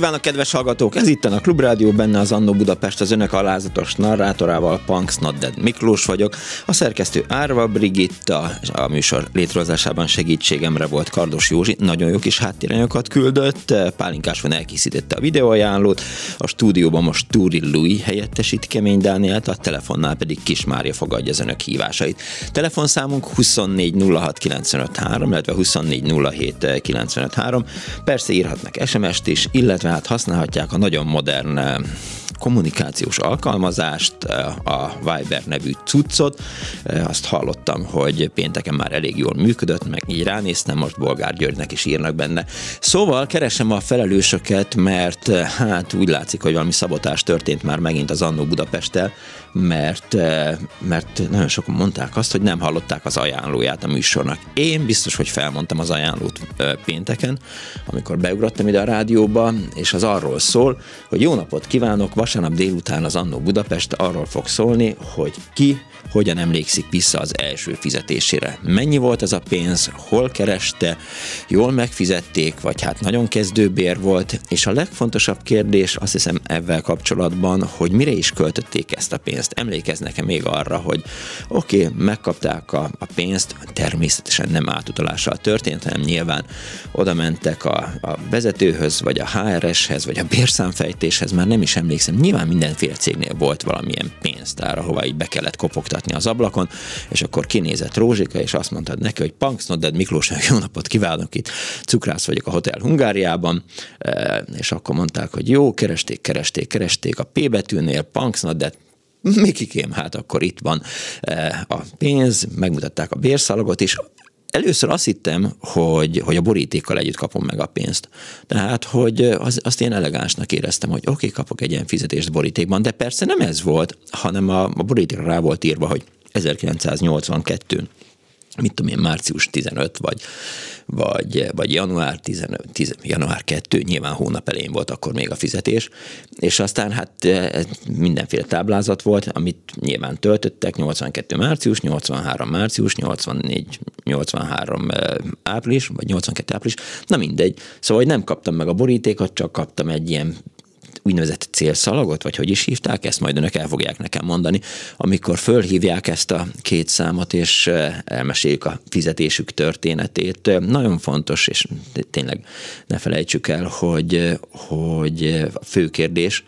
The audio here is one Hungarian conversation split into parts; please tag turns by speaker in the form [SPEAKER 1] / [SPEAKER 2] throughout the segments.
[SPEAKER 1] Kívánok, kedves hallgatók! Ez itt a Klubrádió, benne az Annó Budapest, az önök alázatos narrátorával, Punks Not Miklós vagyok. A szerkesztő Árva Brigitta, a műsor létrehozásában segítségemre volt Kardos Józsi, nagyon jó kis háttéranyagokat küldött, Pálinkás van elkészítette a videóajánlót, a stúdióban most Túri Louis helyettesít Kemény Dánielt, a telefonnál pedig Kis Mária fogadja az önök hívásait. Telefonszámunk 24 06 illetve 24 Persze írhatnak SMS-t is, illetve illetve hát használhatják a nagyon modern eh, kommunikációs alkalmazást, eh, a Viber nevű cuccot. Eh, azt hallottam, hogy pénteken már elég jól működött, meg így ránéztem, most Bolgár Györgynek is írnak benne. Szóval keresem a felelősöket, mert hát úgy látszik, hogy valami szabotás történt már megint az Annó Budapesttel, mert, mert nagyon sokan mondták azt, hogy nem hallották az ajánlóját a műsornak. Én biztos, hogy felmondtam az ajánlót pénteken, amikor beugrottam ide a rádióba, és az arról szól, hogy jó napot kívánok, vasárnap délután az Annó Budapest arról fog szólni, hogy ki hogyan emlékszik vissza az első fizetésére. Mennyi volt ez a pénz, hol kereste, jól megfizették, vagy hát nagyon kezdőbér volt, és a legfontosabb kérdés azt hiszem ebben kapcsolatban, hogy mire is költötték ezt a pénzt. Emlékeznek-e még arra, hogy oké, okay, megkapták a, a pénzt, természetesen nem átutalással történt, hanem nyilván oda mentek a, a vezetőhöz, vagy a HRS-hez, vagy a bérszámfejtéshez, már nem is emlékszem, nyilván mindenféle cégnél volt valamilyen pénztár, ahova így be kellett kopogtatni mutatni az ablakon, és akkor kinézett Rózsika, és azt mondtad neki, hogy Punks Nodded Miklós, jó napot kívánok itt, cukrász vagyok a Hotel Hungáriában, e, és akkor mondták, hogy jó, keresték, keresték, keresték a P betűnél, Punks Nodded Mikikém, hát akkor itt van e, a pénz, megmutatták a bérszalagot, és először azt hittem, hogy, hogy a borítékkal együtt kapom meg a pénzt. Tehát, hogy az, azt én elegánsnak éreztem, hogy oké, okay, kapok egy ilyen fizetést borítékban, de persze nem ez volt, hanem a, a borítékra rá volt írva, hogy 1982 mit tudom én, március 15, vagy, vagy, vagy január 15, 10, január 2, nyilván hónap elején volt akkor még a fizetés, és aztán hát eh, mindenféle táblázat volt, amit nyilván töltöttek, 82 március, 83 március, 84, 83 eh, április, vagy 82 április, na mindegy. Szóval hogy nem kaptam meg a borítékot, csak kaptam egy ilyen úgynevezett célszalagot, vagy hogy is hívták, ezt majd önök el fogják nekem mondani, amikor fölhívják ezt a két számot, és elmeséljük a fizetésük történetét. Nagyon fontos, és tényleg ne felejtsük el, hogy, hogy a fő kérdés,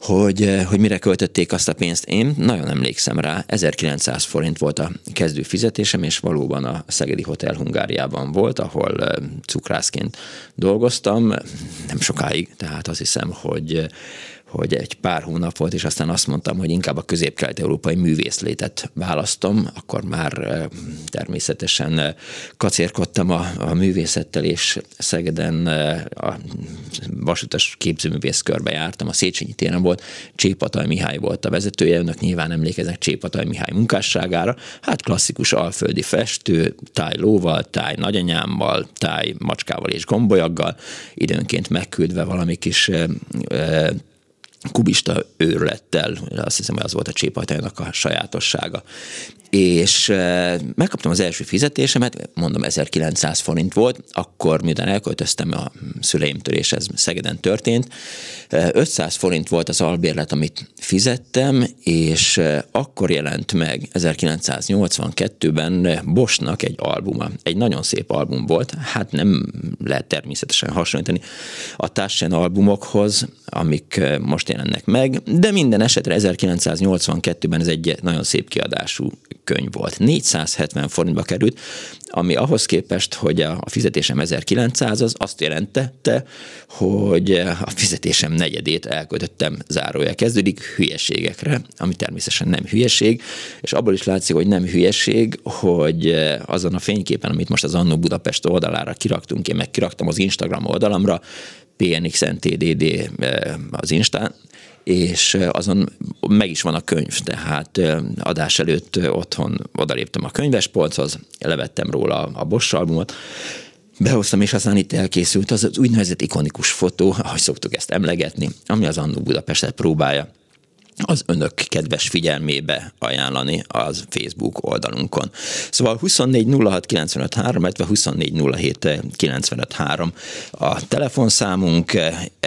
[SPEAKER 1] hogy, eh, hogy mire költötték azt a pénzt. Én nagyon emlékszem rá, 1900 forint volt a kezdő fizetésem, és valóban a Szegedi Hotel Hungáriában volt, ahol eh, cukrászként dolgoztam, nem sokáig, tehát azt hiszem, hogy hogy egy pár hónap volt, és aztán azt mondtam, hogy inkább a közép-kelet-európai művészlétet választom, akkor már természetesen kacérkodtam a, a művészettel, és Szegeden a vasutas képzőművész körbe jártam, a Széchenyi téren volt, Csépataj Mihály volt a vezetője, önök nyilván emlékeznek Csépataj Mihály munkásságára, hát klasszikus alföldi festő, táj lóval, táj nagyanyámmal, táj macskával és gombolyaggal, időnként megküldve valami kis kubista őrülettel, azt hiszem, hogy az volt a csépajtájának a sajátossága és megkaptam az első fizetésemet, mondom 1900 forint volt, akkor miután elköltöztem a szüleimtől, és ez Szegeden történt, 500 forint volt az albérlet, amit fizettem, és akkor jelent meg 1982-ben Bosnak egy albuma. Egy nagyon szép album volt, hát nem lehet természetesen hasonlítani a Taschen albumokhoz, amik most jelennek meg, de minden esetre 1982-ben ez egy nagyon szép kiadású könyv volt. 470 forintba került, ami ahhoz képest, hogy a fizetésem 1900, az azt jelentette, hogy a fizetésem negyedét elköltöttem zárója kezdődik hülyeségekre, ami természetesen nem hülyeség, és abból is látszik, hogy nem hülyeség, hogy azon a fényképen, amit most az Annó Budapest oldalára kiraktunk, én meg kiraktam az Instagram oldalamra, PNXNTDD az Instán, és azon meg is van a könyv, tehát adás előtt otthon odaléptem a könyvespolchoz, levettem róla a Bosch albumot, behoztam, és aztán itt elkészült az, az úgynevezett ikonikus fotó, ahogy szoktuk ezt emlegetni, ami az Annó Budapestet próbálja az önök kedves figyelmébe ajánlani az Facebook oldalunkon. Szóval 24 06 95 3, illetve 24 07 95 3 a telefonszámunk,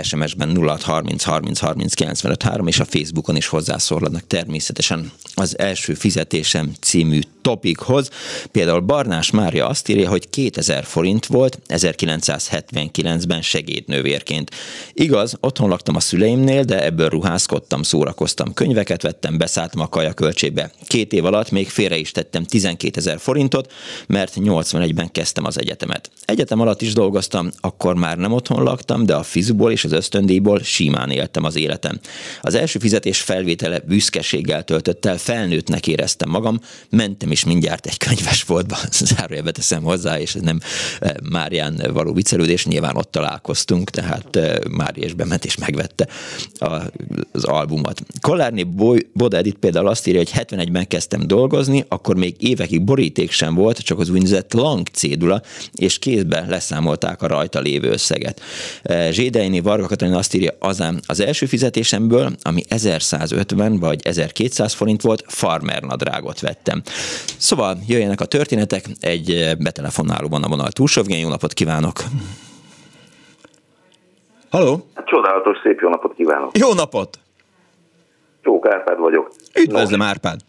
[SPEAKER 1] SMS-ben 06 30 30 30 95 3, és a Facebookon is hozzászorlanak természetesen az első fizetésem című topikhoz. Például Barnás Mária azt írja, hogy 2000 forint volt 1979-ben segédnővérként. Igaz, otthon laktam a szüleimnél, de ebből ruházkodtam, szórakoztam, könyveket vettem, beszálltam a kajaköltségbe. Két év alatt még félre is tettem 12 ezer forintot, mert 81-ben kezdtem az egyetemet. Egyetem alatt is dolgoztam, akkor már nem otthon laktam, de a fizuból és az ösztöndíjból simán éltem az életem. Az első fizetés felvétele büszkeséggel töltött el, felnőttnek éreztem magam, mentem is mindjárt egy könyvesboltba, zárójelbe teszem hozzá, és ez nem eh, Márián való viccelődés, nyilván ott találkoztunk, tehát eh, Mária is bement és megvette az albumot. Kolárné Boda Edith például azt írja, hogy 71-ben kezdtem dolgozni, akkor még évekig boríték sem volt, csak az úgynevezett lang cédula, és kézbe leszámolták a rajta lévő összeget. Eh, Zsédeini Varga Katalin azt írja, azán az első fizetésemből, ami 1150 vagy 1200 forint volt, farmer nadrágot vettem. Szóval jöjjenek a történetek, egy eh, betelefonálóban a vonal Túlsovgén, jó napot kívánok! Haló?
[SPEAKER 2] Hát csodálatos, szép jó napot kívánok!
[SPEAKER 1] Jó napot!
[SPEAKER 2] Jó, Árpád vagyok.
[SPEAKER 1] Üdvözlöm, Árpád!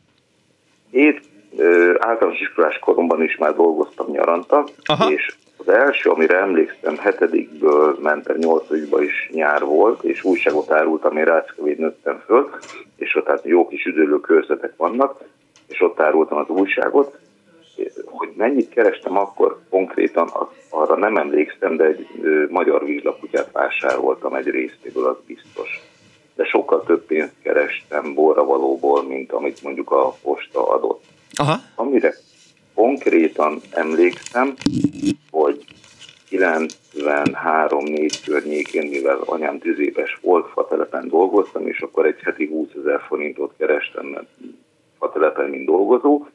[SPEAKER 2] Én ö, általános iskolás koromban is már dolgoztam nyaranta, Aha. és az első, amire emlékszem, hetedikből mentem, nyolcadikba is nyár volt, és újságot árultam, én Ráckevéd nőttem föl, és ott hát jó kis üdülő körzetek vannak, és ott árultam az újságot, hogy mennyit kerestem akkor konkrétan, arra nem emlékszem, de egy magyar vizslakutyát vásároltam egy részéből, az biztos. De sokkal több pénzt kerestem borravalóból, mint amit mondjuk a posta adott.
[SPEAKER 1] Aha.
[SPEAKER 2] Amire konkrétan emlékszem, hogy 93-4 környékén, mivel anyám tüzépes volt, fatelepen dolgoztam, és akkor egy heti 20 ezer forintot kerestem, mert fatelepen, mint dolgozó,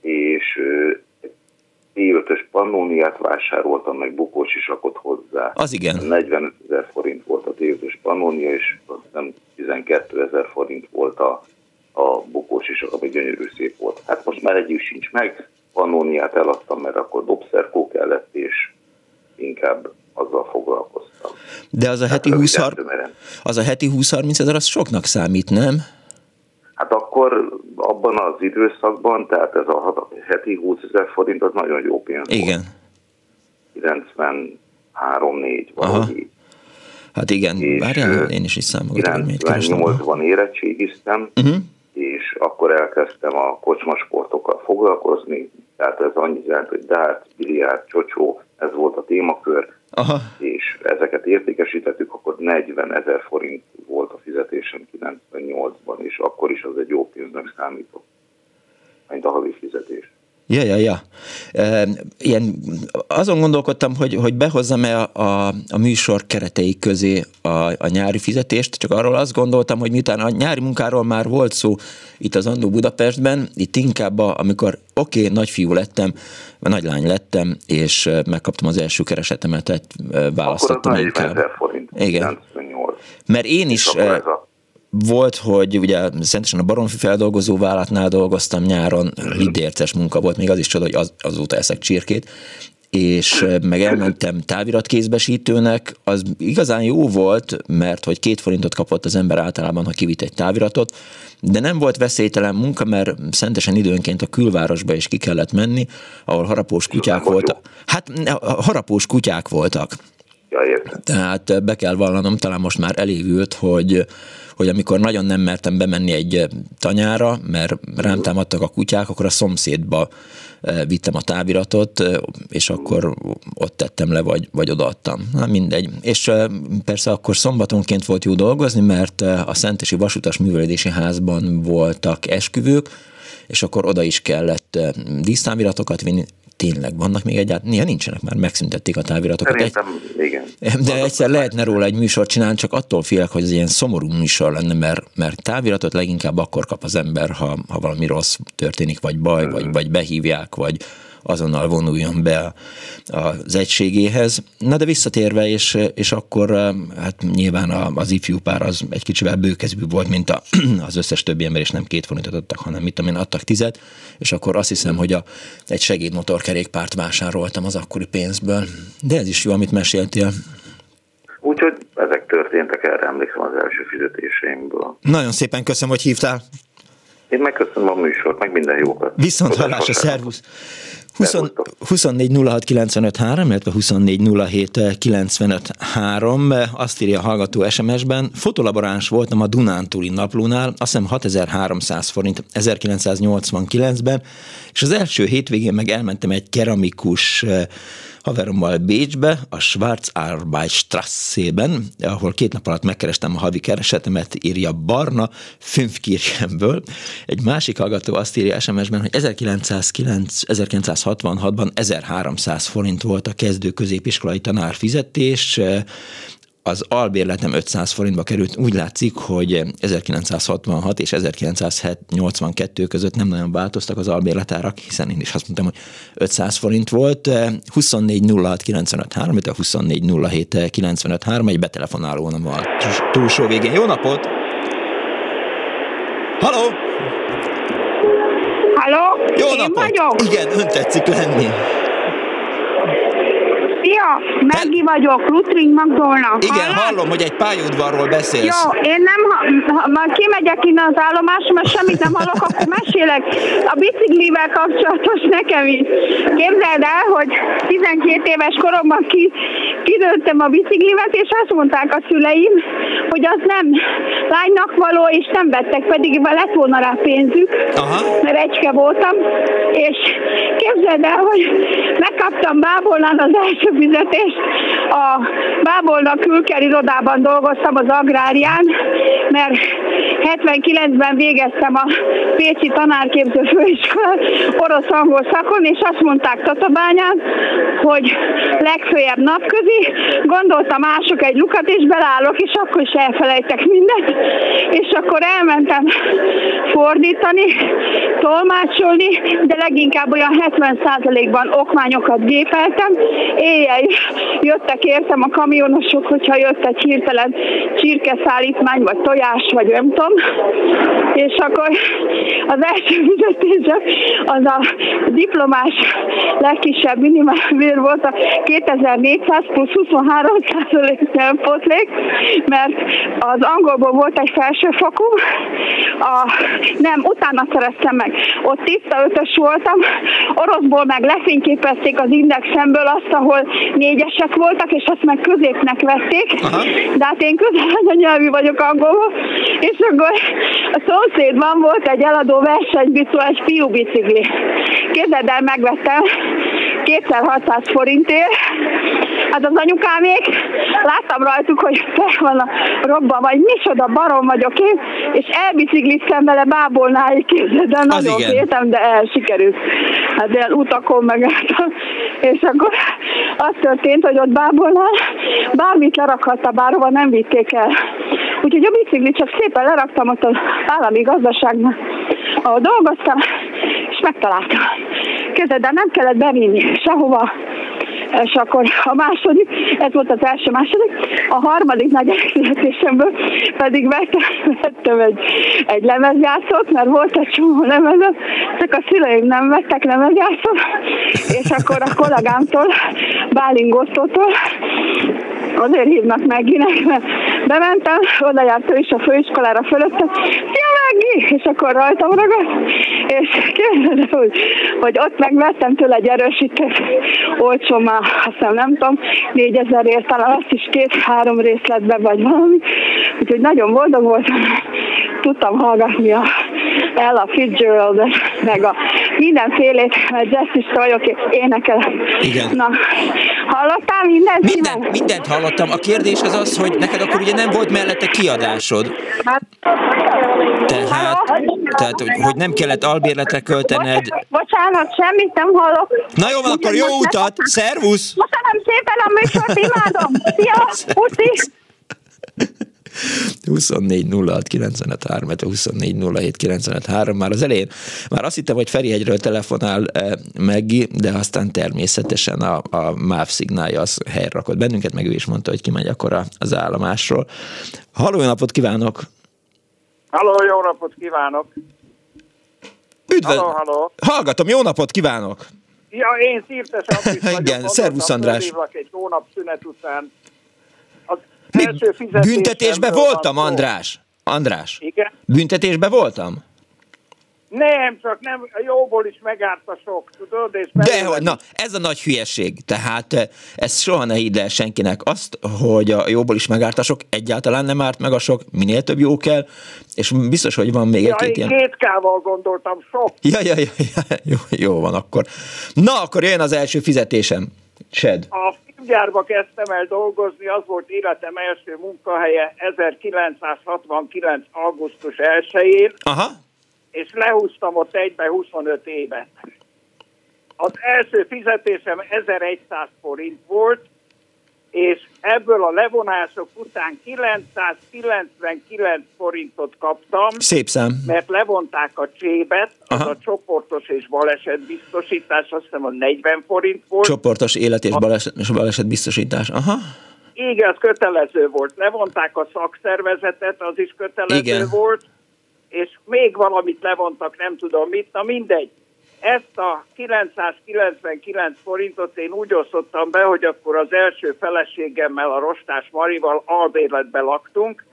[SPEAKER 2] és T5-ös pannóniát vásároltam, meg bukós isakot hozzá.
[SPEAKER 1] Az igen.
[SPEAKER 2] 45 ezer forint volt a T5-ös pannónia, és hiszem 12 ezer forint volt a, a bukós isak, ami gyönyörű szép volt. Hát most már egyik sincs meg, pannóniát eladtam, mert akkor dobszerkó kellett, és inkább azzal foglalkoztam.
[SPEAKER 1] De az a heti 20 az a heti 20-30 ezer, az soknak számít, nem?
[SPEAKER 2] Hát akkor abban az időszakban, tehát ez a heti 20 ezer forint, az nagyon jó pénz
[SPEAKER 1] Igen.
[SPEAKER 2] volt. 93-4 valahogy.
[SPEAKER 1] Hát igen, várjál, én is is számolgatom, hogy 98-ban
[SPEAKER 2] érettségiztem, uh-huh. és akkor elkezdtem a kocsmasportokkal foglalkozni, tehát ez annyit jelent, hogy dát, biliárd, csocsó, ez volt a témakör,
[SPEAKER 1] Aha.
[SPEAKER 2] és ezeket értékesítettük, akkor 40 ezer forint volt a fizetésem 98-ban, és akkor is az egy jó pénznek számított, mint a havi fizetés.
[SPEAKER 1] Ja, ja, ja. Ilyen, azon gondolkodtam, hogy, hogy behozzam-e a, a, a műsor keretei közé a, a nyári fizetést, csak arról azt gondoltam, hogy miután a nyári munkáról már volt szó itt az Andó Budapestben, itt inkább, a, amikor oké, okay, nagyfiú lettem, vagy nagylány lettem, és megkaptam az első keresetemet, választottam
[SPEAKER 2] Akkor az inkább. forint.
[SPEAKER 1] Igen. 98. Mert én is... volt, hogy ugye szentesen a Baromfi feldolgozó vállalatnál dolgoztam nyáron, lidérces munka volt, még az is csoda, hogy az, azóta eszek csirkét, és meg elmentem táviratkézbesítőnek, az igazán jó volt, mert hogy két forintot kapott az ember általában, ha kivitt egy táviratot, de nem volt veszélytelen munka, mert szentesen időnként a külvárosba is ki kellett menni, ahol harapós kutyák voltak. Hát harapós kutyák voltak.
[SPEAKER 2] Ja,
[SPEAKER 1] Tehát be kell vallanom, talán most már elévült, hogy hogy amikor nagyon nem mertem bemenni egy tanyára, mert rám támadtak a kutyák, akkor a szomszédba vittem a táviratot, és akkor ott tettem le, vagy, vagy odaadtam. Na mindegy. És persze akkor szombatonként volt jó dolgozni, mert a Szentesi Vasutas Művelődési Házban voltak esküvők, és akkor oda is kellett dísztáviratokat vinni, tényleg vannak még egyáltalán? Néha nincsenek már, megszüntették a táviratokat.
[SPEAKER 2] Szerintem, egy, igen.
[SPEAKER 1] De egyszer lehetne róla egy műsort csinálni, csak attól félek, hogy ez ilyen szomorú műsor lenne, mert, mert táviratot leginkább akkor kap az ember, ha, ha valami rossz történik, vagy baj, vagy, vagy behívják, vagy, azonnal vonuljon be az egységéhez. Na de visszatérve, és, és akkor hát nyilván az ifjú pár az egy kicsivel bőkezű volt, mint a, az összes többi ember, és nem két forintot adtak, hanem mit tudom én, adtak tizet, és akkor azt hiszem, hogy a, egy segédmotorkerékpárt vásároltam az akkori pénzből. De ez is jó, amit meséltél.
[SPEAKER 2] Úgyhogy ezek történtek, erre emlékszem az első fizetéseimből.
[SPEAKER 1] Nagyon szépen köszönöm, hogy hívtál.
[SPEAKER 2] Én megköszönöm a műsort, meg minden jókat.
[SPEAKER 1] Viszont hallásra, szervusz! 24 06 95 3, illetve 24 07 95 3. Azt írja a hallgató SMS-ben, fotolaboráns voltam a Dunántúli naplónál, azt hiszem 6300 forint 1989-ben, és az első hétvégén meg elmentem egy keramikus haverommal Bécsbe, a Schwarzarbeitstrasse-ben, ahol két nap alatt megkerestem a havi keresetemet, írja Barna Fünfkirchenből. Egy másik hallgató azt írja SMS-ben, hogy 1909, 1966-ban 1300 forint volt a kezdő középiskolai tanár fizetés, az albérletem 500 forintba került. Úgy látszik, hogy 1966 és 1982 között nem nagyon változtak az albérletárak, hiszen én is azt mondtam, hogy 500 forint volt. 24 06 95 3, a 24 07 95 3, egy betelefonálónom van túlsó végén. Jó napot! Halló!
[SPEAKER 3] Halló?
[SPEAKER 1] Jó Én napot! Vagyok. Igen, ön tetszik lenni.
[SPEAKER 3] Szia, Meggi vagyok, Lutring Magdolna.
[SPEAKER 1] Igen, Hallás? hallom, hogy egy pályaudvarról beszélsz.
[SPEAKER 3] Jó, én nem, ha, ha kimegyek innen az állomásra, mert semmit nem hallok, akkor mesélek a biciklivel kapcsolatos nekem is. Képzeld el, hogy 12 éves koromban ki, kidőttem a biciklimet, és azt mondták a szüleim, hogy az nem lánynak való, és nem vettek, pedig lett volna rá pénzük, Aha. mert egyke voltam, és képzeld el, hogy megkaptam Bábolnán az első fizetést. A Bábolnak külker irodában dolgoztam az agrárián, mert 79-ben végeztem a Pécsi Tanárképző Főiskolán orosz-angol szakon, és azt mondták Tatabányán, hogy legfőjebb napközi, gondoltam mások egy lukat, és belállok, és akkor is elfelejtek mindent, és akkor elmentem fordítani, tolmácsolni, de leginkább olyan 70%-ban okmányokat gépeltem, éjjel jöttek értem a kamionosok, hogyha jött egy hirtelen csirkeszállítmány, vagy tojás, vagy nem tudom, és akkor az első fizetésem az a diplomás legkisebb minimálbér volt a 2400 plusz 23 százalék nem potlék, mert az angolból volt egy felsőfokú, a, nem, utána szereztem meg. Ott tiszta ötös voltam, oroszból meg lefényképezték az indexemből azt, ahol négyesek voltak, és azt meg középnek vették, Aha. de hát én közel nyelvű vagyok angolul, és akkor a szomszédban volt egy eladó versenybicikli, egy fiú bicikli. Képzeld el, megvettem 2600 forintért, Hát az anyukámék, láttam rajtuk, hogy fel van a robban, vagy micsoda barom vagyok én, és elbicikliztem vele bábolnáig képzeld, de nagyon féltem, de el sikerült. Hát ilyen utakon megálltam. És akkor az történt, hogy ott bábolnál bármit lerakhatta, bárhova nem vitték el. Úgyhogy a biciklit csak szépen leraktam ott az állami gazdaságnak, ahol dolgoztam, és megtaláltam. Kezded, de nem kellett bevinni sehova, És akkor a második, ez volt az első második, a harmadik nagy születésemből pedig vettem, egy, egy lemezjátszót, mert volt egy csomó lemezet, csak a szüleim nem vettek lemezjátszót, és akkor a kollégámtól, Bálingosztótól azért hívnak Megginek, mert bementem, oda járt ő is a főiskolára fölötte, szia Meggi! És akkor rajtam ragadt, és kérdezem, hogy, hogy ott megvettem tőle egy erősítőt, olcsó már, aztán nem tudom, négyezer talán azt is két-három részletbe vagy valami, úgyhogy nagyon boldog voltam, tudtam hallgatni a Ella Fitzgerald, meg a mindenfélét, mert jazzista vagyok, énekelek.
[SPEAKER 1] Igen.
[SPEAKER 3] Na, hallottál mindent?
[SPEAKER 1] Minden, mindent hallottam. A kérdés az az, hogy neked akkor ugye nem volt mellette kiadásod. Hát, tehát, tehát hogy, hogy nem kellett albérletre költened.
[SPEAKER 3] Bocsánat, semmit nem hallok.
[SPEAKER 1] Na jó van, akkor jó utat! Szervusz!
[SPEAKER 3] Köszönöm szépen a műsort, imádom! Szia! Puszi!
[SPEAKER 1] 24 06 24 már az elején már azt hittem, hogy Ferihegyről telefonál eh, Meggi, de aztán természetesen a, a MÁV szignálja az helyrakott bennünket, meg ő is mondta, hogy kimegy akkor az állomásról. Halló, jó napot kívánok!
[SPEAKER 4] Halló, jó napot kívánok!
[SPEAKER 1] Üdvöl... Halló, halló! Hallgatom, jó napot kívánok!
[SPEAKER 4] Ja, én Szirtes Andris
[SPEAKER 1] Igen, szervusz András!
[SPEAKER 4] egy hónap szünet után
[SPEAKER 1] büntetésbe voltam, András. András.
[SPEAKER 4] Igen?
[SPEAKER 1] Büntetésbe voltam?
[SPEAKER 4] Nem, csak nem, jóból is megárt a sok, tudod? És
[SPEAKER 1] De, na, ez a nagy hülyeség. Tehát eh, ez soha ne hidd el senkinek azt, hogy a jóból is megárt a sok, egyáltalán nem árt meg a sok, minél több jó kell, és biztos, hogy van még
[SPEAKER 4] ja,
[SPEAKER 1] egy-két
[SPEAKER 4] ilyen... két kával gondoltam, sok.
[SPEAKER 1] Ja, ja, ja, ja jó, jó van akkor. Na, akkor jön az első fizetésem. Sed.
[SPEAKER 4] A filmgyárba kezdtem el dolgozni, az volt életem első munkahelye 1969. augusztus 1-én.
[SPEAKER 1] Aha.
[SPEAKER 4] És lehúztam ott egybe 25 évet. Az első fizetésem 1100 forint volt, és ebből a levonások után 999 forintot kaptam.
[SPEAKER 1] Szép szám.
[SPEAKER 4] Mert levonták a csébet, az Aha. a csoportos és balesetbiztosítás, azt hiszem a 40 forint volt.
[SPEAKER 1] Csoportos élet és baleset, balesetbiztosítás, aha.
[SPEAKER 4] Igen, az kötelező volt. Levonták a szakszervezetet, az is kötelező Igen. volt, és még valamit levontak, nem tudom mit, na mindegy. Ezt a 999 forintot én úgy osztottam be, hogy akkor az első feleségemmel, a Rostás Marival albérletbe laktunk,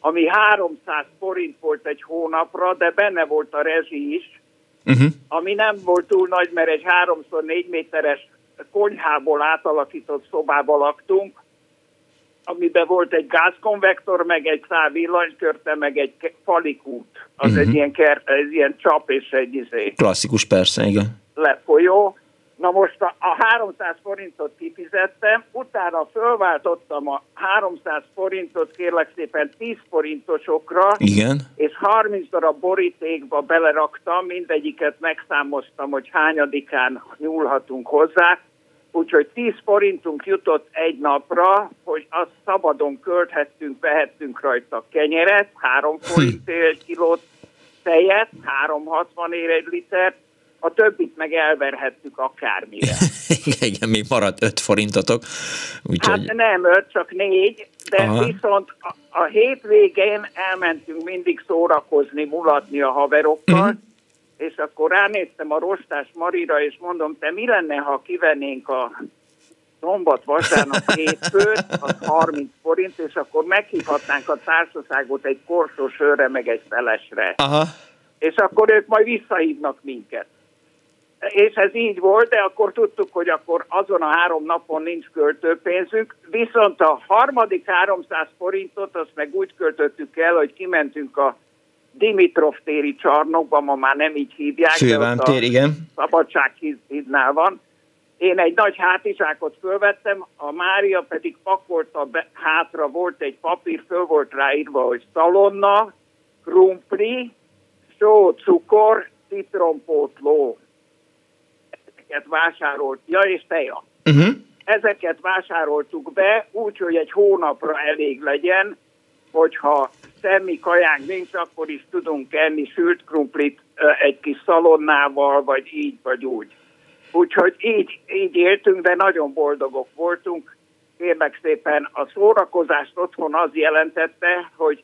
[SPEAKER 4] ami 300 forint volt egy hónapra, de benne volt a rezsi is, uh-huh. ami nem volt túl nagy, mert egy 3x4 méteres konyhából átalakított szobába laktunk, amiben volt egy gázkonvektor, meg egy szál villanykörte, meg egy falikút. Az uh-huh. egy ilyen, kert, egy ilyen csap és egy izé.
[SPEAKER 1] Klasszikus, persze, igen.
[SPEAKER 4] Lefolyó. Na most a, a 300 forintot kifizettem, utána fölváltottam a 300 forintot kérlek szépen 10 forintosokra,
[SPEAKER 1] Igen.
[SPEAKER 4] és 30 darab borítékba beleraktam, mindegyiket megszámoztam, hogy hányadikán nyúlhatunk hozzá, úgyhogy 10 forintunk jutott egy napra, hogy azt szabadon költhettünk, vehettünk rajta kenyeret, 3 hm. forintért kilót tejet, 360 ér egy litert, a többit meg elverhettük akármire.
[SPEAKER 1] Igen, még maradt 5 forintotok.
[SPEAKER 4] Úgyhogy... Hát nem 5, csak 4, de Aha. viszont a, a hétvégén elmentünk mindig szórakozni, mulatni a haverokkal, uh-huh és akkor ránéztem a Rostás Marira, és mondom, te mi lenne, ha kivennénk a szombat, vasárnap, hétfőt, az 30 forint, és akkor meghívhatnánk a társaságot egy korsós sörre, meg egy felesre.
[SPEAKER 1] Aha.
[SPEAKER 4] És akkor ők majd visszahívnak minket. És ez így volt, de akkor tudtuk, hogy akkor azon a három napon nincs költőpénzünk, viszont a harmadik 300 forintot azt meg úgy költöttük el, hogy kimentünk a Dimitrov téri csarnokban, ma már nem így hívják.
[SPEAKER 1] Fővám tér, igen.
[SPEAKER 4] Szabadsághídnál van. Én egy nagy hátizsákot fölvettem, a Mária pedig pakolta be, hátra, volt egy papír, föl volt ráírva, hogy szalonna, krumpli, só, cukor, citrompótló. Ezeket vásárolt, ja és teja. Uh-huh. Ezeket vásároltuk be, úgy, hogy egy hónapra elég legyen, hogyha semmi kajánk nincs, akkor is tudunk enni sült krumplit egy kis szalonnával, vagy így, vagy úgy. Úgyhogy így, így éltünk, de nagyon boldogok voltunk. Kérlek szépen, a szórakozást otthon az jelentette, hogy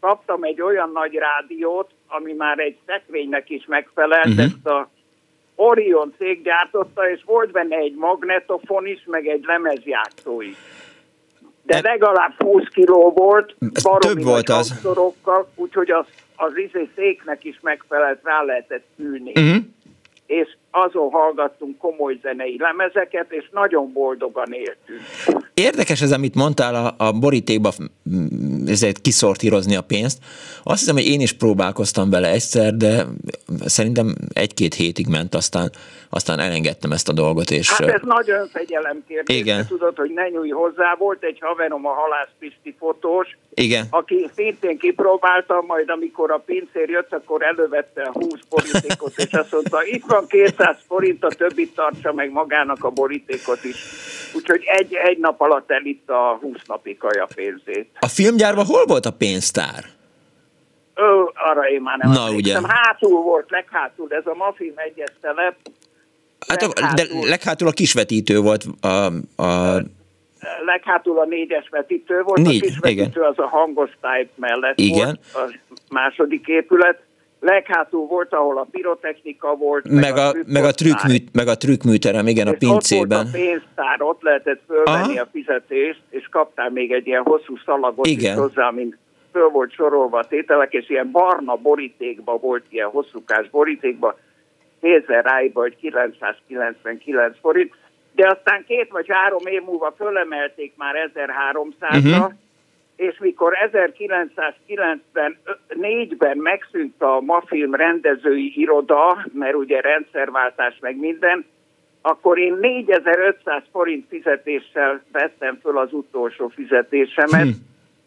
[SPEAKER 4] kaptam egy olyan nagy rádiót, ami már egy szekrénynek is megfelelt, uh-huh. ezt a Orion cég gyártotta, és volt benne egy magnetofon is, meg egy lemezjátszó is. De legalább 20 kiló volt,
[SPEAKER 1] több volt az.
[SPEAKER 4] úgyhogy az, az izé széknek is megfelelt, rá lehetett ülni. Uh-huh és azon hallgattunk komoly zenei lemezeket, és nagyon boldogan éltünk.
[SPEAKER 1] Érdekes ez, amit mondtál a, a borítékba ezért kiszortírozni a pénzt. Azt hiszem, hogy én is próbálkoztam vele egyszer, de szerintem egy-két hétig ment, aztán, aztán elengedtem ezt a dolgot. És...
[SPEAKER 4] Hát ez nagy önfegyelem kérdés. Igen. Tudod, hogy ne nyújj hozzá. Volt egy haverom, a Halász Pisti fotós,
[SPEAKER 1] Igen.
[SPEAKER 4] aki szintén kipróbálta, majd amikor a pincér jött, akkor elővette a 20 borítékot, és azt mondta, itt van 200 forint, a többit tartsa meg magának a borítékot is. Úgyhogy egy, egy nap alatt elitt a 20 napi kaja pénzét.
[SPEAKER 1] A filmgyárban hol volt a pénztár?
[SPEAKER 4] Ö, arra én már nem Na, ugye. Hátul volt, leghátul, ez a Mafim egyes telep.
[SPEAKER 1] Hát leghátul. de leghátul a kisvetítő volt a, a
[SPEAKER 4] leghátul a négyes vetítő volt, Négy, a kisvetítő igen. az a hangosztály mellett igen. volt, a második épület, leghátul volt, ahol a pirotechnika volt.
[SPEAKER 1] Meg, meg, a, meg, a, trükkmű, meg a trükkműterem, igen, és a pincében.
[SPEAKER 4] Ott volt a pénztár, ott lehetett fölvenni Aha. a fizetést, és kaptál még egy ilyen hosszú szalagot igen. is hozzá, mint föl volt sorolva a tételek, és ilyen barna borítékba volt, ilyen hosszúkás borítékba, kézzel ráiba, hogy 999 forint, de aztán két vagy három év múlva fölemelték már 1300-ra, uh-huh és mikor 1994-ben megszűnt a Mafilm rendezői iroda, mert ugye rendszerváltás meg minden, akkor én 4500 forint fizetéssel vettem föl az utolsó fizetésemet, hm.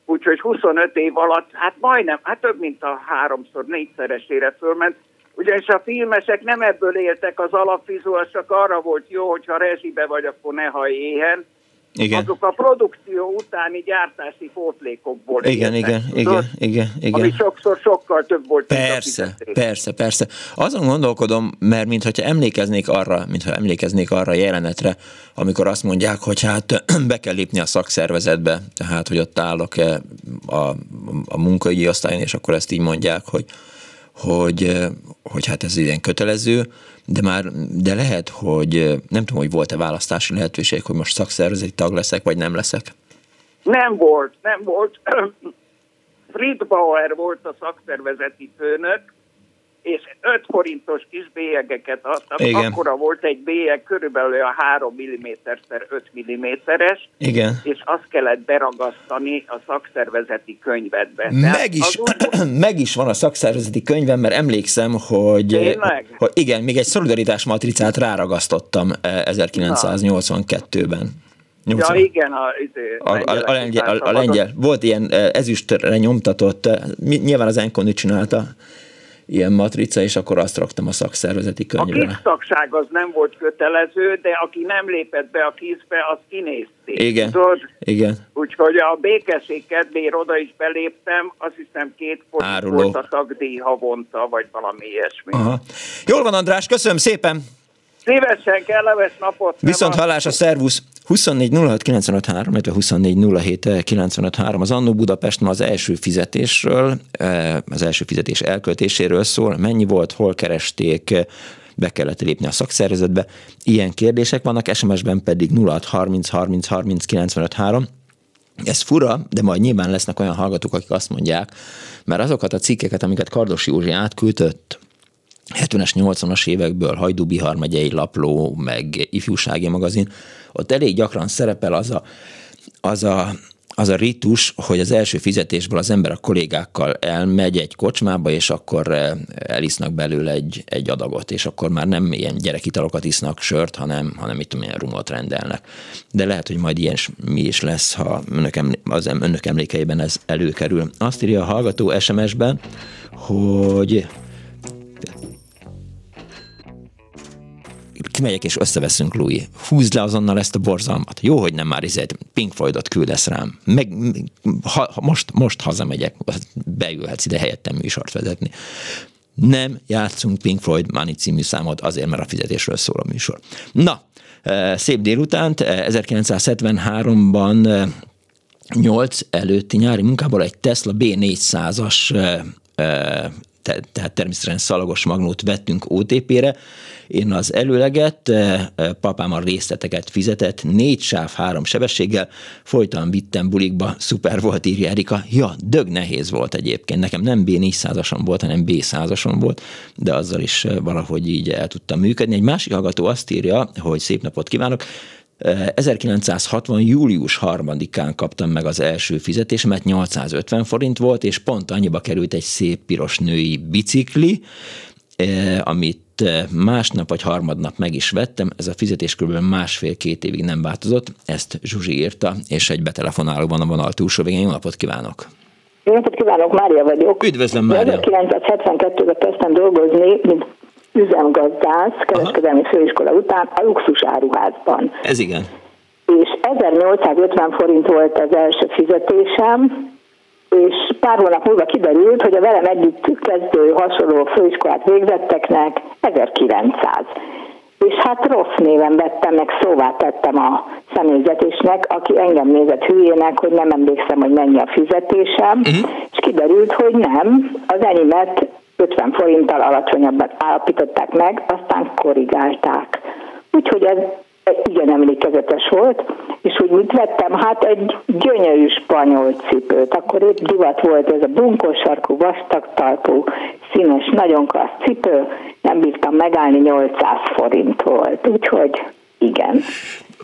[SPEAKER 4] úgyhogy 25 év alatt, hát majdnem, hát több mint a háromszor, négyszeresére fölment, ugyanis a filmesek nem ebből éltek, az alapvizuál csak arra volt jó, hogyha rezsibe vagy, akkor ne haj éhen, igen. azok a produkció utáni gyártási pótlékokból
[SPEAKER 1] igen, igen, igen, igen, igen.
[SPEAKER 4] Ami sokszor sokkal több volt.
[SPEAKER 1] Persze, persze, persze. Azon gondolkodom, mert mintha emlékeznék arra, mintha emlékeznék arra a jelenetre, amikor azt mondják, hogy hát be kell lépni a szakszervezetbe, tehát hogy ott állok a, a munkaügyi osztályon, és akkor ezt így mondják, hogy, hogy, hogy hát ez ilyen kötelező, de már, de lehet, hogy nem tudom, hogy volt-e választási lehetőség, hogy most szakszervezeti tag leszek, vagy nem leszek?
[SPEAKER 4] Nem volt, nem volt. Friedbauer volt a szakszervezeti főnök, és 5 forintos kis bélyegeket adtak. Igen. Akkora volt egy bélyeg, körülbelül a 3 mm-szer 5 mm-es,
[SPEAKER 1] Igen.
[SPEAKER 4] és azt kellett beragasztani a szakszervezeti könyvedbe.
[SPEAKER 1] Meg is, úgy... meg is van a szakszervezeti könyvem, mert emlékszem, hogy, hogy igen, még egy szolidaritás matricát ráragasztottam 1982-ben.
[SPEAKER 4] Eh, ja, igen, a,
[SPEAKER 1] izé, a, a, a, lengyel, a, a lengyel. Volt ilyen eh, ezüstre nyomtatott, eh, nyilván az Enkoni csinálta, ilyen matrica, és akkor azt raktam a szakszervezeti könyvre.
[SPEAKER 4] A kisztagság az nem volt kötelező, de aki nem lépett be a kizbe, az kinézték.
[SPEAKER 1] Igen, Tudod? igen.
[SPEAKER 4] Úgyhogy a békesség kedvéért oda is beléptem, azt hiszem két forint volt a tagdíj havonta, vagy valami ilyesmi.
[SPEAKER 1] Aha. Jól van, András, köszönöm szépen!
[SPEAKER 4] Szívesen, kellemes napot!
[SPEAKER 1] Viszont hallás a szervusz! 24 06 illetve 24 az Annó Budapest ma az első fizetésről, eh, az első fizetés elköltéséről szól, mennyi volt, hol keresték, be kellett lépni a szakszervezetbe. Ilyen kérdések vannak, SMS-ben pedig 06 30 30 30 95 3. Ez fura, de majd nyilván lesznek olyan hallgatók, akik azt mondják, mert azokat a cikkeket, amiket Kardos Józsi átküldött, 70-es, 80-as évekből Hajdú Bihar megyei lapló, meg ifjúsági magazin, ott elég gyakran szerepel az a, az a az a ritus, hogy az első fizetésből az ember a kollégákkal elmegy egy kocsmába, és akkor eh, elisznak belőle egy, egy adagot, és akkor már nem ilyen gyerekitalokat isznak sört, hanem, hanem mit tudom, ilyen rumot rendelnek. De lehet, hogy majd ilyen mi is lesz, ha önök, az önök emlékeiben ez előkerül. Azt írja a hallgató SMS-ben, hogy kimegyek és összeveszünk, Louis. Húzd le azonnal ezt a borzalmat. Jó, hogy nem már izét Pink Floydot küldesz rám. Meg, ha, most, most hazamegyek, beülhetsz ide helyettem műsort vezetni. nem játszunk Pink Floyd Money című számot azért, mert a fizetésről szól a műsor. Na, szép délutánt, 1973-ban 8 előtti nyári munkából egy Tesla B400-as tehát természetesen szalagos magnót vettünk OTP-re. Én az előleget, eh, eh, papám a részleteket fizetett, négy sáv, három sebességgel, folyton vittem bulikba, szuper volt, írja Erika. Ja, dög nehéz volt egyébként, nekem nem B400-ason volt, hanem B100-ason volt, de azzal is eh, valahogy így el tudtam működni. Egy másik hallgató azt írja, hogy szép napot kívánok, 1960. július 3-án kaptam meg az első fizetésemet, 850 forint volt, és pont annyiba került egy szép piros női bicikli, eh, amit eh, másnap vagy harmadnap meg is vettem, ez a fizetés kb. másfél-két évig nem változott, ezt Zsuzsi írta, és egy betelefonáló van a vonal túlsó végén. Jó napot kívánok!
[SPEAKER 5] Jó napot kívánok, Mária vagyok.
[SPEAKER 1] Üdvözlöm, Mária!
[SPEAKER 5] 1972-ben kezdtem dolgozni, mint üzemgazdász, kereskedelmi főiskola után a luxus áruházban.
[SPEAKER 1] Ez igen.
[SPEAKER 5] És 1850 forint volt az első fizetésem, és pár hónap múlva kiderült, hogy a velem együtt kezdő hasonló főiskolát végzetteknek 1900. És hát rossz néven vettem, meg szóvá tettem a személyzetésnek, aki engem nézett hülyének, hogy nem emlékszem, hogy mennyi a fizetésem, uh-huh. és kiderült, hogy nem, az enyémet 50 forinttal alacsonyabban állapították meg, aztán korrigálták. Úgyhogy ez igen emlékezetes volt, és úgy mit vettem? Hát egy gyönyörű spanyol cipőt. Akkor épp divat volt ez a bunkós sarkú, vastag talpú, színes, nagyon klassz cipő, nem bírtam megállni, 800 forint volt. Úgyhogy igen.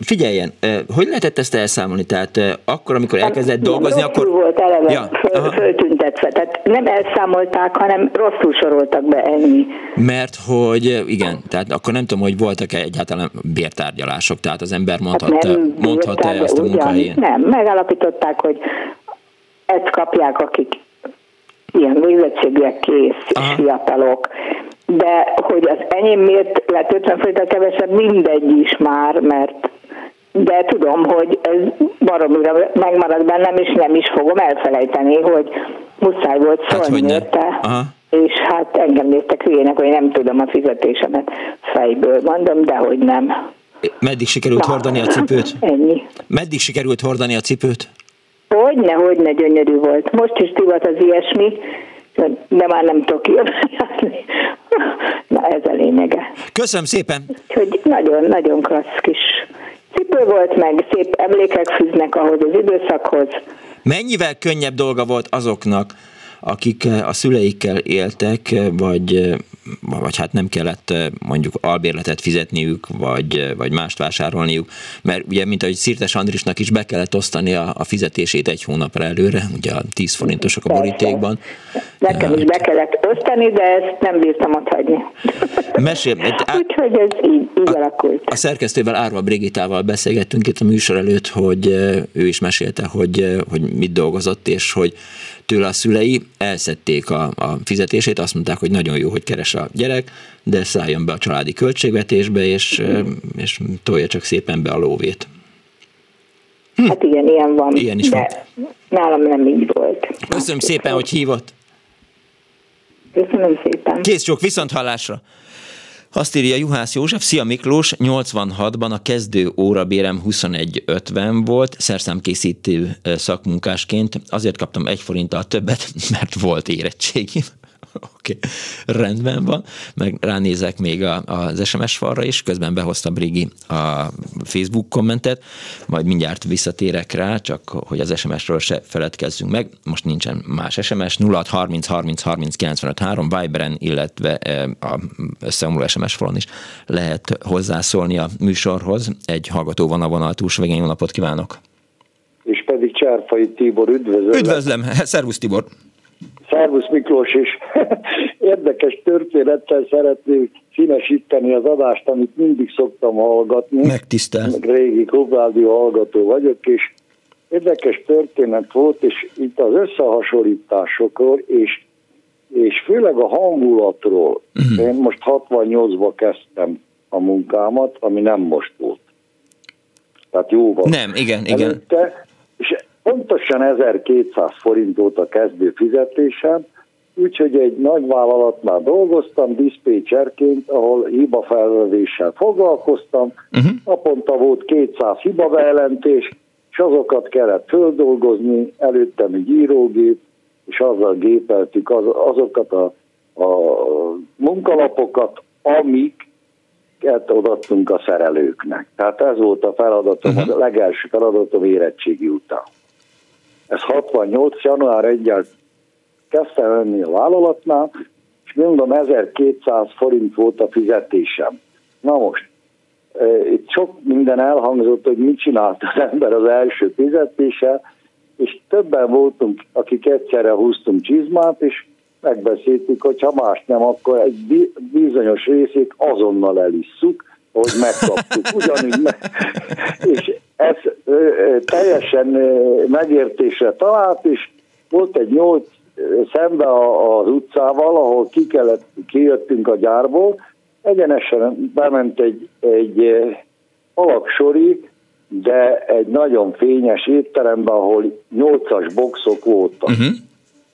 [SPEAKER 1] Figyeljen, hogy lehetett ezt elszámolni? Tehát akkor, amikor elkezdett dolgozni,
[SPEAKER 5] akkor... volt eleve ja, föl, föltüntetve, tehát nem elszámolták, hanem rosszul soroltak be ennyi.
[SPEAKER 1] Mert hogy igen, tehát akkor nem tudom, hogy voltak-e egyáltalán bértárgyalások, tehát az ember mondhatta, hát mondhatta azt a munkahelyén?
[SPEAKER 5] Nem, megállapították, hogy ezt kapják, akik ilyen végzettségűek kész, Aha. fiatalok, de hogy az enyém miért lett 50 forinttal kevesebb, mindegy is már, mert de tudom, hogy ez baromira megmarad bennem, és nem is fogom elfelejteni, hogy muszáj volt hát, szólni hát, érte. És hát engem néztek hülyének, hogy nem tudom a fizetésemet fejből, mondom, de hogy nem.
[SPEAKER 1] Meddig sikerült Na, hordani a cipőt?
[SPEAKER 5] Ennyi.
[SPEAKER 1] Meddig sikerült hordani a cipőt?
[SPEAKER 5] Hogyne, hogyne gyönyörű volt. Most is divat az ilyesmi, de már nem tudok. Na ez a lényege.
[SPEAKER 1] Köszönöm szépen!
[SPEAKER 5] Úgyhogy nagyon-nagyon klassz kis cipő volt, meg szép emlékek fűznek ahhoz az időszakhoz.
[SPEAKER 1] Mennyivel könnyebb dolga volt azoknak, akik a szüleikkel éltek, vagy vagy hát nem kellett mondjuk albérletet fizetniük, vagy, vagy mást vásárolniuk, mert ugye, mint ahogy Szirtes Andrisnak is be kellett osztani a, a fizetését egy hónapra előre, ugye a 10 forintosok a borítékban.
[SPEAKER 5] Nekem is be kellett osztani, de ezt nem bírtam ott hagyni.
[SPEAKER 1] Mesél,
[SPEAKER 5] Úgyhogy ez így, így a, alakult.
[SPEAKER 1] A szerkesztővel Árva Brigitával beszélgettünk itt a műsor előtt, hogy ő is mesélte, hogy, hogy mit dolgozott, és hogy tőle a szülei elszedték a, a fizetését, azt mondták, hogy nagyon jó, hogy keres a gyerek, de szálljon be a családi költségvetésbe, és, és tolja csak szépen be a lóvét.
[SPEAKER 5] Hm. Hát igen, ilyen van.
[SPEAKER 1] Ilyen is
[SPEAKER 5] de van. nálam nem így volt.
[SPEAKER 1] Köszönöm szépen, hogy hívott.
[SPEAKER 5] Köszönöm szépen.
[SPEAKER 1] Kész csak viszont hallásra. Azt írja Juhász József, Szia Miklós, 86-ban a kezdő órabérem 21.50 volt, szerszámkészítő szakmunkásként, azért kaptam egy forinttal többet, mert volt érettségi. Oké, okay. rendben van. Meg ránézek még a, az SMS falra is, közben behozta Brigi a Facebook kommentet, majd mindjárt visszatérek rá, csak hogy az SMS-ről se feledkezzünk meg. Most nincsen más SMS, 0630 30 30 95 3, Viberen, illetve e, a összeomló SMS falon is lehet hozzászólni a műsorhoz. Egy hallgató van a vonal túlsó végén, jó napot kívánok!
[SPEAKER 6] És pedig Csárfai Tibor, üdvözlöm!
[SPEAKER 1] Üdvözlöm! Szervusz Tibor!
[SPEAKER 6] Szervusz Miklós is. Érdekes történettel szeretnék színesíteni az adást, amit mindig szoktam hallgatni.
[SPEAKER 1] Megtisztel.
[SPEAKER 6] Régi klubrádió hallgató vagyok, és érdekes történet volt, és itt az összehasonlításokról, és, és főleg a hangulatról. Uh-huh. Én most 68-ba kezdtem a munkámat, ami nem most volt. Tehát jóval.
[SPEAKER 1] Nem, igen, igen. Előtte,
[SPEAKER 6] pontosan 1200 forint volt a kezdő fizetésem, Úgyhogy egy nagy vállalatnál dolgoztam, diszpécserként, ahol hibafelvevéssel foglalkoztam. Uh-huh. Naponta volt 200 hibabejelentés, és azokat kellett földolgozni, előttem egy írógép, és azzal gépeltük az, azokat a, a munkalapokat, amiket odaadtunk a szerelőknek. Tehát ez volt a feladatom, uh-huh. a legelső feladatom érettségi után. Ez 68. január 1 kezdtem lenni a vállalatnál, és mondom, 1200 forint volt a fizetésem. Na most, itt sok minden elhangzott, hogy mit csinált az ember az első fizetése, és többen voltunk, akik egyszerre húztunk csizmát, és megbeszéltük, hogy ha más nem, akkor egy bizonyos részét azonnal elisszuk, hogy megkaptuk. Ugyanúgy me- és ez teljesen megértésre talált, és volt egy nyolc szembe az utcával, ahol ki kellett, kijöttünk a gyárból, egyenesen bement egy, egy alaksori, de egy nagyon fényes étteremben, ahol nyolcas boxok voltak. Uh-huh.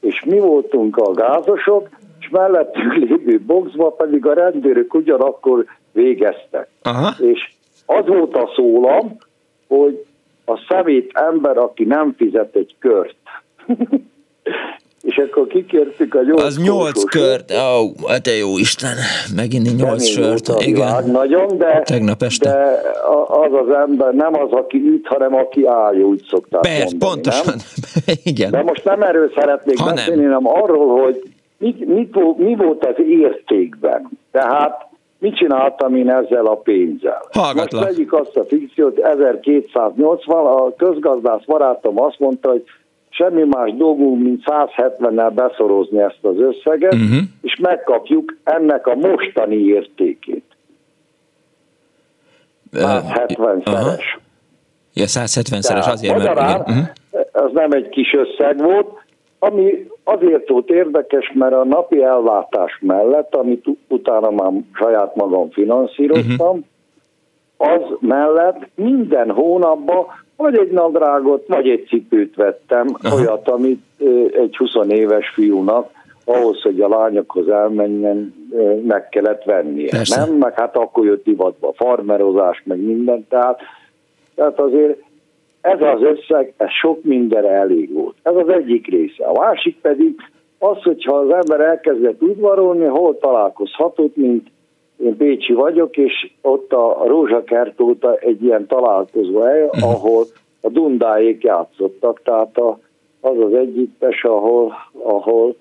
[SPEAKER 6] És mi voltunk a gázosok, és mellettünk lévő boxba pedig a rendőrök ugyanakkor végeztek. Uh-huh. És az volt a szólam, hogy a szemét ember, aki nem fizet egy kört. és akkor kikértük a nyolc
[SPEAKER 1] Az nyolc kört, ó, oh, hát jó Isten, megint nyolc sört, igen.
[SPEAKER 6] Nagyon, de,
[SPEAKER 1] Tegnap este.
[SPEAKER 6] de az az ember nem az, aki üt, hanem aki áll, úgy szokták
[SPEAKER 1] Persze,
[SPEAKER 6] mondani,
[SPEAKER 1] pontosan,
[SPEAKER 6] nem?
[SPEAKER 1] igen.
[SPEAKER 6] De most nem erről szeretnék ha beszélni, hanem arról, hogy mit, mit, mi volt az értékben. Tehát mit csináltam én ezzel a pénzzel?
[SPEAKER 1] Hallgatlak.
[SPEAKER 6] Most vegyük azt a fikciót, 1280, a közgazdász barátom azt mondta, hogy semmi más dolgunk, mint 170-nel beszorozni ezt az összeget, uh-huh. és megkapjuk ennek a mostani értékét. 170-szeres.
[SPEAKER 1] Ja, 170-szeres azért, mert... Igen. Uh-huh.
[SPEAKER 6] Az nem egy kis összeg volt, ami azért volt érdekes, mert a napi ellátás mellett, amit utána már saját magam finanszíroztam, uh-huh. az mellett minden hónapban vagy egy nadrágot, vagy egy cipőt vettem, Aha. olyat, amit egy 20 éves fiúnak ahhoz, hogy a lányokhoz elmenjen, meg kellett vennie. Persze. Nem? Meg hát akkor jött divatba farmerozás, meg minden, tehát, tehát azért ez az összeg, ez sok mindenre elég volt. Ez az egyik része. A másik pedig az, hogyha az ember elkezdett udvarolni, hol találkozhatott, mint én Bécsi vagyok, és ott a Rózsakert óta egy ilyen találkozó hely, uh-huh. ahol a Dundáék játszottak, tehát a, az az együttes, ahol, ahol,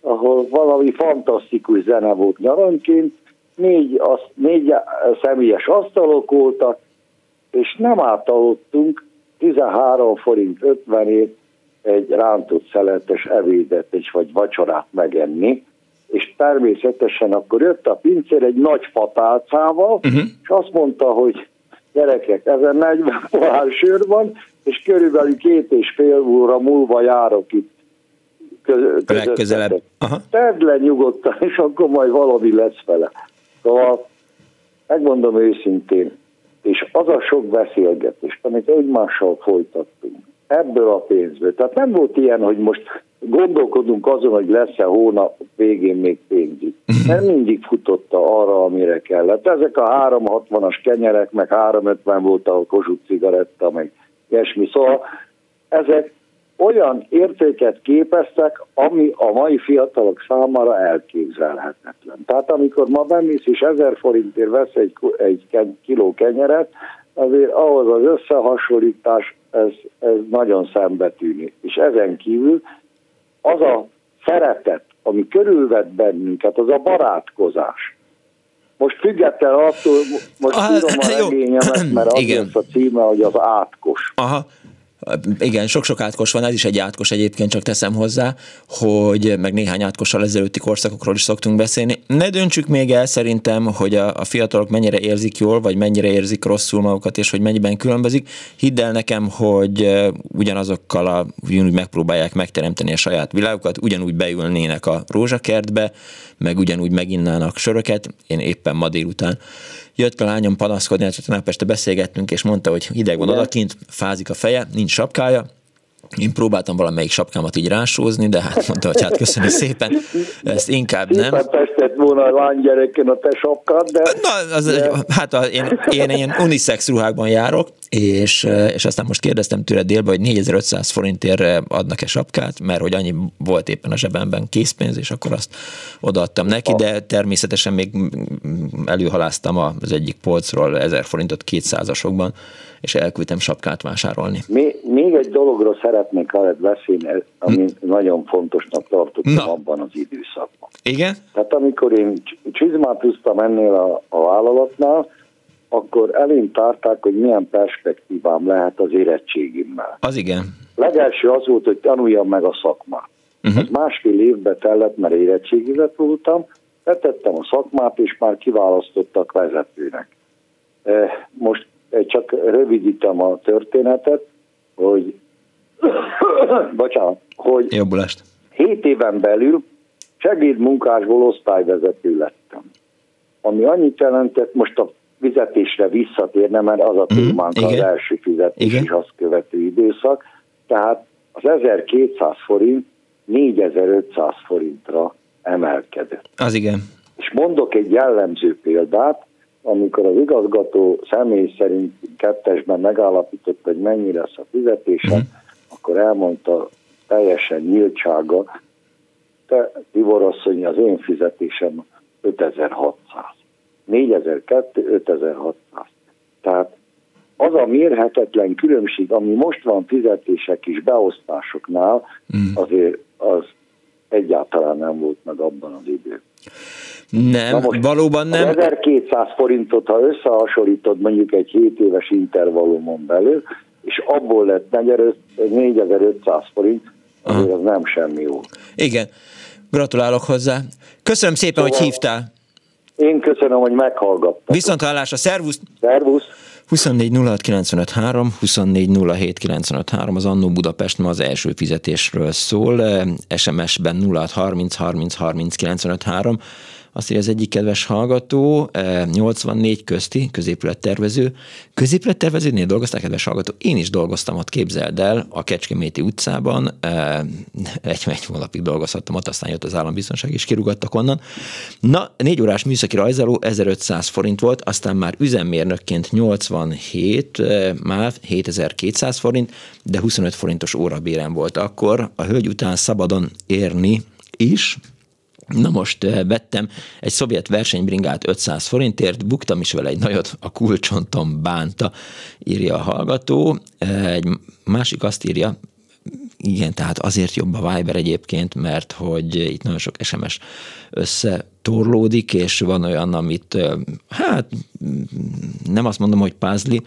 [SPEAKER 6] ahol valami fantasztikus zene volt nyaranként, négy, az, négy személyes asztalok voltak, és nem átaludtunk 13 forint 50 ért egy rántott szeletes evédet és vagy vacsorát megenni, és természetesen akkor jött a pincér egy nagy fatálcával, uh-huh. és azt mondta, hogy gyerekek, ezen 40 pohár sör van, és körülbelül két és fél óra múlva járok itt
[SPEAKER 1] Legközelebb.
[SPEAKER 6] Tedd le nyugodtan, és akkor majd valami lesz vele. Szóval megmondom őszintén, és az a sok beszélgetés, amit egymással folytattunk, ebből a pénzből. Tehát nem volt ilyen, hogy most gondolkodunk azon, hogy lesz-e hónap végén még pénzük. Mert mindig futotta arra, amire kellett. Ezek a 360-as kenyerek, meg 350 volt a Kossuth cigaretta, meg ilyesmi. Szóval ezek olyan értéket képeztek, ami a mai fiatalok számára elképzelhetetlen. Tehát amikor ma bemész és 1000 forintért vesz egy, egy kiló kenyeret, azért ahhoz az összehasonlítás ez, ez nagyon szembetűnő. És ezen kívül az a szeretet, ami körülvet bennünket, az a barátkozás. Most független attól, most ah, írom a regényemet, mert az Igen. lesz a címe, hogy az átkos.
[SPEAKER 1] Aha igen, sok-sok átkos van, ez is egy átkos egyébként, csak teszem hozzá, hogy meg néhány átkossal ezelőtti korszakokról is szoktunk beszélni. Ne döntsük még el szerintem, hogy a, a fiatalok mennyire érzik jól, vagy mennyire érzik rosszul magukat, és hogy mennyiben különbözik. Hidd el nekem, hogy ugyanazokkal a, ugyanúgy megpróbálják megteremteni a saját világukat, ugyanúgy beülnének a rózsakertbe, meg ugyanúgy meginnának söröket. Én éppen ma délután jött a lányom panaszkodni, tegnap este beszélgettünk, és mondta, hogy hideg van odakint, fázik a feje, nincs sapkája, Én próbáltam valamelyik sapkámat így rásózni, de hát mondta, hogy hát köszönöm szépen, ezt inkább nem.
[SPEAKER 6] Testett volna a lánygyereken a te sapkád, de...
[SPEAKER 1] Na, az, de... hát a, én, én ilyen unisex ruhákban járok, és, és aztán most kérdeztem tőle délbe, hogy 4500 forintért adnak-e sapkát, mert hogy annyi volt éppen a zsebemben készpénz, és akkor azt odaadtam neki, de természetesen még előhaláztam az egyik polcról 1000 forintot 200-asokban, és elküldtem sapkát vásárolni.
[SPEAKER 6] Még, még egy dologról szeretnék veled beszélni, ami hm. nagyon fontosnak tartottam Na. abban az időszakban.
[SPEAKER 1] Igen?
[SPEAKER 6] Tehát amikor én csizmát húztam ennél a, a vállalatnál, akkor elém tárták, hogy milyen perspektívám lehet az érettségimmel.
[SPEAKER 1] Az igen.
[SPEAKER 6] Legelső az volt, hogy tanuljam meg a szakmát. Uh-huh. Ez másfél évbe tellett, mert érettségizet voltam, betettem a szakmát, és már kiválasztottak vezetőnek. Eh, most csak rövidítem a történetet, hogy bocsánat, hogy
[SPEAKER 1] Jobbulást.
[SPEAKER 6] 7 éven belül segédmunkásból osztályvezető lettem. Ami annyit jelentett, most a fizetésre visszatérne, mert az a mhm, témánk mm, az első fizetés igen. és azt követő időszak. Tehát az 1200 forint 4500 forintra emelkedett.
[SPEAKER 1] Az igen.
[SPEAKER 6] És mondok egy jellemző példát, amikor az igazgató személy szerint kettesben megállapított, hogy mennyi lesz a fizetése, mm. akkor elmondta teljesen nyíltsága, te Tibor asszony, az én fizetésem 5600. 4002, 5600. Tehát az a mérhetetlen különbség, ami most van fizetések és beosztásoknál, mm. azért az egyáltalán nem volt meg abban az időben.
[SPEAKER 1] Nem, most valóban nem.
[SPEAKER 6] 1200 forintot, ha összehasonlítod mondjuk egy 7 éves intervallumon belül, és abból lett 4500 forint, azért Aha. az nem semmi jó.
[SPEAKER 1] Igen, gratulálok hozzá. Köszönöm szépen, szóval hogy hívtál.
[SPEAKER 6] Én köszönöm, hogy meghallgattak.
[SPEAKER 1] Viszont hallásra, szervusz!
[SPEAKER 6] Szervusz!
[SPEAKER 1] 24 24 az Annó Budapest ma az első fizetésről szól, SMS-ben 06 30 30 30 95 3, azt írja az egyik kedves hallgató, 84 eh, közti középülettervező. Középülettervezőnél dolgozták, kedves hallgató? Én is dolgoztam ott, képzeld el, a Kecskeméti utcában. Eh, egy, egy hónapig dolgozhattam ott, aztán jött az állambiztonság, és kirugattak onnan. Na, négy órás műszaki rajzoló 1500 forint volt, aztán már üzemmérnökként 87, eh, már 7200 forint, de 25 forintos órabérem volt akkor. A hölgy után szabadon érni is, Na most eh, vettem egy szovjet versenybringát 500 forintért, buktam is vele egy nagyot, a kulcsontom bánta, írja a hallgató. Eh, egy másik azt írja, igen, tehát azért jobb a Viber egyébként, mert hogy itt nagyon sok SMS összetorlódik, és van olyan, amit eh, hát nem azt mondom, hogy pázli,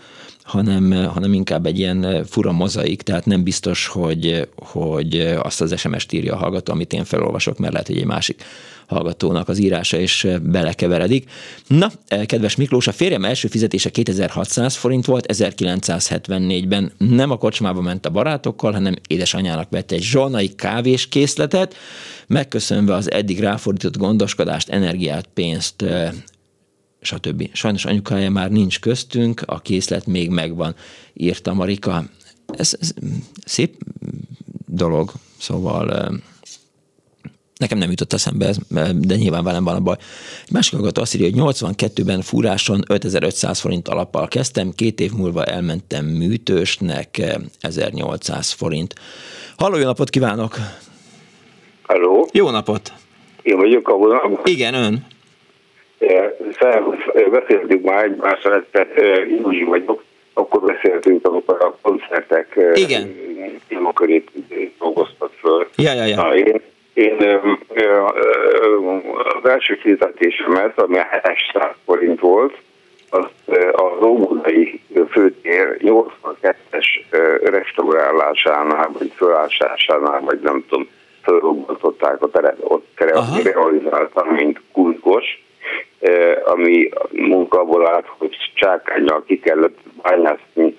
[SPEAKER 1] hanem, hanem inkább egy ilyen fura mozaik, tehát nem biztos, hogy, hogy azt az SMS-t írja a hallgató, amit én felolvasok, mert lehet, hogy egy másik hallgatónak az írása is belekeveredik. Na, kedves Miklós, a férjem első fizetése 2600 forint volt, 1974-ben nem a kocsmába ment a barátokkal, hanem édesanyjának vett egy zsolnai kávéskészletet, megköszönve az eddig ráfordított gondoskodást, energiát, pénzt, stb. Sajnos anyukája már nincs köztünk, a készlet még megvan, írta Marika. Ez, ez szép dolog, szóval nekem nem jutott eszembe ez, de nyilván velem van a baj. Egy másik hallgató azt írja, hogy 82-ben fúráson 5500 forint alappal kezdtem, két év múlva elmentem műtősnek 1800 forint. Halló, jó napot kívánok!
[SPEAKER 7] Halló!
[SPEAKER 1] Jó napot!
[SPEAKER 7] Én vagyok a
[SPEAKER 1] Igen, ön
[SPEAKER 7] beszéltünk már egymással, tehát Júli vagyok, akkor beszéltünk, amikor a koncertek
[SPEAKER 1] Igen.
[SPEAKER 7] témakörét dolgoztat föl.
[SPEAKER 1] Ja, ja, ja.
[SPEAKER 7] Na, én, én az első fizetésemet, ami a 700 forint volt, az az Óbudai főtér 82-es restaurálásánál, vagy fölásásánál, vagy nem tudom, fölrobbantották a teret, ott realizáltam, mint kultkos ami munkából állt, hogy csákányjal ki kellett bányászni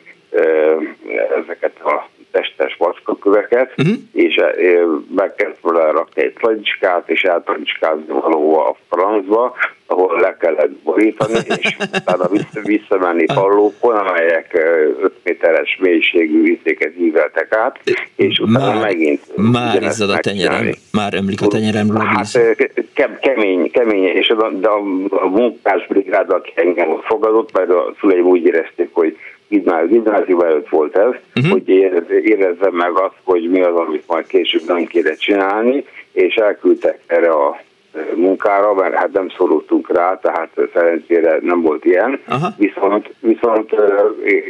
[SPEAKER 7] ezeket a testes vackaköveket, uh-huh. és meg kellett volna rakni egy talicskát, és eltalicskálni valóva a francba, ahol le kellett borítani, és utána vissza, visszamenni pallókon, amelyek 5 méteres mélységű viszéket híveltek át, és utána már, megint
[SPEAKER 1] már izzad a tenyerem, már ömlik a víz.
[SPEAKER 7] Hát kemény, kemény, és a, de a, a munkásbrigád, aki engem fogadott, mert a szüleim úgy érezték, hogy gimnázium előtt volt ez, uh-huh. hogy érezzem meg azt, hogy mi az, amit majd később nem kéne csinálni, és elküldtek erre a munkára, mert hát nem szorultunk rá, tehát szerencsére nem volt ilyen. Aha. Viszont, viszont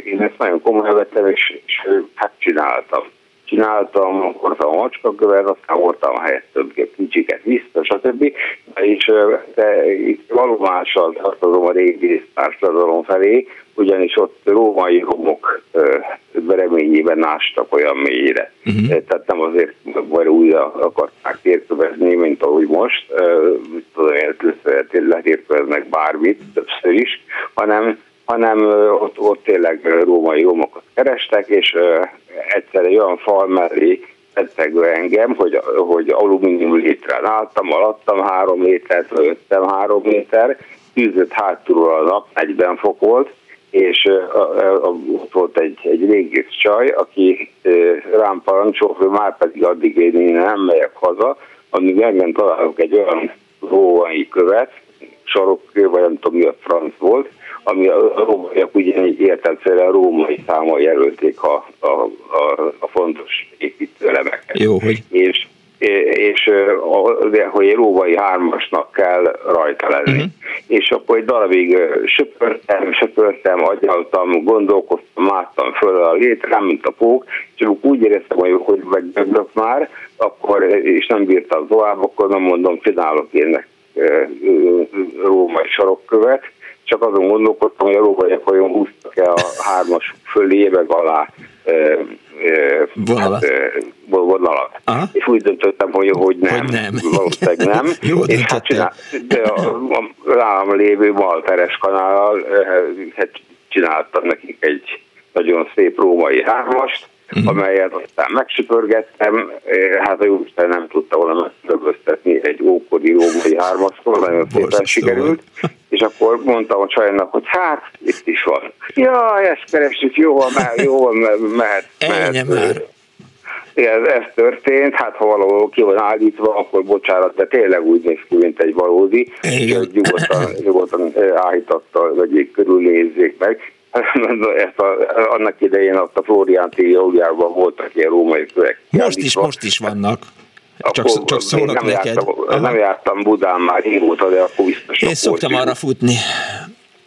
[SPEAKER 7] én ezt nagyon komolyan vettem, és, és hát csináltam. Csináltam, hordtam a macskakövet, aztán hordtam a helyet több kicsiket vissza, stb. És de itt valómással tartozom a régi társadalom felé, ugyanis ott római romok reményében ástak olyan mélyre. Uh-huh. Tehát nem azért vagy újra akarták érkövezni, mint ahogy most, tudom, letérköveznek bármit, többször is, hanem hanem ott, ott tényleg római romokat kerestek, és egyszer egy olyan fal mellé tettegő engem, hogy, hogy alumínium létrán álltam, alattam három métert, fölöttem három méter, tűzött hátulról a nap, 40 fok volt, és ott volt egy, egy régész csaj, aki rám parancsolt, hogy már pedig addig én nem megyek haza, amíg meg nem találok egy olyan római követ, sarokkő, vagy nem tudom mi a franc volt, ami a rómaiak ugye értelmszerűen római száma jelölték a, a, a, a fontos építőelemeket.
[SPEAKER 1] Jó, hogy...
[SPEAKER 7] És és hogy róvai hármasnak kell rajta lenni. Uh-huh. És akkor egy darabig söpörtem, söpörtem, agyaltam, gondolkoztam, máttam föl a létre, mint a pók, és akkor úgy éreztem, hogy, hogy megdöglök már, akkor, és nem bírtam tovább, akkor nem mondom, csinálok én római sarokkövet, csak azon gondolkodtam, hogy a rómaiak olyan húztak el a hármas fölé, meg alá
[SPEAKER 1] vonalat.
[SPEAKER 7] Vonalat. És úgy döntöttem, hogy, hogy nem.
[SPEAKER 1] Hogy nem.
[SPEAKER 7] Valószínűleg nem.
[SPEAKER 1] Jó
[SPEAKER 7] és hát csinál, de a, a rám lévő Malteres kanállal hát csináltam nekik egy nagyon szép római hármast, uh-huh. amelyet aztán megsüpörgettem, hát a Jóisten nem tudta volna megkülönböztetni egy ókori római hármastól, nagyon szépen sikerült, és akkor mondtam a csajnak, hogy hát, itt is van. Ja, ezt kerestük, jó, már, jó, mehet, mehet.
[SPEAKER 1] már.
[SPEAKER 7] Ez, ez történt, hát ha valahol ki van állítva, akkor bocsánat, de tényleg úgy néz ki, mint egy valódi, Igen. és nyugodtan, nyugodtan állítatta, hogy körülnézzék meg. Ezt a, annak idején ott a Floriánti Jóliában voltak ilyen római kövek.
[SPEAKER 1] Most is, most is vannak. Csak, akkor csak szólok
[SPEAKER 7] nem
[SPEAKER 1] neked.
[SPEAKER 7] Jártam, nem jártam Budán már régóta, de akkor biztos.
[SPEAKER 1] Én szoktam arra futni.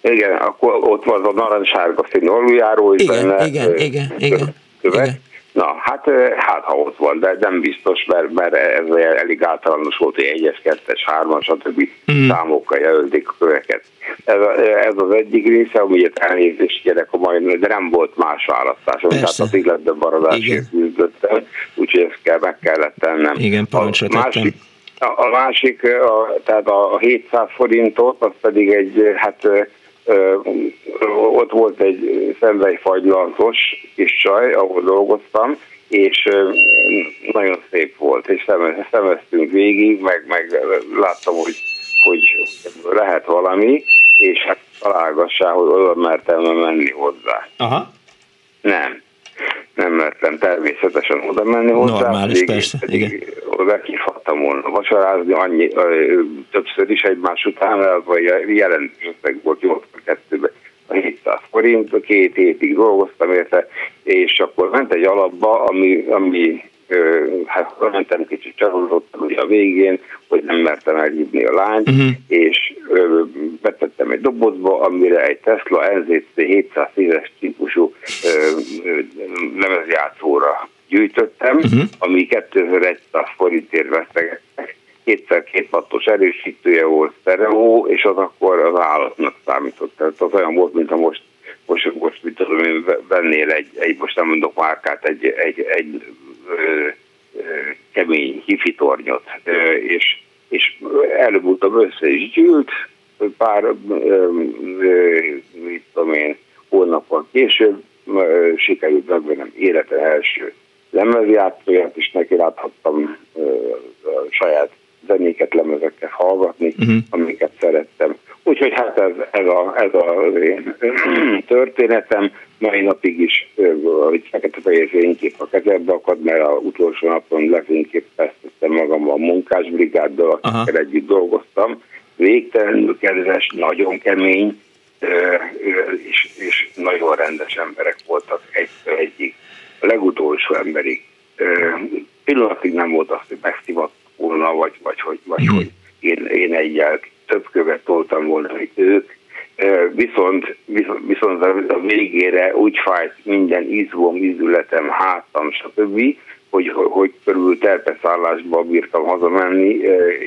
[SPEAKER 7] Igen, akkor ott van a narancssárga színű aluljáró.
[SPEAKER 1] Igen, benne, igen, igen, igen, igen.
[SPEAKER 7] Na, hát, hát ha ott van, de nem biztos, mert, mert ez elég általános volt, hogy egyes, kettes, hármas, stb. Mm. számokkal jelölték a köveket. Ez, ez az egyik része, amiért elnézést kérek a mai, de nem volt más választásom, tehát az illetve maradásért küzdöttem, úgyhogy ezt kell, meg kellett tennem.
[SPEAKER 1] Igen, a
[SPEAKER 7] másik, a, a másik, a, tehát a 700 forintot, az pedig egy, hát ott volt egy szenvelyfagylantos kis csaj, ahol dolgoztam, és nagyon szép volt, és szemeztünk végig, meg, meg láttam, hogy, hogy lehet valami, és hát találgassá, hogy oda mertem menni hozzá.
[SPEAKER 1] Aha.
[SPEAKER 7] Nem nem mertem természetesen oda menni hozzá.
[SPEAKER 1] Normális, pedig, persze, pedig igen.
[SPEAKER 7] Oda kifadtam volna vacsorázni, annyi, ö, többször is egymás után, vagy jelentős volt 82-ben a 700 forint, két hétig dolgoztam érte, és akkor ment egy alapba, ami, ami hát mentem kicsit csalódottam a végén, hogy nem mertem elhívni a lányt, uh-huh. és ö, betettem egy dobozba, amire egy Tesla NZC 710-es típusú lemezjátszóra gyűjtöttem, uh-huh. ami 2100 forintért vesztegettek. Kétszer két pattos erősítője volt sztereó, és az akkor az állatnak számított. Tehát az olyan volt, mint a most most, most mit tudom én, vennél egy, egy, most nem mondok márkát, egy, egy, egy kemény hifitornyot, ö, és, és előbb-utóbb össze is gyűlt, pár, mit tudom én, hónappal később sikerült megvennem élete első lemezjátszóját, és neki láthattam a saját zenéket, lemezeket hallgatni, uh-huh. amiket szerettem úgyhogy hát ez, ez, a, ez az én történetem. Mai napig is, hogy fekete fehér fénykép a kezembe akad, mert a utolsó napon lefényképeztettem magam a munkásbrigáddal, akikkel együtt dolgoztam. Végtelenül kedves, nagyon kemény, és, és nagyon rendes emberek voltak egytől egyik. A legutolsó emberig pillanatig nem volt azt, hogy megszivat volna, vagy, vagy, vagy, vagy mm. hogy én, én egyel több követ toltam volna, mint ők. Viszont, viszont, a végére úgy fájt minden izvom, izületem, hátam, stb., hogy, hogy körül terpeszállásba bírtam hazamenni,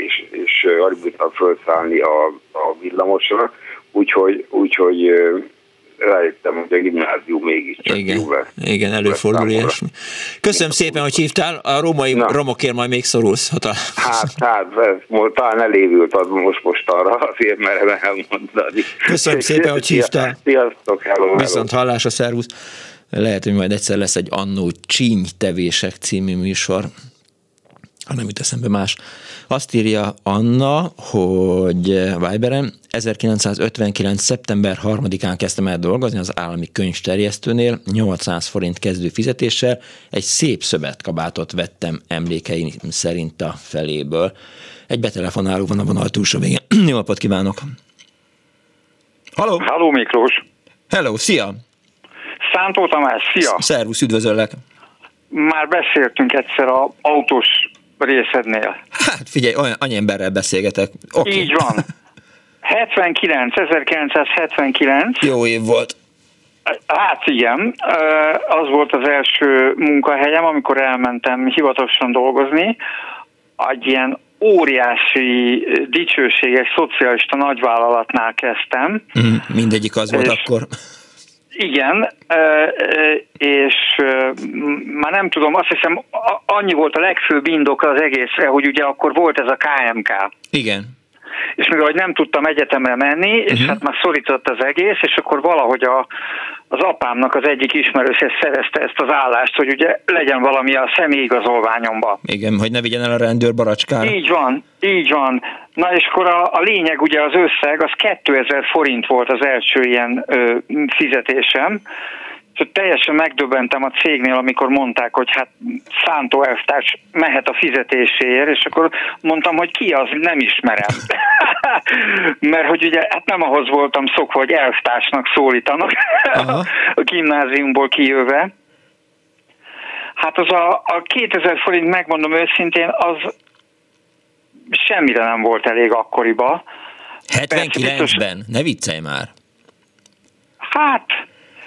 [SPEAKER 7] és, és alig bírtam felszállni a, a villamosra, úgyhogy, úgyhogy rájöttem, hogy a gimnázium mégiscsak
[SPEAKER 1] igen, jó lesz. Igen, előfordul ilyesmi. Köszönöm szépen, hogy hívtál. A római Na. romokért majd még szorulsz. Hát,
[SPEAKER 7] hát, hát most talán elévült az most, most arra, azért merem elmondani.
[SPEAKER 1] Köszönöm szépen, hogy hívtál.
[SPEAKER 7] Sziasztok, hello,
[SPEAKER 1] Viszont hallás a szervusz. Lehet, hogy majd egyszer lesz egy annó csíny tevések című műsor ha nem jut eszembe más. Azt írja Anna, hogy Viberen 1959. szeptember 3-án kezdtem el dolgozni az állami könyvterjesztőnél, 800 forint kezdő fizetéssel, egy szép szövetkabátot vettem emlékeim szerint a feléből. Egy betelefonáló van a vonal túlsó végén. Jó napot kívánok!
[SPEAKER 8] Halló! Halló Miklós!
[SPEAKER 1] Hello, szia!
[SPEAKER 8] Szántó Tamás, szia!
[SPEAKER 1] Szervusz, üdvözöllek!
[SPEAKER 8] Már beszéltünk egyszer a autós részednél.
[SPEAKER 1] Hát figyelj, olyan, annyi emberrel beszélgetek.
[SPEAKER 8] Okay. Így van. 79, 1979.
[SPEAKER 1] Jó év volt.
[SPEAKER 8] Hát igen, az volt az első munkahelyem, amikor elmentem hivatalosan dolgozni. Egy ilyen óriási, dicsőséges szocialista nagyvállalatnál kezdtem.
[SPEAKER 1] Mm, mindegyik az volt akkor.
[SPEAKER 8] Igen, és már nem tudom, azt hiszem annyi volt a legfőbb indok az egészre, hogy ugye akkor volt ez a KMK.
[SPEAKER 1] Igen.
[SPEAKER 8] És mivel hogy nem tudtam egyetemre menni, és uh-huh. hát már szorított az egész, és akkor valahogy a, az apámnak az egyik ismerőse szerezte ezt az állást, hogy ugye legyen valami a személyigazolványomba.
[SPEAKER 1] Igen, hogy ne vigyen el a rendőr baracskára.
[SPEAKER 8] Így van, így van. Na és akkor a, a lényeg ugye az összeg, az 2000 forint volt az első ilyen ö, fizetésem, és teljesen megdöbbentem a cégnél, amikor mondták, hogy hát szántó elvtárs mehet a fizetéséért, és akkor mondtam, hogy ki az, nem ismerem. Mert hogy ugye hát nem ahhoz voltam szokva, hogy elvtársnak szólítanak a gimnáziumból kijöve. Hát az a, a 2000 forint, megmondom őszintén, az semmire nem volt elég akkoriba.
[SPEAKER 1] 79-ben? Ne viccelj már!
[SPEAKER 8] Hát,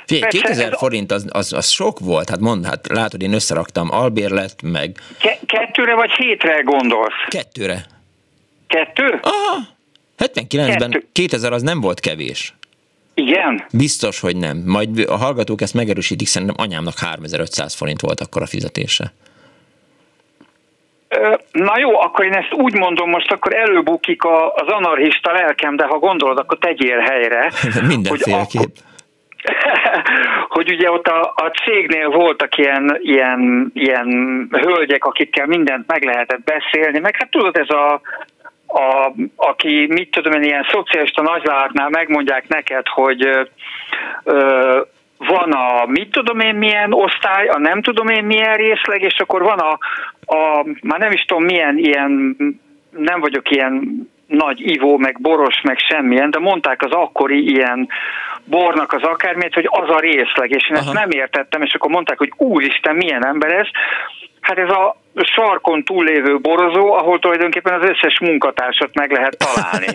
[SPEAKER 1] Figyelj, 2000 ez forint az, az, az sok volt, hát mondd, hát látod, én összeraktam albérlet, meg...
[SPEAKER 8] Ke- kettőre vagy hétre gondolsz?
[SPEAKER 1] Kettőre.
[SPEAKER 8] Kettő?
[SPEAKER 1] Aha. 79-ben Kettő. 2000 az nem volt kevés.
[SPEAKER 8] Igen?
[SPEAKER 1] Biztos, hogy nem. Majd a hallgatók ezt megerősítik, szerintem anyámnak 3500 forint volt akkor a fizetése.
[SPEAKER 8] Na jó, akkor én ezt úgy mondom, most akkor előbukik a, az anarchista lelkem, de ha gondolod, akkor tegyél helyre.
[SPEAKER 1] Mindenféleképp.
[SPEAKER 8] hogy ugye ott a, a cégnél voltak ilyen, ilyen, ilyen hölgyek, akikkel mindent meg lehetett beszélni, meg hát tudod, ez a, a, aki, mit tudom én, ilyen szocialista nagyvállalatnál megmondják neked, hogy ö, van a mit tudom én milyen osztály, a nem tudom én milyen részleg, és akkor van a, a már nem is tudom milyen ilyen, nem vagyok ilyen nagy ivó, meg boros, meg semmilyen, de mondták az akkori ilyen bornak az akármét, hogy az a részleg, és én Aha. ezt nem értettem, és akkor mondták, hogy úristen, milyen ember ez, Hát ez a sarkon túllévő borozó, ahol tulajdonképpen az összes munkatársat meg lehet találni.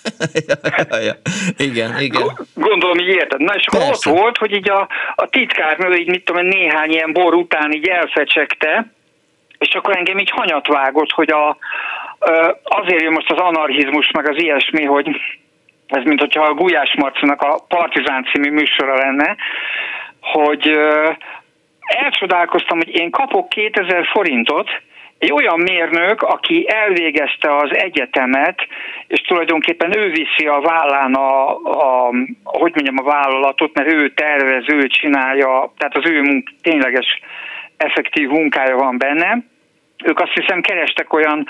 [SPEAKER 1] ja, ja, ja. Igen, igen.
[SPEAKER 8] Gondolom, így érted. Na és akkor Persze. ott volt, hogy így a, a titkárnő így mit tudom, néhány ilyen bor után így elfecsegte, és akkor engem így hanyat vágott, hogy a, azért jön most az anarchizmus, meg az ilyesmi, hogy ez mint hogyha a Gulyás Marcinak a Partizán című műsora lenne, hogy elcsodálkoztam, hogy én kapok 2000 forintot, egy olyan mérnök, aki elvégezte az egyetemet, és tulajdonképpen ő viszi a vállán a, a hogy mondjam, a vállalatot, mert ő tervez, ő csinálja, tehát az ő munk, tényleges effektív munkája van benne. Ők azt hiszem kerestek olyan,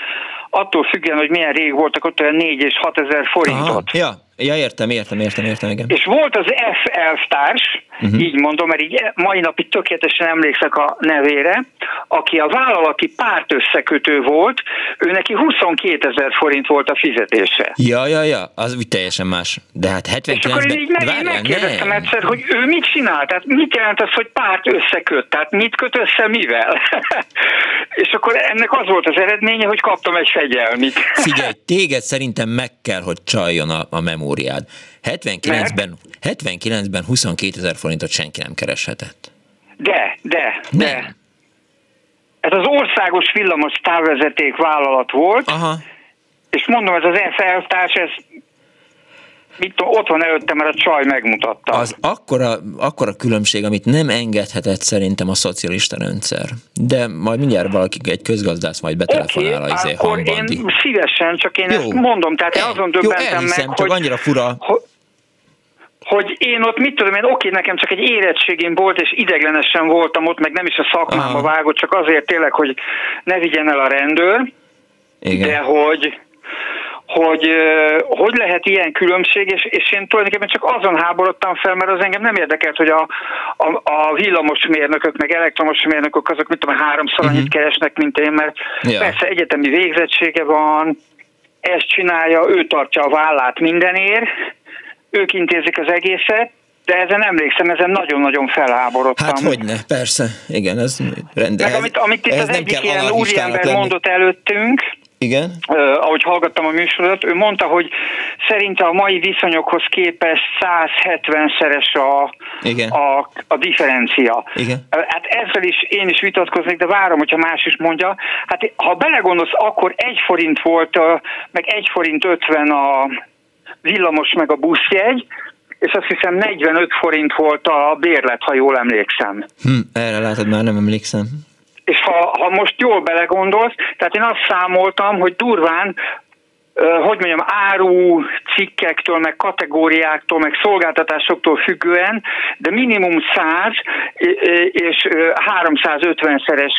[SPEAKER 8] attól függően, hogy milyen rég voltak ott, olyan 4 és 6 ezer forintot. Aha,
[SPEAKER 1] ja, Ja, értem, értem, értem, értem, igen.
[SPEAKER 8] És volt az F elvtárs, uh-huh. így mondom, mert így mai napig tökéletesen emlékszek a nevére, aki a vállalati párt összekötő volt, ő neki 22 ezer forint volt a fizetése.
[SPEAKER 1] Ja, ja, ja, az úgy teljesen más. De hát 79 És
[SPEAKER 8] akkor így meg, megkérdeztem nem. egyszer, hogy ő mit csinál, tehát mit jelent az, hogy párt összeköt, tehát mit köt össze mivel? és akkor ennek az volt az eredménye, hogy kaptam egy fegyelmit.
[SPEAKER 1] Figyelj, téged szerintem meg kell, hogy csaljon a, a memóriád. 79-ben, 79-ben 22 ezer forintot senki nem kereshetett.
[SPEAKER 8] De, de, nem. de. Ez az országos villamos távvezeték vállalat volt, Aha. és mondom, ez az FL társ, ez mit tudom, ott van előttem, mert a csaj megmutatta.
[SPEAKER 1] Az akkora, akkora különbség, amit nem engedhetett szerintem a szocialista rendszer. De majd mindjárt valaki, egy közgazdász majd betelefonál okay, a izé
[SPEAKER 8] akkor én szívesen, csak én jó. ezt mondom, tehát én azon döbbentem meg,
[SPEAKER 1] csak hogy, annyira fura.
[SPEAKER 8] Hogy, hogy én ott mit tudom én, oké, nekem csak egy érettségém volt, és ideglenesen voltam ott, meg nem is a szakmába Aha. vágott, csak azért tényleg, hogy ne vigyen el a rendőr, Igen. de hogy hogy hogy lehet ilyen különbség, és, és én tulajdonképpen csak azon háborodtam fel, mert az engem nem érdekelt, hogy a, a, a villamosmérnökök, meg elektromosmérnökök azok, mit tudom, háromszor annyit uh-huh. keresnek, mint én, mert ja. persze egyetemi végzettsége van, ezt csinálja, ő tartja a vállát mindenért, ők intézik az egészet, de ezen emlékszem, ezen nagyon-nagyon felháborodtam.
[SPEAKER 1] Hát hogyne, persze, igen, ez rendben.
[SPEAKER 8] Meg amit, amit itt az egyik ilyen úriember mondott előttünk,
[SPEAKER 1] igen.
[SPEAKER 8] Uh, ahogy hallgattam a műsorot, ő mondta, hogy szerinte a mai viszonyokhoz képest 170-szeres a, Igen. a, a differencia.
[SPEAKER 1] Igen.
[SPEAKER 8] Hát ezzel is én is vitatkoznék, de várom, hogyha más is mondja. Hát ha belegondolsz, akkor egy forint volt, meg egy forint 50 a villamos meg a buszjegy, és azt hiszem 45 forint volt a bérlet, ha jól emlékszem.
[SPEAKER 1] Hm, erre látod, már nem emlékszem.
[SPEAKER 8] És ha, ha most jól belegondolsz, tehát én azt számoltam, hogy durván hogy mondjam, áru cikkektől, meg kategóriáktól, meg szolgáltatásoktól függően, de minimum 100 és 350-szeres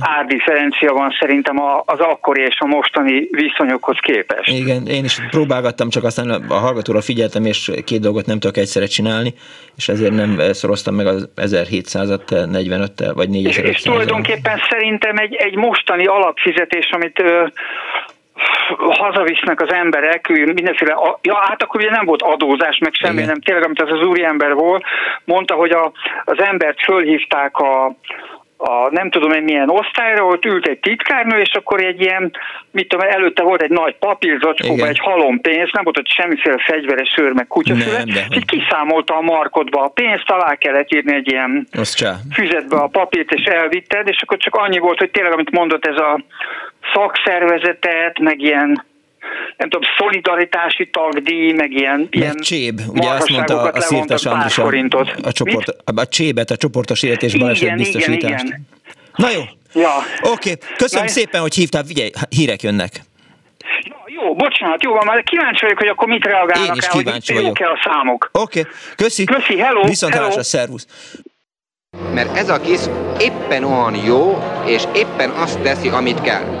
[SPEAKER 8] árdifferencia van szerintem az akkori és a mostani viszonyokhoz képest.
[SPEAKER 1] Igen, én is próbálgattam, csak aztán a hallgatóra figyeltem, és két dolgot nem tudok egyszerre csinálni, és ezért nem szoroztam meg az 1700-at 45-tel, vagy 4500
[SPEAKER 8] És, és tulajdonképpen szerintem egy, egy mostani alapfizetés, amit hazavisznek az emberek, mindenféle, ja, hát akkor ugye nem volt adózás, meg semmi, Igen. nem tényleg, amit az az úriember volt, mondta, hogy a, az embert fölhívták a, a nem tudom én milyen osztályra, ott ült egy titkárnő, és akkor egy ilyen, mit tudom, előtte volt egy nagy papírzacskóban egy halom pénz, nem volt ott semmiféle fegyveres sör, meg kutyafüle, és így kiszámolta a markodba a pénzt, alá kellett írni egy ilyen füzetbe a papírt, és elvitted, és akkor csak annyi volt, hogy tényleg, amit mondott ez a szakszervezetet, meg ilyen nem tudom, szolidaritási tagdíj, meg ilyen, ilyen
[SPEAKER 1] cséb, ugye azt mondta a Szirtes Andris a, a, csoport, a csébet, a csoportos életés baleset biztosítást. Igen, igen. Na jó,
[SPEAKER 8] ja.
[SPEAKER 1] oké, okay. köszönöm Na, szépen, hogy hívtál, figyelj, hírek jönnek.
[SPEAKER 8] Jó, jó, bocsánat, jó van, már kíváncsi vagyok, hogy akkor mit reagálnak Én
[SPEAKER 1] is el, kíváncsi hogy vagyok.
[SPEAKER 8] a számok.
[SPEAKER 1] Oké, okay. köszi.
[SPEAKER 8] Köszi, hello.
[SPEAKER 1] Viszont hello. szervusz.
[SPEAKER 9] Mert ez a kis éppen olyan jó, és éppen azt teszi, amit kell.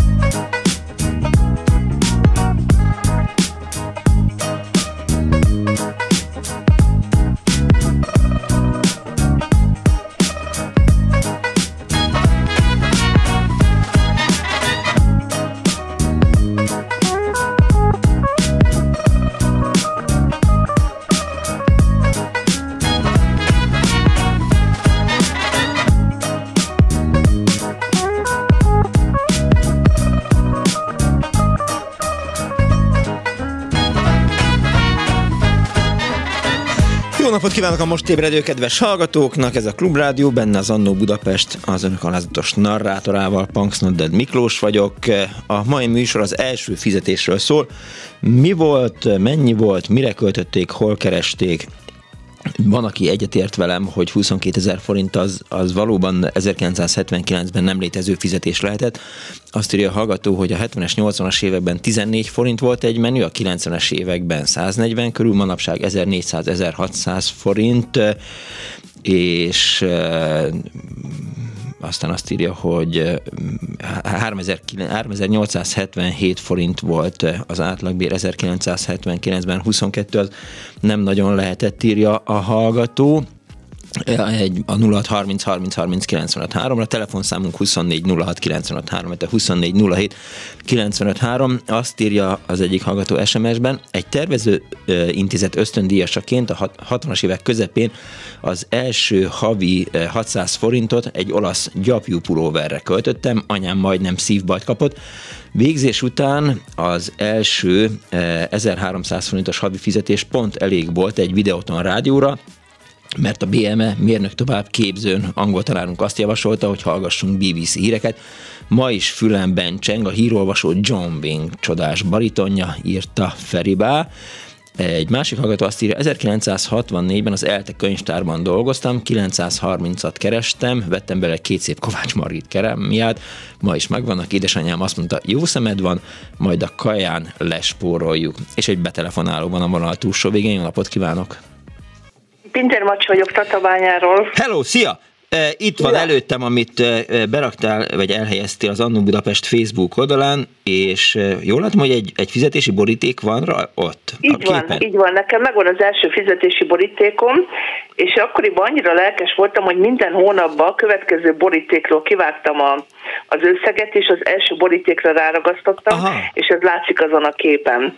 [SPEAKER 1] Napot kívánok a most ébredő kedves hallgatóknak, ez a Klubrádió, benne az Annó Budapest, az önök alázatos narrátorával, Punks Nodded Miklós vagyok. A mai műsor az első fizetésről szól. Mi volt, mennyi volt, mire költötték, hol keresték, van, aki egyetért velem, hogy 22 ezer forint az, az valóban 1979-ben nem létező fizetés lehetett. Azt írja a hallgató, hogy a 70-es, 80-as években 14 forint volt egy menü, a 90-es években 140 körül, manapság 1400-1600 forint, és aztán azt írja, hogy 3877 forint volt az átlagbér 1979-ben, 22 az nem nagyon lehetett, írja a hallgató egy, a 06 30 30 30 95 3 a telefonszámunk 24 06 95 3, 24 07 95 3, azt írja az egyik hallgató SMS-ben, egy tervező intézet ösztöndíjasaként a 60-as évek közepén az első havi 600 forintot egy olasz gyapjú pulóverre költöttem, anyám majdnem szívbajt kapott, Végzés után az első 1300 forintos havi fizetés pont elég volt egy videóton rádióra, mert a BME mérnök tovább képzőn angol tanárunk azt javasolta, hogy hallgassunk BBC híreket. Ma is fülemben cseng a hírolvasó John Wing csodás baritonja, írta Feribá. Egy másik hallgató azt írja, 1964-ben az ELTE könyvtárban dolgoztam, 930-at kerestem, vettem bele két szép Kovács Margit kerámiát, ma is megvannak, édesanyám azt mondta, jó szemed van, majd a kaján lespóroljuk. És egy betelefonáló van a vonal túlsó végén, jó napot kívánok!
[SPEAKER 10] Pinter Macs vagyok Tatabányáról.
[SPEAKER 1] Hello, szia! E, itt van előttem, amit e, beraktál, vagy elhelyeztél az Annu Budapest Facebook oldalán, és e, jól látom, hogy egy, egy fizetési boríték van rá ott
[SPEAKER 10] így van, így van. Nekem megvan az első fizetési borítékom, és akkoriban annyira lelkes voltam, hogy minden hónapban a következő borítékról kivágtam a, az összeget, és az első borítékra ráragasztottam, Aha. és ez látszik azon a képen.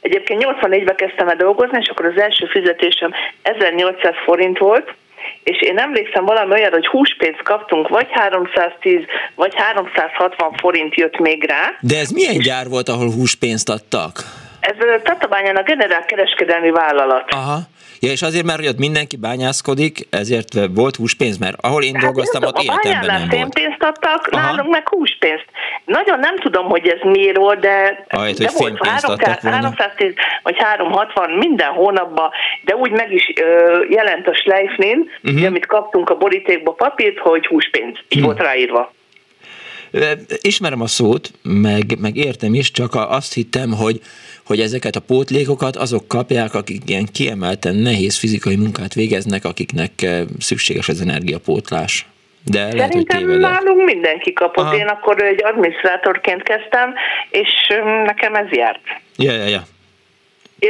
[SPEAKER 10] Egyébként 84-ben kezdtem el dolgozni, és akkor az első fizetésem 1800 forint volt, és én emlékszem valami olyan, hogy húspénzt kaptunk, vagy 310, vagy 360 forint jött még rá.
[SPEAKER 1] De ez milyen gyár volt, ahol húspénzt adtak?
[SPEAKER 10] Ez Tatabányán a generál kereskedelmi vállalat.
[SPEAKER 1] Aha. Ja, és azért, mert hogy ott mindenki bányászkodik, ezért volt húspénz, mert ahol én hát dolgoztam, ott életemben nem volt.
[SPEAKER 10] pénzt adtak, Aha. nálunk meg húspénzt. Nagyon nem tudom, hogy ez miért volt, de,
[SPEAKER 1] Ahelyett,
[SPEAKER 10] de
[SPEAKER 1] volt 300,
[SPEAKER 10] 310 vagy 360 minden hónapban, de úgy meg is ö, jelent a Schleifnin, uh-huh. amit kaptunk a borítékba papírt, hogy húspénz. Így uh-huh. volt ráírva.
[SPEAKER 1] Ismerem a szót, meg, meg értem is, csak azt hittem, hogy hogy ezeket a pótlékokat azok kapják, akik ilyen kiemelten nehéz fizikai munkát végeznek, akiknek eh, szükséges az energiapótlás. De lehet,
[SPEAKER 10] Szerintem
[SPEAKER 1] hogy
[SPEAKER 10] nálunk mindenki kapott. Aha. Én akkor egy adminisztrátorként kezdtem, és nekem ez járt.
[SPEAKER 1] Ja, ja, ja.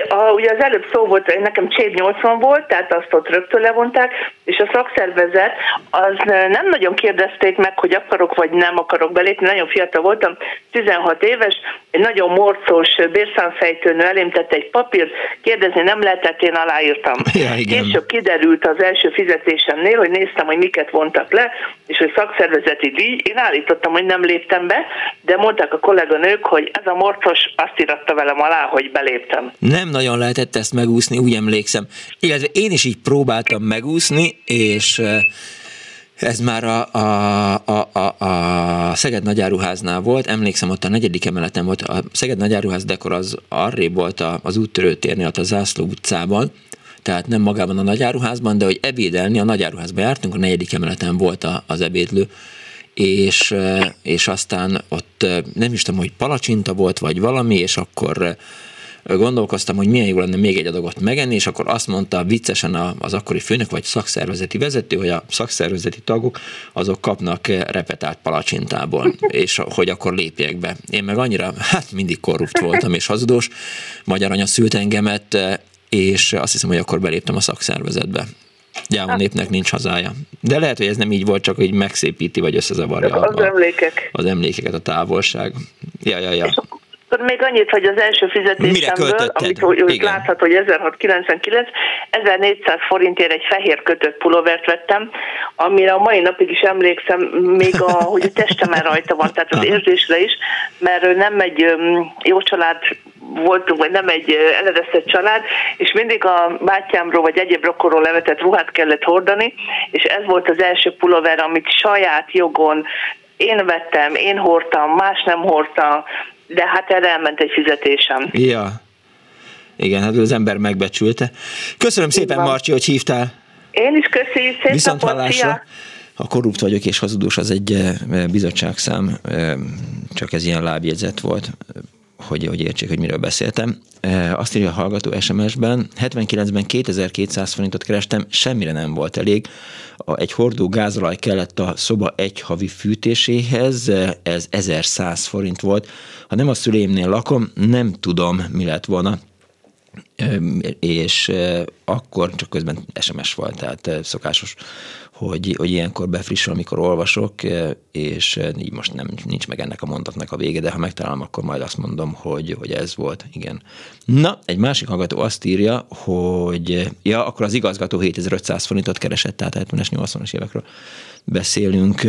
[SPEAKER 10] A, ugye az előbb szó volt, nekem Csév 80 volt, tehát azt ott rögtön levonták, és a szakszervezet az nem nagyon kérdezték meg, hogy akarok vagy nem akarok belépni, nagyon fiatal voltam, 16 éves, egy nagyon morcos bérszámfejtőnő elém tette egy papírt, kérdezni nem lehetett, én aláírtam.
[SPEAKER 1] Ja, igen.
[SPEAKER 10] Később kiderült az első fizetésemnél, hogy néztem, hogy miket vontak le, és hogy szakszervezeti díj, én állítottam, hogy nem léptem be, de mondták a kolléganők, hogy ez a morcos azt íratta velem alá, hogy beléptem.
[SPEAKER 1] Nem nagyon lehetett ezt megúszni, úgy emlékszem. Illetve én is így próbáltam megúszni, és ez már a, a, a, a, a Szeged Nagyáruháznál volt, emlékszem, ott a negyedik emeleten volt, a Szeged Nagyáruház dekor az arrébb volt az úttörőtérnél, ott a Zászló utcában, tehát nem magában a nagyáruházban, de hogy ebédelni, a nagyáruházban jártunk, a negyedik emeleten volt az ebédlő, és, és aztán ott nem is tudom, hogy palacsinta volt, vagy valami, és akkor gondolkoztam, hogy milyen jó lenne még egy adagot megenni, és akkor azt mondta viccesen az akkori főnök, vagy szakszervezeti vezető, hogy a szakszervezeti tagok azok kapnak repetált palacsintából, és hogy akkor lépjek be. Én meg annyira, hát mindig korrupt voltam és hazudós, magyar anya szült engemet, és azt hiszem, hogy akkor beléptem a szakszervezetbe. Gyáva népnek nincs hazája. De lehet, hogy ez nem így volt, csak hogy megszépíti, vagy összezavarja
[SPEAKER 10] az, a, emlékek.
[SPEAKER 1] az emlékeket, a távolság. Ja, ja, ja. És
[SPEAKER 10] akkor még annyit, hogy az első fizetésemből, amit hogy látható, hogy 1699, 1400 forintért egy fehér kötött pulóvert vettem, amire a mai napig is emlékszem, még a, hogy a testemen rajta van, tehát az érzésre is, mert nem egy jó család voltunk, vagy nem egy eledesztett család, és mindig a bátyámról vagy egyéb rokorról levetett ruhát kellett hordani, és ez volt az első pulóver, amit saját jogon én vettem, én hordtam, más nem hordta, de hát erre elment egy fizetésem.
[SPEAKER 1] Ja. Igen, hát az ember megbecsülte. Köszönöm szépen, Marci, hogy hívtál.
[SPEAKER 10] Én is köszi, szép Viszont szia.
[SPEAKER 1] A korrupt vagyok és hazudós az egy bizottságszám, csak ez ilyen lábjegyzet volt hogy, hogy értsék, hogy miről beszéltem. Azt írja a hallgató SMS-ben, 79-ben 2200 forintot kerestem, semmire nem volt elég. Egy hordó gázolaj kellett a szoba egy havi fűtéséhez, ez 1100 forint volt. Ha nem a szüleimnél lakom, nem tudom, mi lett volna és akkor csak közben SMS volt, tehát szokásos, hogy, hogy ilyenkor befrissül, amikor olvasok, és így most nem, nincs meg ennek a mondatnak a vége, de ha megtalálom, akkor majd azt mondom, hogy, hogy ez volt, igen. Na, egy másik hallgató azt írja, hogy ja, akkor az igazgató 7500 forintot keresett, tehát 70-es, 80-as évekről beszélünk.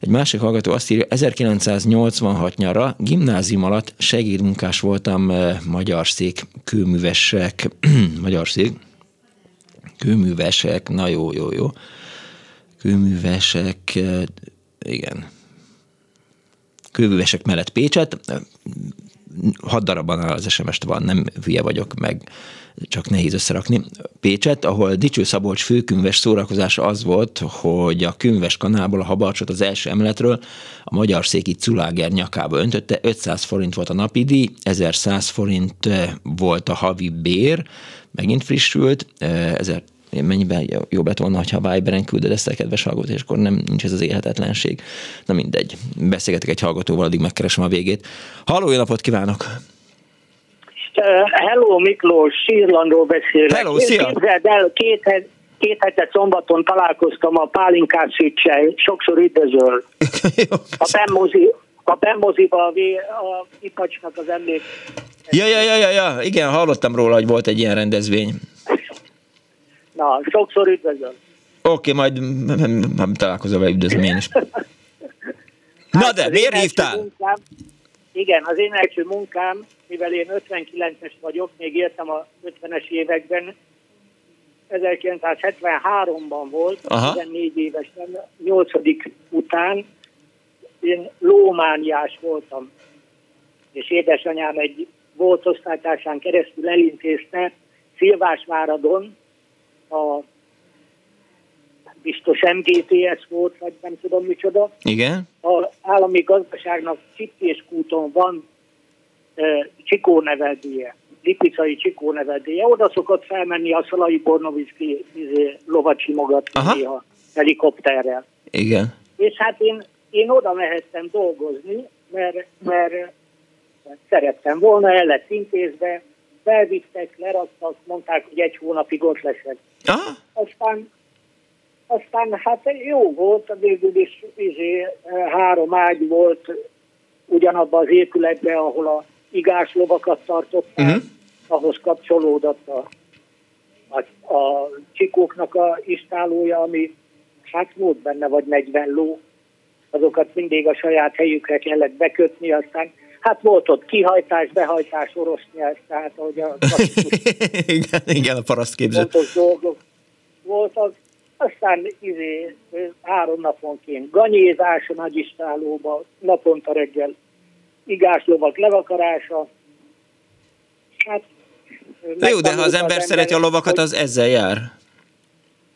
[SPEAKER 1] Egy másik hallgató azt írja, 1986 nyara gimnázium alatt segédmunkás voltam eh, magyar szék kőművesek, magyar szék kőművesek, na jó, jó, jó, kőművesek, eh, igen, kőművesek mellett Pécset, hat darabban az SMS-t van, nem hülye vagyok, meg csak nehéz összerakni. Pécset, ahol Dicső Szabolcs főkünves szórakozása az volt, hogy a künves kanából a habarcsot az első emeletről a magyar széki Culáger nyakába öntötte, 500 forint volt a napi díj, 1100 forint volt a havi bér, megint frissült, 1000 eh, mennyiben jobb lett volna, ha Viberen küldöd ezt a kedves hallgatót, és akkor nem nincs ez az élhetetlenség. Na mindegy, beszélgetek egy hallgatóval, addig megkeresem a végét. Halló, jó napot kívánok!
[SPEAKER 11] Hello Miklós, Sírlandról beszélek.
[SPEAKER 1] Hello, szia!
[SPEAKER 11] Képzeld el, két, két hete szombaton találkoztam a Pálinkás Szücsel, sokszor üdvözöl. a Pemmozi, a Pemmoziba a, a Ipacsnak az emlék.
[SPEAKER 1] Ja, ja, ja, ja, ja, igen, hallottam róla, hogy volt egy ilyen rendezvény.
[SPEAKER 11] Na, sokszor üdvözöl.
[SPEAKER 1] Oké, okay, majd találkozom vele, üdvözlöm én is. Na de, miért hívtál?
[SPEAKER 11] Munkám, igen, az én első munkám, mivel én 59-es vagyok, még éltem a 50-es években, 1973-ban volt, Aha. 14 évesen, 8. után én lómániás voltam, és édesanyám egy volt osztálytársán keresztül elintézte Szilvásváradon a biztos MGTS volt, vagy nem tudom micsoda.
[SPEAKER 1] Igen.
[SPEAKER 11] A állami gazdaságnak Csipkéskúton van e, Csikó neveldéje, Lipicai Csikó neveldéje. Oda szokott felmenni a Szalai Bornovicki izé, lovacsimogatni néha helikopterrel.
[SPEAKER 1] Igen.
[SPEAKER 11] És hát én, én oda mehettem dolgozni, mert, mert szerettem volna, el lett intézve, felvittek, leraktak, mondták, hogy egy hónapig ott leszek.
[SPEAKER 1] Aha.
[SPEAKER 11] Aztán aztán hát jó volt, végül is izé, három ágy volt ugyanabban az épületben, ahol a igás lovakat tartották, uh-huh. ahhoz kapcsolódott a, a, a csikóknak a istálója, ami hát volt benne vagy 40 ló, azokat mindig a saját helyükre kellett bekötni, aztán hát volt ott kihajtás, behajtás, orosz nyelv, tehát ahogy a
[SPEAKER 1] igen, igen, a paraszt képzett.
[SPEAKER 11] dolgok voltak, aztán izé, három naponként ganyézás a nagyistálóba, naponta reggel igáslovak levakarása.
[SPEAKER 1] Hát, Na jó, de ha az ember szereti a lovakat, az ezzel jár.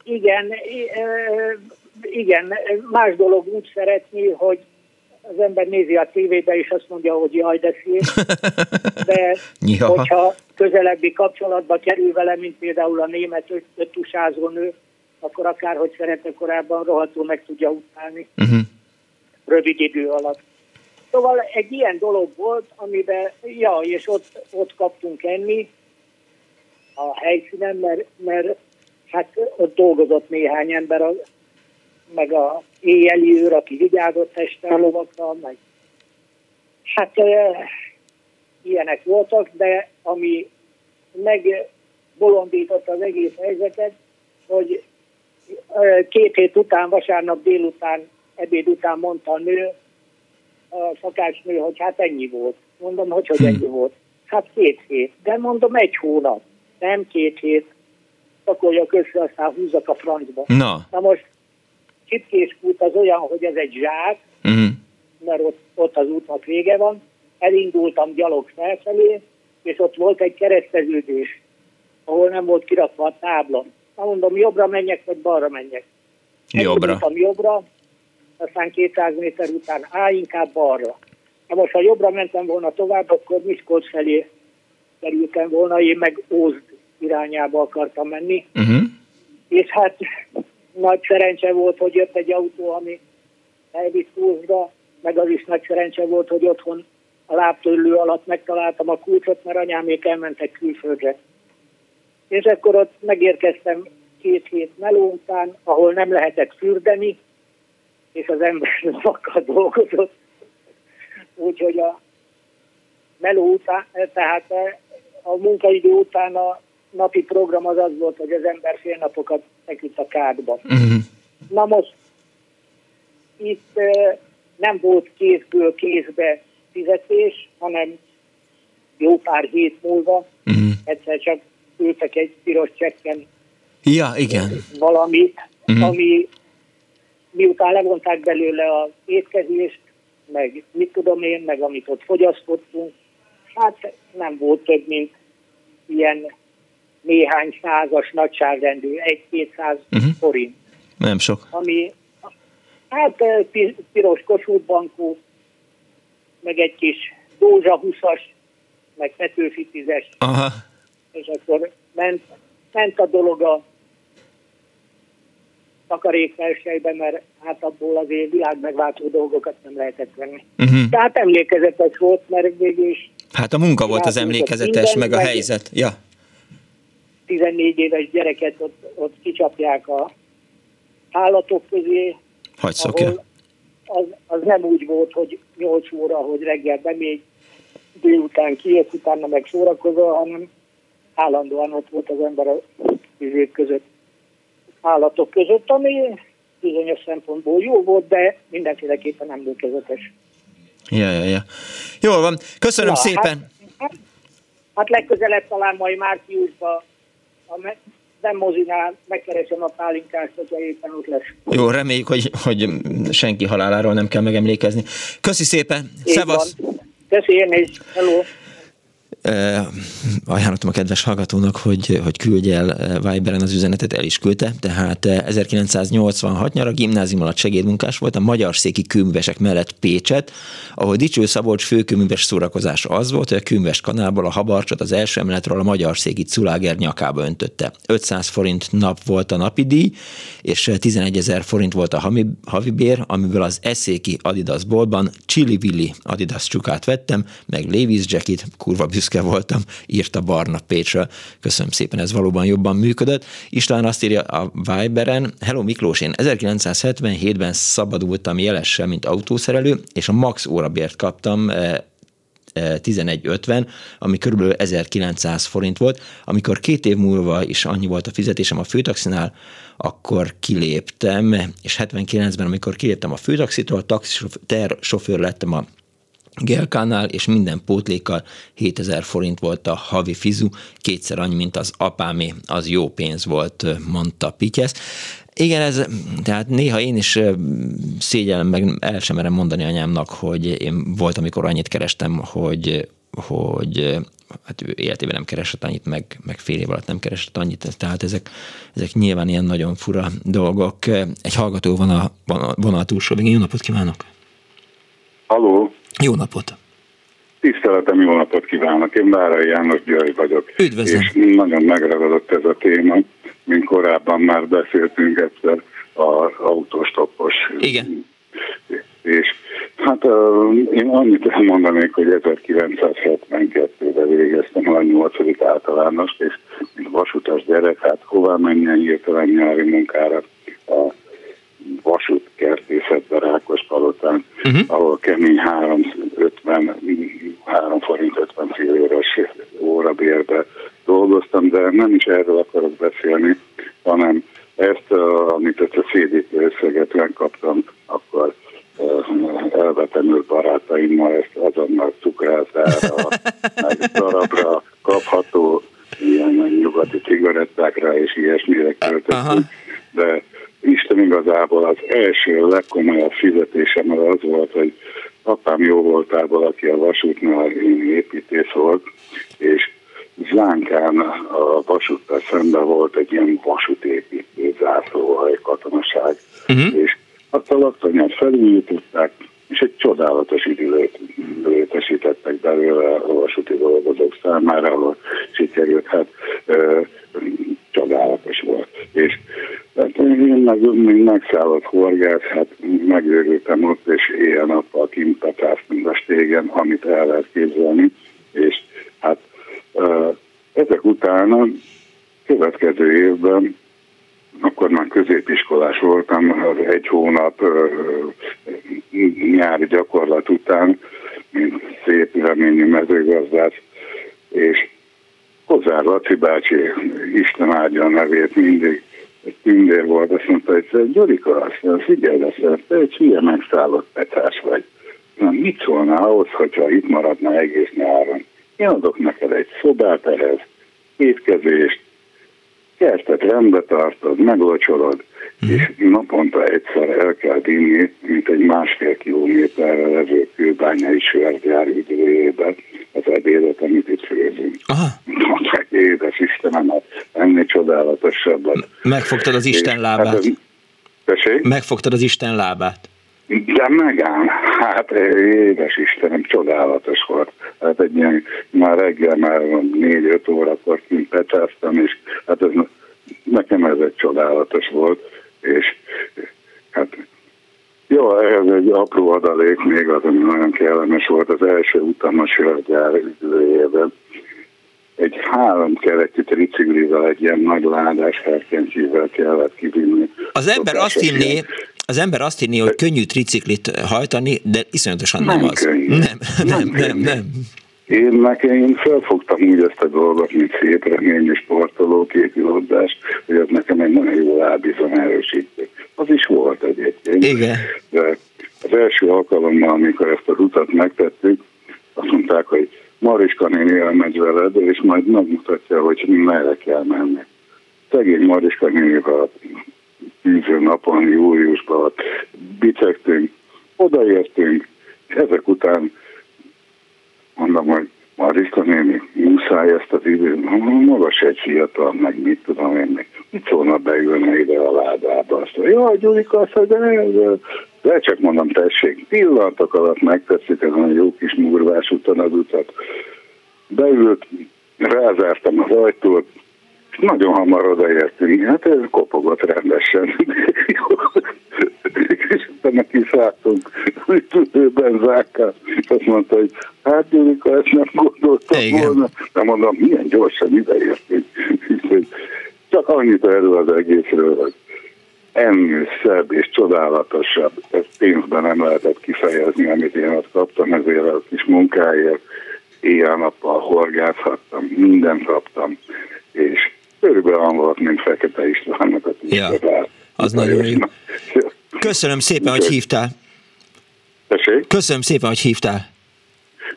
[SPEAKER 11] Igen, igen, más dolog úgy szeretni, hogy az ember nézi a tévébe, és azt mondja, hogy jaj, de szép. De ja. hogyha közelebbi kapcsolatba kerül vele, mint például a német öttusázó nő, akkor akárhogy szerette korábban, rohadtul meg tudja utálni. Uh-huh. Rövid idő alatt. Szóval egy ilyen dolog volt, amiben, ja, és ott, ott kaptunk enni a helyszínen, mert, mert hát ott dolgozott néhány ember, meg a éjjeli őr, aki vigyázott testállovakra, meg hát e, ilyenek voltak, de ami megbolondította az egész helyzetet, hogy két hét után, vasárnap délután, ebéd után mondta a nő, a szakácsnő, hogy hát ennyi volt. Mondom, hogy hogy ennyi hm. volt. Hát két hét. De mondom, egy hónap. Nem két hét. Szakoljak össze, aztán húzzak a francba.
[SPEAKER 1] Na.
[SPEAKER 11] Na most Csipkéskút az olyan, hogy ez egy zsák, uh-huh. mert ott, ott az útnak vége van. Elindultam gyalog felfelé, és ott volt egy kereszteződés, ahol nem volt kirakva a tábla. Na mondom, jobbra menjek, vagy balra menjek.
[SPEAKER 1] Jobbra.
[SPEAKER 11] Jobbra, aztán 200 méter után, á, inkább balra. Na most, ha jobbra mentem volna tovább, akkor Miskolc felé kerültem volna, én meg Ózd irányába akartam menni. Uh-huh. És hát nagy szerencse volt, hogy jött egy autó, ami elvitt Ózdra, meg az is nagy szerencse volt, hogy otthon a lábtörlő alatt megtaláltam a kulcsot, mert anyámék elmentek külföldre. És akkor ott megérkeztem két hét meló után, ahol nem lehetett fürdeni, és az ember lavakkal dolgozott. Úgyhogy a meló után, tehát a munkaidő után a napi program az az volt, hogy az ember fél napokat feküdt a kádba. Uh-huh. Na most itt nem volt kézből kézbe fizetés, hanem jó pár hét múlva uh-huh. egyszer csak ültek egy piros csekken
[SPEAKER 1] ja, igen.
[SPEAKER 11] valamit, uh-huh. ami miután levonták belőle az étkezést, meg mit tudom én, meg amit ott fogyasztottunk, hát nem volt több, mint ilyen néhány százas nagyságrendű, egy-kétszáz uh-huh. forint.
[SPEAKER 1] Nem sok.
[SPEAKER 11] Ami, hát piros kosútbankú, meg egy kis Dózsa 20-as, meg Petőfi 10-es. Aha. És akkor ment, ment a dolog a takarékverselyben, mert hát abból azért világmegváltó dolgokat nem lehetett venni. Uh-huh. Tehát emlékezetes volt, mert végül is...
[SPEAKER 1] Hát a munka volt az emlékezetes, minden, meg a helyzet. Ja.
[SPEAKER 11] 14 éves gyereket ott, ott kicsapják a állatok közé.
[SPEAKER 1] Hagy szokja.
[SPEAKER 11] Az, az nem úgy volt, hogy 8 óra, hogy reggel bemégy, délután kijött, utána meg szórakozol, hanem állandóan ott volt az ember a vizék között, állatok között, ami bizonyos szempontból jó volt, de mindenféleképpen emlékezetes.
[SPEAKER 1] Ja, ja, ja. Jól van. Köszönöm ja, szépen.
[SPEAKER 11] Hát, hát legközelebb talán majd márciusban nem mozinál, megkeresem a pálinkást, hogyha éppen ott lesz.
[SPEAKER 1] Jó, reméljük, hogy, hogy senki haláláról nem kell megemlékezni. Köszi szépen, szevasz!
[SPEAKER 11] Köszi én is, hello!
[SPEAKER 1] Ajánlottam a kedves hallgatónak, hogy, hogy küldje el Viberen az üzenetet, el is küldte. Tehát 1986 nyara gimnázium alatt segédmunkás volt a magyar széki kőművesek mellett Pécset, ahol Dicső Szabolcs főkőműves szórakozás az volt, hogy a kőműves kanálból a habarcsot az első emeletről a magyar széki Culáger nyakába öntötte. 500 forint nap volt a napi díj, és 11 ezer forint volt a havi, bér, amiből az eszéki Adidas boltban Chili Willy Adidas csukát vettem, meg Levi's jacket, kurva büszke voltam, írta Barna Pécsről. Köszönöm szépen, ez valóban jobban működött. István azt írja a Viberen, Hello Miklós, én 1977-ben szabadultam jelessel, mint autószerelő, és a max órabért kaptam 11.50, eh, eh, ami körülbelül 1900 forint volt. Amikor két év múlva is annyi volt a fizetésem a főtaxinál, akkor kiléptem, és 79-ben, amikor kiléptem a főtaxitól, taxisofőr lettem a Gelkánál, és minden pótlékkal 7000 forint volt a havi fizu, kétszer annyi, mint az apámé, az jó pénz volt, mondta Pityesz. Igen, ez, tehát néha én is szégyellem, meg el sem merem mondani anyámnak, hogy én volt, amikor annyit kerestem, hogy, hogy hát ő életében nem keresett annyit, meg, meg fél év alatt nem keresett annyit, tehát ezek, ezek nyilván ilyen nagyon fura dolgok. Egy hallgató van a vonal túlsó végén. Jó napot kívánok!
[SPEAKER 12] Halló!
[SPEAKER 1] Jó napot!
[SPEAKER 12] Tiszteletem, jó napot kívánok! Én Bárai János György vagyok.
[SPEAKER 1] Üdvözlöm!
[SPEAKER 12] És nagyon megragadott ez a téma, mint korábban már beszéltünk egyszer az autóstoppos.
[SPEAKER 1] Igen.
[SPEAKER 12] És hát én annyit elmondanék, hogy 1972-ben végeztem a 8. általános, és mint vasutas gyerek, hát hová menjen hirtelen nyári munkára a vasútkertészetbe Rákospalotán, uh-huh. ahol kemény 350, 3 forint 50 filléres órabérbe dolgoztam, de nem is erről akarok beszélni, hanem ezt, amit ezt a összeget megkaptam, akkor elvetemült barátaimmal ezt azonnal cukrászára, meg darabra kapható ilyen nyugati cigarettákra és ilyesmire költöttünk, de Isten igazából az első legkomolyabb fizetésem az, az volt, hogy apám jó voltából, aki a vasútnál építész volt, és Zánkán a vasúttal szemben volt egy ilyen vasútépítő zászlóhaj katonaság, uh-huh. és azt a laktanyát felújították, és egy csodálatos időt létesítettek belőle a vasúti dolgozók számára, ahol sikerült, hát ö, csodálatos volt. És hát én meg, mint megszállott horgász, hát megőrültem ott, és éjjel-nappal kint mint a stégen, amit el lehet képzelni, és hát ö, ezek után a következő évben akkor már középiskolás voltam, az egy hónap nyári gyakorlat után, mint szép reményű mezőgazdász, és Kozár Laci bácsi, Isten áldja a nevét mindig, egy tündér volt, azt mondta, hogy Gyurika, azt figyelj, azt te egy hülye megszállott petás vagy. Na, mit szólna ahhoz, hogyha itt maradna egész nyáron? Én adok neked egy szobát ehhez, étkezést, kertet rendbe tartod, meglocsolod, mm. és naponta egyszer el kell vinni, mint egy másfél kilométerre levő kőbányai sörgyár időjében az ebédet, amit itt főzünk. Aha. Édes Istenem, hát ennél csodálatosabbat.
[SPEAKER 1] Megfogtad az Isten lábát.
[SPEAKER 12] Hát,
[SPEAKER 1] Megfogtad az Isten lábát.
[SPEAKER 12] De megám, hát édes Istenem, csodálatos volt. Hát egy ilyen, már reggel már négy-öt órakor kint pecsáztam, és hát ez, ez csodálatos volt, és hát jó, ez egy apró adalék még az, ami nagyon kellemes volt az első utam a sörgyár. Egy három kerekű triciklivel egy ilyen nagy ládás herkencsivel kellett kivinni.
[SPEAKER 1] Az ember azt hinné, az ember azt hinné, hogy könnyű triciklit hajtani, de iszonyatosan nem, nem az. Könnyű. Nem, nem, nem, nem, nem.
[SPEAKER 12] Én nekem én felfogtam úgy ezt a dolgot, mint szép reményű sportoló, képiloddás, hogy ez nekem egy nagyon jó lábizom erősítő. Az is volt egyébként.
[SPEAKER 1] Igen.
[SPEAKER 12] De az első alkalommal, amikor ezt az utat megtettük, azt mondták, hogy Mariska néni elmegy veled, és majd megmutatja, hogy merre kell menni. Szegény Mariska nénivel tűző napon, júliusban bicegtünk, odaértünk, és ezek után mondom, hogy Mariska néni, muszáj ezt az időt, magas egy fiatal, meg mit tudom én, meg mit szólna beülne ide a ládába, azt mondja, jaj, Gyurika, azt mondja, de, de csak mondom, tessék, pillanatok alatt megtetszik ez a jó kis murvás után az utat. Beült, rázártam az ajtót, nagyon hamar odaértünk, hát ez kopogott rendesen. és utána kiszálltunk benzákkal, és azt mondta, hogy hát Gyurika, ezt nem gondoltam Igen. volna. De mondom, milyen gyorsan ideértünk. Csak annyit erről az egészről, hogy ennél szebb és csodálatosabb, ezt pénzben nem lehetett kifejezni, amit én ott kaptam ezért a kis munkáért. Éjjel-nappal horgászhattam, mindent kaptam, és körülbelül volt, mint Fekete Istvánnak a
[SPEAKER 1] ja, az nagyon jó. Köszönöm szépen, hogy hívtál.
[SPEAKER 12] Tessék?
[SPEAKER 1] Köszönöm szépen, hogy hívtál.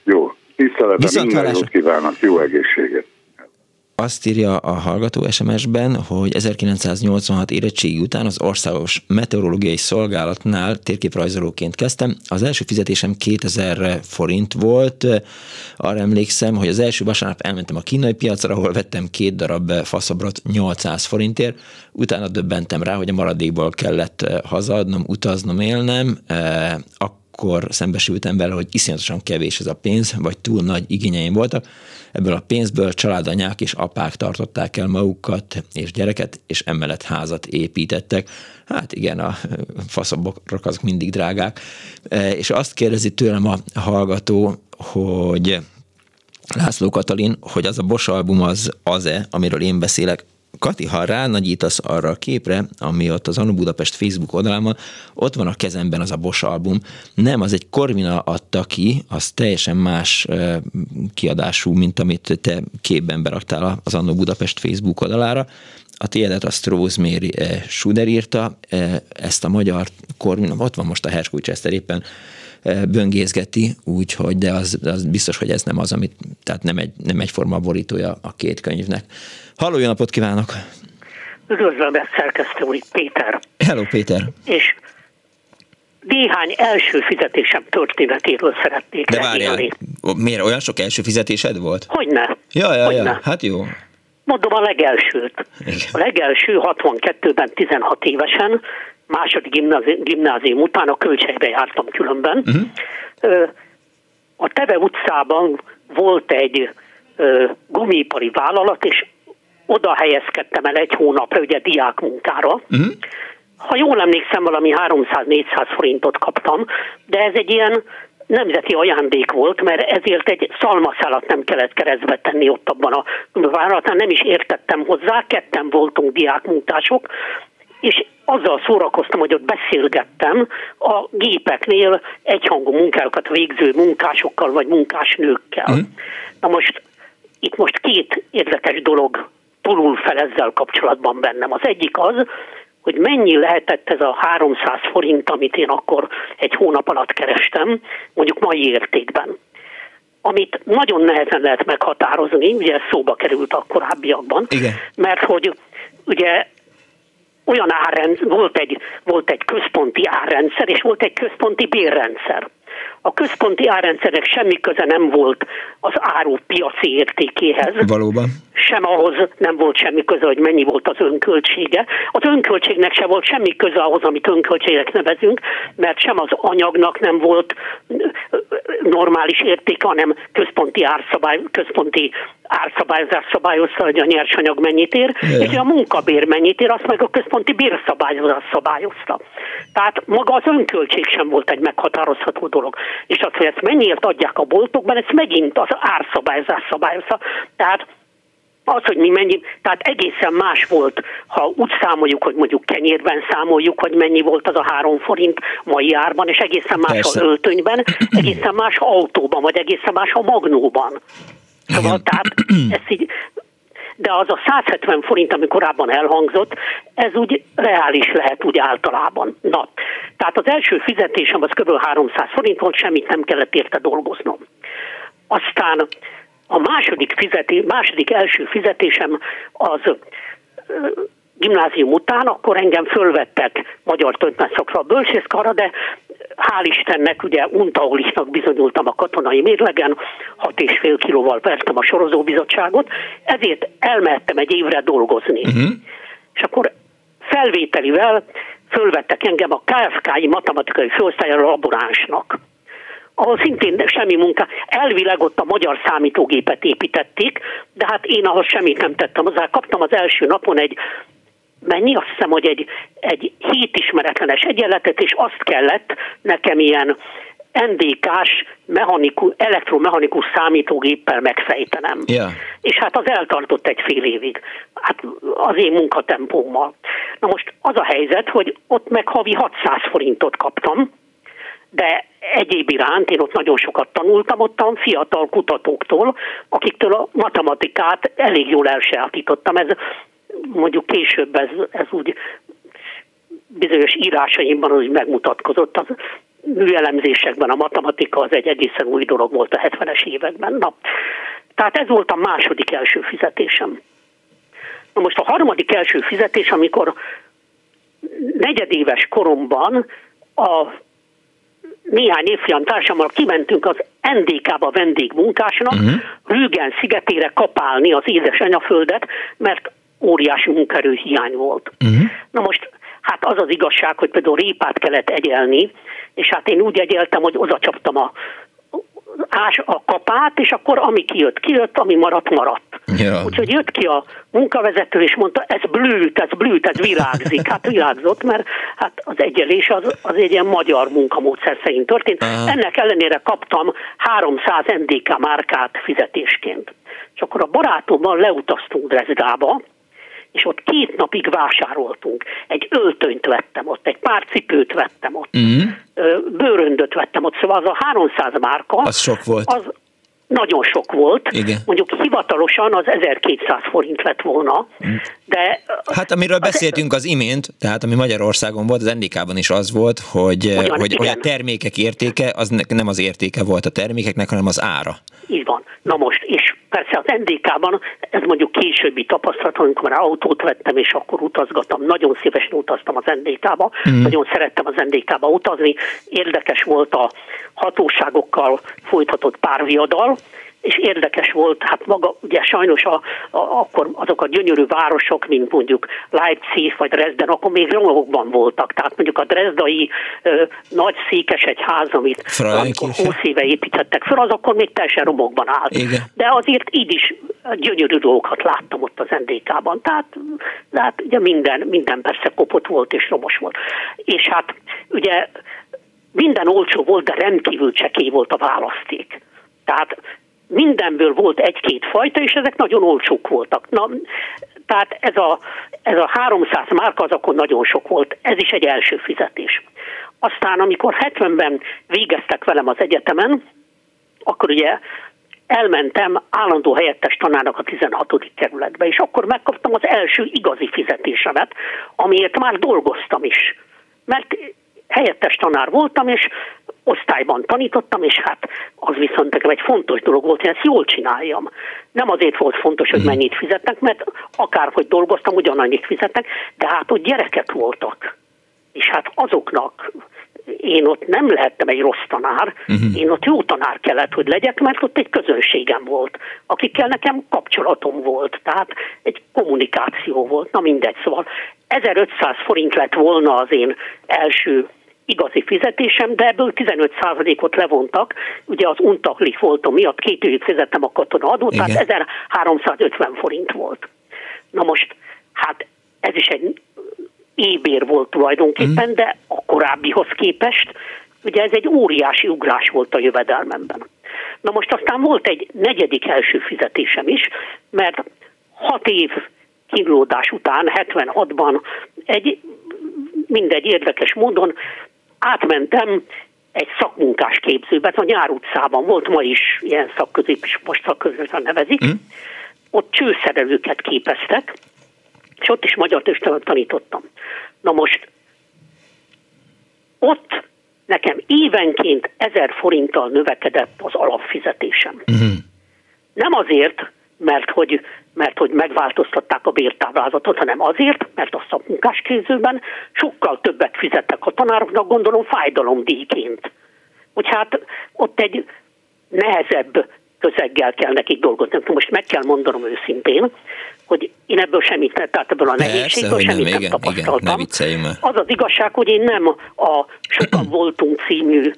[SPEAKER 12] Jó, tiszteletben minden jót kívánok, jó egészséget
[SPEAKER 1] azt írja a hallgató SMS-ben, hogy 1986 érettségi után az Országos Meteorológiai Szolgálatnál térképrajzolóként kezdtem. Az első fizetésem 2000 forint volt. Arra emlékszem, hogy az első vasárnap elmentem a kínai piacra, ahol vettem két darab faszobrot 800 forintért. Utána döbbentem rá, hogy a maradékból kellett hazaadnom, utaznom, élnem. Akkor szembesültem vele, hogy iszonyatosan kevés ez a pénz, vagy túl nagy igényeim voltak Ebből a pénzből családanyák és apák tartották el magukat és gyereket, és emellett házat építettek. Hát igen, a faszabbok azok mindig drágák. E, és azt kérdezi tőlem a hallgató, hogy László Katalin, hogy az a Bosch album az az-e, amiről én beszélek, Kati, ha ránagyítasz arra a képre, ami ott az Anu Budapest Facebook oldalán ott van a kezemben az a Bosch album. Nem, az egy Corvina adta ki, az teljesen más kiadású, mint amit te képben beraktál az Anu Budapest Facebook oldalára. A tiédet azt Rosemary Schuder írta, ezt a magyar Corvina, ott van most a Herskúj Chester éppen böngészgeti, úgyhogy, de az, az biztos, hogy ez nem az, amit, tehát nem, egy, nem egyforma borítója a két könyvnek. Halló, jó napot kívánok!
[SPEAKER 13] Üdvözlöm, szerkesztő úr, Péter.
[SPEAKER 1] Hello, Péter.
[SPEAKER 13] És néhány első fizetésem történetéről szeretnék
[SPEAKER 1] De várjál, miért olyan sok első fizetésed volt?
[SPEAKER 13] Hogyne.
[SPEAKER 1] Ja, ja, Hogyne. ja, hát jó.
[SPEAKER 13] Mondom a legelsőt. Igen. A legelső 62-ben 16 évesen második gimnázium, gimnázium után a költségbe jártam különben. Uh-huh. A Teve utcában volt egy gumipari vállalat, és oda helyezkedtem el egy hónapra, ugye diákmunkára. Uh-huh. Ha jól emlékszem, valami 300-400 forintot kaptam, de ez egy ilyen nemzeti ajándék volt, mert ezért egy szalmaszálat nem kellett keresztbe tenni ott abban a vállalatán, nem is értettem hozzá, ketten voltunk diákmunkások, és azzal szórakoztam, hogy ott beszélgettem a gépeknél egyhangú munkákat végző munkásokkal vagy munkásnőkkel. Uh-huh. Na most itt most két érdekes dolog pulul fel ezzel kapcsolatban bennem. Az egyik az, hogy mennyi lehetett ez a 300 forint, amit én akkor egy hónap alatt kerestem, mondjuk mai értékben. Amit nagyon nehezen lehet meghatározni, ugye ez szóba került a korábbiakban, Igen. mert hogy ugye olyan árrendszer, volt egy, volt egy központi árrendszer, és volt egy központi bérrendszer. A központi árrendszernek semmi köze nem volt az áru piaci értékéhez.
[SPEAKER 1] Valóban.
[SPEAKER 13] Sem ahhoz nem volt semmi köze, hogy mennyi volt az önköltsége. Az önköltségnek se volt semmi köze ahhoz, amit önköltségnek nevezünk, mert sem az anyagnak nem volt normális értéke, hanem központi árszabály, központi árszabályozás szabályozta, hogy a nyersanyag mennyit ér, yeah. és a munkabér mennyit ér, azt meg a központi bérszabályozás szabályozta. Tehát maga az önköltség sem volt egy meghatározható dolog. És azt, hogy ezt mennyiért adják a boltokban, ez megint az árszabályozás szabályozza. Tehát az, hogy mi mennyi, tehát egészen más volt, ha úgy számoljuk, hogy mondjuk kenyérben számoljuk, hogy mennyi volt az a három forint mai árban, és egészen más Persze. a öltönyben, egészen más autóban, vagy egészen más a magnóban. Szóval, tehát ez így, de az a 170 forint, ami korábban elhangzott, ez úgy reális lehet úgy általában. Na, tehát az első fizetésem az kb. 300 forint volt, semmit nem kellett érte dolgoznom. Aztán a második, fizeti, második első fizetésem az gimnázium után, akkor engem fölvettek magyar történetszakra a bölcsészkarra, de hál' Istennek ugye untaolisnak bizonyultam a katonai mérlegen, 6,5 kilóval vertem a sorozóbizottságot, ezért elmehettem egy évre dolgozni. Uh-huh. És akkor felvételivel fölvettek engem a KFK-i matematikai főosztályra laboránsnak ahol szintén semmi munka. Elvileg ott a magyar számítógépet építették, de hát én ahhoz semmit nem tettem hozzá. Kaptam az első napon egy mennyi, azt hiszem, hogy egy, egy hét ismeretlenes egyenletet, és azt kellett nekem ilyen NDK-s mechanikus, elektromechanikus számítógéppel megfejtenem. Yeah. És hát az eltartott egy fél évig. Hát az én munkatempómmal. Na most az a helyzet, hogy ott meg havi 600 forintot kaptam, de egyéb iránt én ott nagyon sokat tanultam ottan fiatal kutatóktól, akiktől a matematikát elég jól elsajátítottam. Ez mondjuk később ez, ez úgy bizonyos írásaimban úgy megmutatkozott. Az műelemzésekben a matematika az egy egészen új dolog volt a 70-es években. Na, tehát ez volt a második első fizetésem. Na most a harmadik első fizetés, amikor negyedéves koromban a néhány évfolyam társammal kimentünk az NDK-ba vendégmunkásnak, uh-huh. Rügen szigetére kapálni az édesanyaföldet, mert óriási munkerő hiány volt. Uh-huh. Na most, hát az az igazság, hogy például répát kellett egyelni, és hát én úgy egyeltem, hogy oda csaptam a ás a kapát, és akkor ami kijött, kijött, ami maradt, maradt. Ja. Úgyhogy jött ki a munkavezető, és mondta, ez blűt, ez blűt, ez virágzik. Hát virágzott, mert hát az egyelés az, az egy ilyen magyar munkamódszer szerint történt. Aha. Ennek ellenére kaptam 300 NDK márkát fizetésként. És akkor a barátommal leutaztunk Dresdába, és ott két napig vásároltunk. Egy öltönyt vettem ott, egy pár cipőt vettem ott, uh-huh. bőröndöt vettem ott, szóval az a 300 márka,
[SPEAKER 1] az sok volt.
[SPEAKER 13] Az nagyon sok volt. Igen. Mondjuk hivatalosan az 1200 forint lett volna, mhm. de...
[SPEAKER 1] Hát amiről az beszéltünk az imént, tehát ami Magyarországon volt, az NDK-ban is az volt, hogy, Ugyan, hogy, hogy a termékek értéke, az nem az értéke volt a termékeknek, hanem az ára.
[SPEAKER 13] Így van. Na most, és persze az NDK-ban, ez mondjuk későbbi tapasztalat, amikor már autót vettem, és akkor utazgattam, nagyon szívesen utaztam az NDK-ba, mm. nagyon szerettem az NDK-ba utazni, érdekes volt a hatóságokkal folytatott párviadal, és érdekes volt, hát maga, ugye sajnos a, a, akkor azok a gyönyörű városok, mint mondjuk Leipzig vagy Dresden, akkor még romokban voltak, tehát mondjuk a drezdai ö, nagy székes egy ház, amit amikor 20 éve építettek fel, az akkor még teljesen romokban állt. Igen. De azért így is gyönyörű dolgokat láttam ott az NDK-ban, tehát, tehát ugye minden, minden persze kopott volt és romos volt. És hát ugye minden olcsó volt, de rendkívül csekély volt a választék. Tehát mindenből volt egy-két fajta, és ezek nagyon olcsók voltak. Na, tehát ez a, ez a 300 márka az akkor nagyon sok volt, ez is egy első fizetés. Aztán, amikor 70-ben végeztek velem az egyetemen, akkor ugye elmentem állandó helyettes tanárnak a 16. kerületbe, és akkor megkaptam az első igazi fizetésemet, amiért már dolgoztam is. Mert helyettes tanár voltam, és osztályban tanítottam, és hát az viszont nekem egy fontos dolog volt, hogy ezt jól csináljam. Nem azért volt fontos, hogy mhm. mennyit fizetnek, mert akárhogy dolgoztam, ugyanannyit fizetnek, de hát ott gyerekek voltak. És hát azoknak én ott nem lehettem egy rossz tanár, uh-huh. én ott jó tanár kellett, hogy legyek, mert ott egy közönségem volt, akikkel nekem kapcsolatom volt, tehát egy kommunikáció volt, na mindegy, szóval 1500 forint lett volna az én első igazi fizetésem, de ebből 15%-ot levontak, ugye az untaklik voltam miatt két évig fizettem a katona adót, Igen. tehát 1350 forint volt. Na most, hát ez is egy ébér volt tulajdonképpen, mm. de a korábbihoz képest, ugye ez egy óriási ugrás volt a jövedelmemben. Na most aztán volt egy negyedik első fizetésem is, mert hat év kínlódás után, 76-ban egy mindegy érdekes módon átmentem egy szakmunkás képzőbe, a Nyár utcában volt, ma is ilyen szakközép, és most szakközépen nevezik. Mm. Ott csőszerelőket képeztek, és ott is magyar tőstelen tanítottam. Na most ott nekem évenként ezer forinttal növekedett az alapfizetésem. Mm. Nem azért, mert hogy, mert hogy megváltoztatták a bértáblázatot, hanem azért, mert a szakmunkáskézőben sokkal többet fizettek a tanároknak, gondolom fájdalomdíjként. Hogy hát ott egy nehezebb közeggel kell nekik dolgozni. Most meg kell mondanom őszintén, hogy én ebből semmit nem, tehát ebből a nehézségből semmit nem, nem igen, tapasztaltam. Igen, az az igazság, hogy én nem a Sokan voltunk című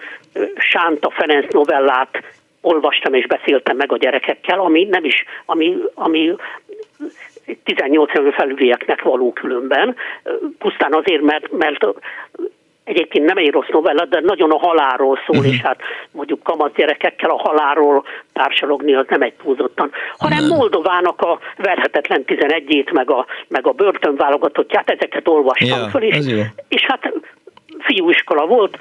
[SPEAKER 13] Sánta Ferenc novellát olvastam és beszéltem meg a gyerekekkel, ami nem is, ami, ami 18 éven felülieknek való különben, pusztán azért, mert, mert egyébként nem egy rossz novella, de nagyon a halálról szól, uh-huh. és hát mondjuk kamasz gyerekekkel a halálról társalogni az nem egy túlzottan, hanem uh-huh. Moldovának a verhetetlen 11-ét, meg a, meg a börtönválogatottját, ezeket olvastam ja, föl, és, és hát fiúiskola volt,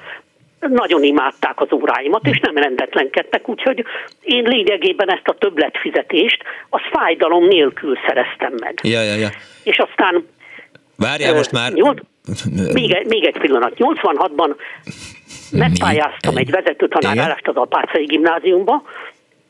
[SPEAKER 13] nagyon imádták az óráimat, és nem rendetlenkedtek, úgyhogy én lényegében ezt a többletfizetést, az fájdalom nélkül szereztem meg.
[SPEAKER 1] Ja, ja, ja.
[SPEAKER 13] És aztán...
[SPEAKER 1] Várjál, most már...
[SPEAKER 13] Nyolc, még, egy, még egy pillanat. 86-ban megpályáztam egy vezető tanárállást az Apácai gimnáziumba,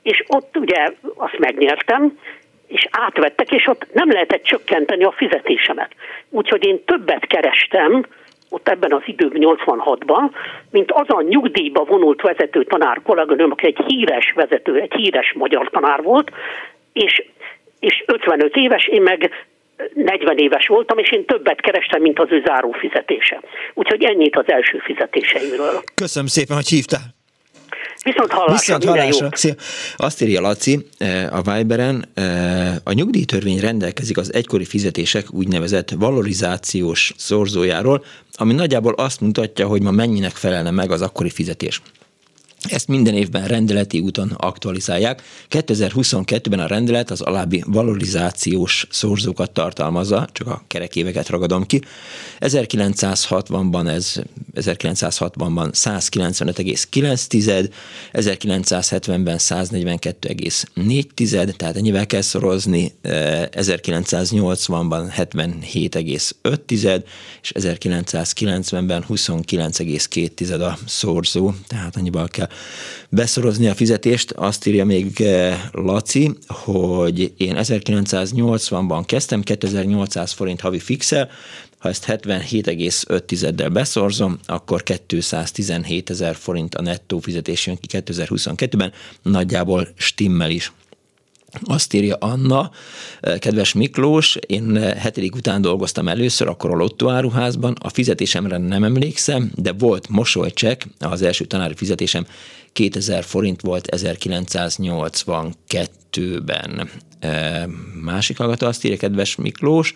[SPEAKER 13] és ott ugye azt megnyertem, és átvettek, és ott nem lehetett csökkenteni a fizetésemet. Úgyhogy én többet kerestem, ott ebben az időben, 86-ban, mint az a nyugdíjba vonult vezető tanár kolléganőm, aki egy híres vezető, egy híres magyar tanár volt, és, és 55 éves, én meg 40 éves voltam, és én többet kerestem, mint az ő záró fizetése. Úgyhogy ennyit az első fizetéseimről.
[SPEAKER 1] Köszönöm szépen, hogy hívtál.
[SPEAKER 13] Viszont hallásra.
[SPEAKER 1] Viszont hallásra. Szia. Azt írja Laci eh, a Viberen, eh, a nyugdíjtörvény rendelkezik az egykori fizetések úgynevezett valorizációs szorzójáról, ami nagyjából azt mutatja, hogy ma mennyinek felelne meg az akkori fizetés. Ezt minden évben rendeleti úton aktualizálják. 2022-ben a rendelet az alábbi valorizációs szorzókat tartalmazza, csak a kerekéveket ragadom ki. 1960-ban ez 1960-ban 195,9, 1970-ben 142,4, tehát ennyivel kell szorozni, 1980-ban 77,5, és 1990-ben 29,2 a szorzó, tehát annyival kell beszorozni a fizetést. Azt írja még eh, Laci, hogy én 1980-ban kezdtem, 2800 forint havi fixel, ha ezt 77,5-del beszorzom, akkor 217 ezer forint a nettó fizetés jön ki 2022-ben, nagyjából stimmel is. Azt írja Anna, kedves Miklós, én hetedik után dolgoztam először, akkor a lottóáruházban, a fizetésemre nem emlékszem, de volt mosolycsek, az első tanári fizetésem 2000 forint volt 1982-ben. Másik hallgató azt írja, kedves Miklós,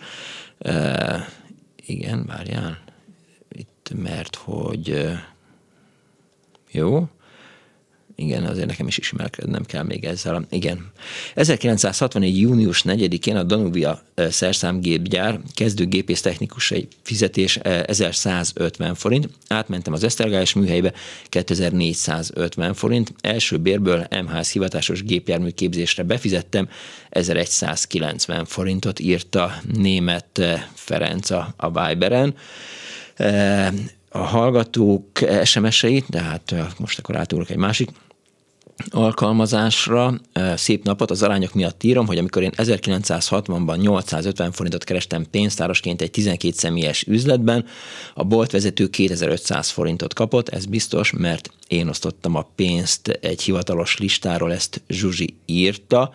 [SPEAKER 1] igen, várjál, itt, mert hogy jó, igen, azért nekem is ismerkednem kell még ezzel. Igen. 1964. június 4-én a Danubia szerszámgépgyár kezdőgépész technikusai fizetés 1150 forint, átmentem az Esztergályos műhelybe 2450 forint, első bérből MH hivatásos gépjármű képzésre befizettem 1190 forintot írta német Ferenc a, a Viberen a hallgatók SMS-eit, de hát most akkor átugorok egy másik alkalmazásra szép napot, az arányok miatt írom, hogy amikor én 1960-ban 850 forintot kerestem pénztárosként egy 12 személyes üzletben, a boltvezető 2500 forintot kapott, ez biztos, mert én osztottam a pénzt egy hivatalos listáról, ezt Zsuzsi írta,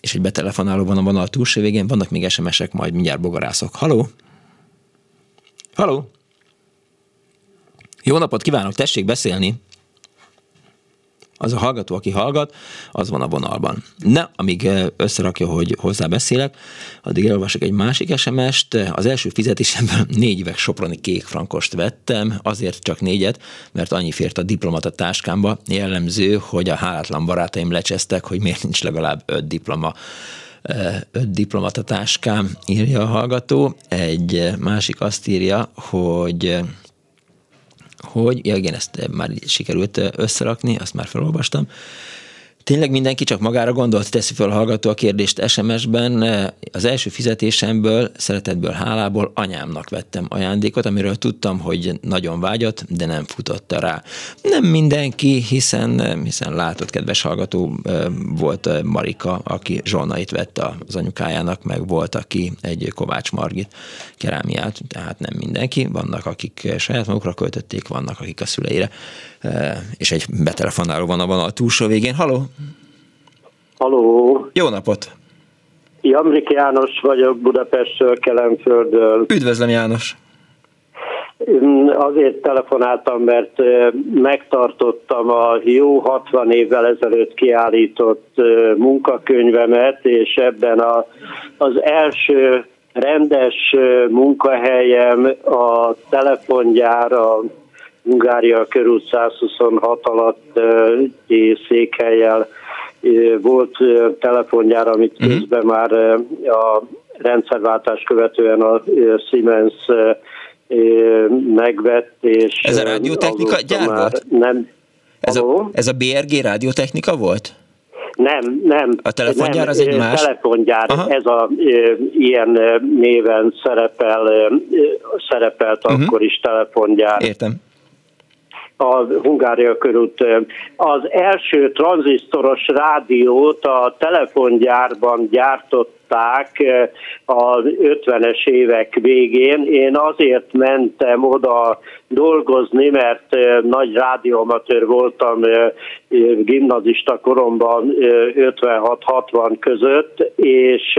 [SPEAKER 1] és egy betelefonáló van a vonal túlsó végén, vannak még SMS-ek, majd mindjárt bogarászok. Haló? Haló? Jó napot kívánok, tessék beszélni! Az a hallgató, aki hallgat, az van a vonalban. Ne, amíg eh, összerakja, hogy hozzá beszélek, addig elolvasok egy másik SMS-t. Az első fizetésemből négy üveg soproni kék frankost vettem, azért csak négyet, mert annyi fért a diplomata táskámba. Jellemző, hogy a hálátlan barátaim lecsesztek, hogy miért nincs legalább öt diploma eh, öt diplomata táskám, írja a hallgató. Egy másik azt írja, hogy hogy, ja igen, ezt már sikerült összerakni, azt már felolvastam, Tényleg mindenki csak magára gondolt, teszi fel a hallgató a kérdést SMS-ben. Az első fizetésemből, szeretetből, hálából anyámnak vettem ajándékot, amiről tudtam, hogy nagyon vágyott, de nem futotta rá. Nem mindenki, hiszen, hiszen látott, kedves hallgató, volt Marika, aki zsolnait vette az anyukájának, meg volt, aki egy Kovács Margit kerámiát, tehát nem mindenki. Vannak, akik saját magukra költötték, vannak, akik a szüleire és egy betelefonáló van a vonal túlsó végén. Haló!
[SPEAKER 14] Haló!
[SPEAKER 1] Jó napot!
[SPEAKER 14] Jamrik János vagyok Budapestről, Kelemföldről.
[SPEAKER 1] Üdvözlöm János!
[SPEAKER 14] Azért telefonáltam, mert megtartottam a jó 60 évvel ezelőtt kiállított munkakönyvemet, és ebben a, az első rendes munkahelyem a telefongyár, a Hungária körül 126 alatt székhelyel volt telefonjár, amit uh-huh. közben már a rendszerváltás követően a Siemens megvett, és
[SPEAKER 1] ez a rádiótechnika gyár volt?
[SPEAKER 14] Nem.
[SPEAKER 1] Ez a, ez a BRG rádiótechnika volt?
[SPEAKER 14] Nem, nem.
[SPEAKER 1] A telefongyár az egy más?
[SPEAKER 14] telefongyár, Aha. ez a e, ilyen néven szerepel, e, szerepelt uh-huh. akkor is telefongyár.
[SPEAKER 1] Értem
[SPEAKER 14] a Hungária körút. Az első tranzisztoros rádiót a telefongyárban gyártották az 50-es évek végén. Én azért mentem oda dolgozni, mert nagy rádióamatőr voltam gimnazista koromban 56-60 között, és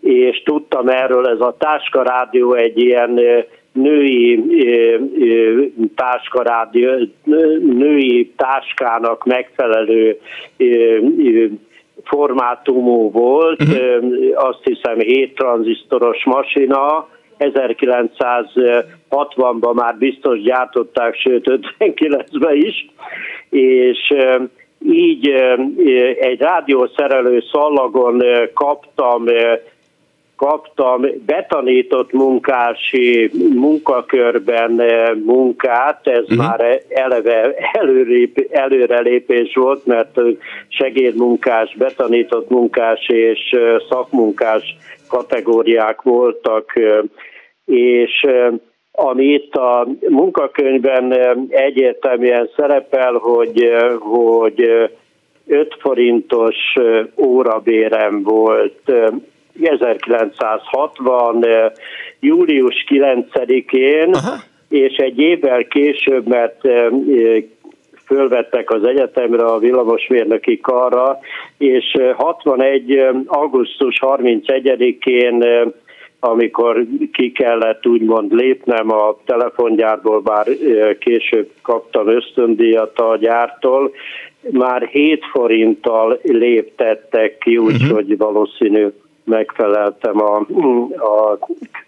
[SPEAKER 14] és tudtam erről, ez a táska rádió egy ilyen női táskarádió, női táskának megfelelő formátumú volt, uh-huh. azt hiszem 7 tranzisztoros masina, 1960-ban már biztos gyártották, sőt 59-ben is, és így egy rádiószerelő szallagon kaptam kaptam betanított munkási munkakörben eh, munkát, ez uh-huh. már eleve előrép, előrelépés volt, mert segédmunkás, betanított munkás és eh, szakmunkás kategóriák voltak, eh, és ami itt a munkakönyvben egyértelműen szerepel, hogy, hogy 5 forintos órabérem volt 1960. július 9-én, Aha. és egy évvel később, mert fölvettek az egyetemre a villamosmérnöki karra, és 61. augusztus 31-én amikor ki kellett úgymond lépnem a telefongyárból, bár később kaptam ösztöndíjat a gyártól, már 7 forinttal léptettek ki, úgyhogy uh-huh. valószínű megfeleltem a, a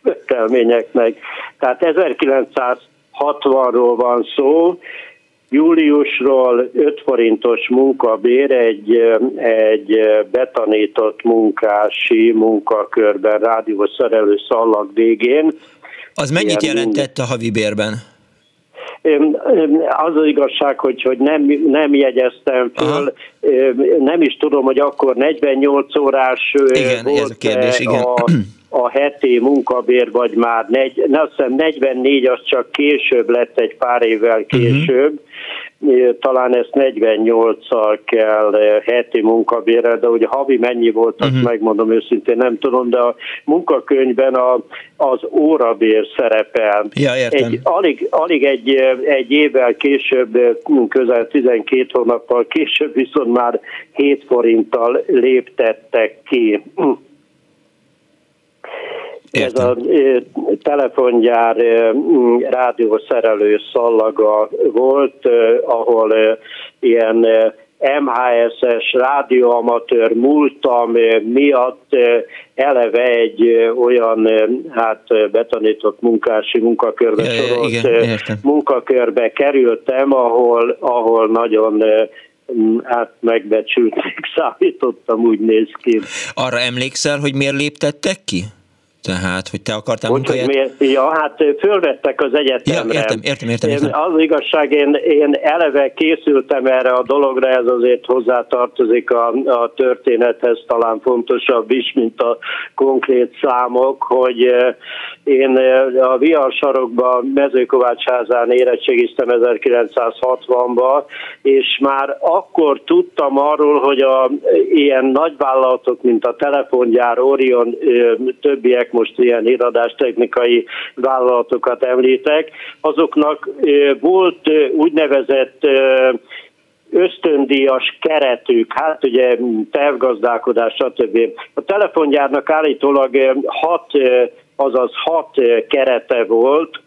[SPEAKER 14] követelményeknek. Tehát 1960-ról van szó, júliusról 5 forintos munkabér egy, egy betanított munkási munkakörben rádiószerelő szallag végén.
[SPEAKER 1] Az mennyit jelentett a havi bérben?
[SPEAKER 14] Az az igazság, hogy, hogy nem, nem jegyeztem föl, Aha. nem is tudom, hogy akkor 48 órás
[SPEAKER 1] igen, volt ez a, kérdés, igen.
[SPEAKER 14] a a heti munkabér, vagy már negy, azt hiszem 44, az csak később lett egy pár évvel mhm. később, uh-huh. talán ezt 48-szal kell heti munkabérrel, de ugye havi mennyi volt, azt uh-huh. megmondom őszintén, nem tudom, de a munkakönyvben a, az órabér szerepel.
[SPEAKER 1] Ja, értem.
[SPEAKER 14] Egy, alig, alig egy, egy évvel később, közel 12 hónappal később viszont már 7 forinttal léptettek ki. Értem. Ez a telefongyár rádiószerelő szallaga volt, ahol ilyen MHS-es rádióamatőr múltam miatt eleve egy olyan hát betanított munkási munkakörbe ja, sorolt igen, munkakörbe kerültem, ahol, ahol nagyon hát megbecsülték, számítottam, úgy néz ki.
[SPEAKER 1] Arra emlékszel, hogy miért léptettek ki? Tehát, hogy te akartál Bocs, munkahelyet...
[SPEAKER 14] Miért? Ja, hát fölvettek az egyetemre.
[SPEAKER 1] Ja, értem, értem, értem, értem.
[SPEAKER 14] Az igazság, én, én eleve készültem erre a dologra, ez azért hozzátartozik a, a történethez, talán fontosabb is, mint a konkrét számok, hogy én a Viar sarokban mezőkovácsházán érettségiztem 1960-ban, és már akkor tudtam arról, hogy a ilyen nagyvállalatok, mint a telefongyár, Orion, többiek most ilyen technikai vállalatokat említek, azoknak volt úgynevezett ösztöndíjas keretük, hát ugye tervgazdálkodás, stb. A telefongyárnak állítólag hat, azaz hat kerete volt,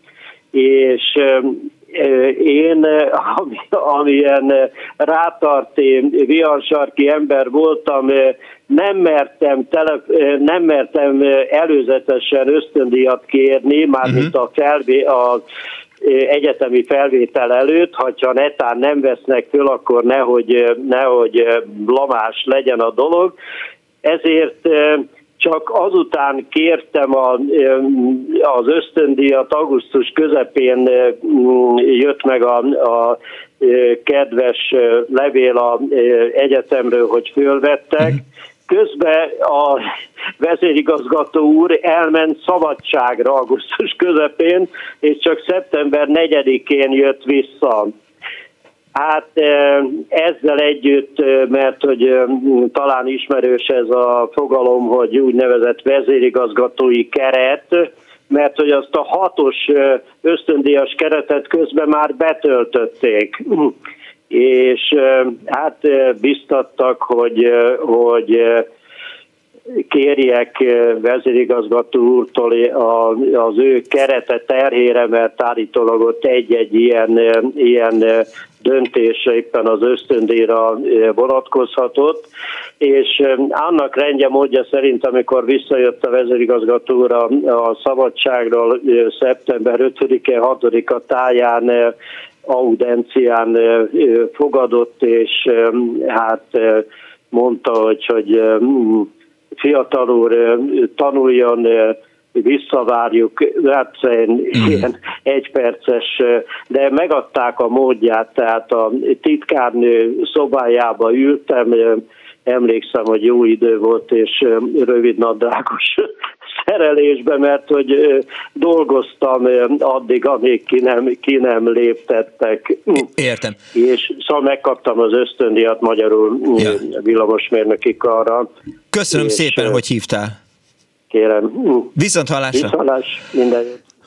[SPEAKER 14] és én, ami, amilyen rátarté viharsarki ember voltam, nem mertem, tele, nem mertem előzetesen ösztöndíjat kérni, mármint uh-huh. a, felvé, a egyetemi felvétel előtt, ha netán nem vesznek föl, akkor nehogy, nehogy blamás legyen a dolog. Ezért csak azután kértem a, az ösztöndíjat, augusztus közepén jött meg a, a kedves levél a egyetemről, hogy fölvettek. Közben a vezérigazgató úr elment szabadságra augusztus közepén, és csak szeptember 4-én jött vissza. Hát ezzel együtt, mert hogy talán ismerős ez a fogalom, hogy úgynevezett vezérigazgatói keret, mert hogy azt a hatos ösztöndíjas keretet közben már betöltötték. És hát biztattak, hogy, hogy kérjek vezérigazgató úrtól az ő kerete terhére, mert állítólag ott egy-egy ilyen, ilyen döntés éppen az ösztöndíjra vonatkozhatott, és annak rendje módja szerint, amikor visszajött a vezérigazgató úr a szabadságról szeptember 5-e, 6-a táján audencián fogadott, és hát mondta, hogy, hogy fiatal úr tanuljon, visszavárjuk, hát ilyen egyperces, de megadták a módját, tehát a titkárnő szobájába ültem, emlékszem, hogy jó idő volt, és rövid nadrágos szerelésbe, mert hogy dolgoztam addig, amíg ki nem, ki nem léptettek.
[SPEAKER 1] Értem.
[SPEAKER 14] És szóval megkaptam az ösztöndiat magyarul ja. villamosmérnöki karra.
[SPEAKER 1] Köszönöm és szépen, hogy hívtál.
[SPEAKER 14] Kérem.
[SPEAKER 1] Viszont hallásra.
[SPEAKER 14] Viszont hallás, minden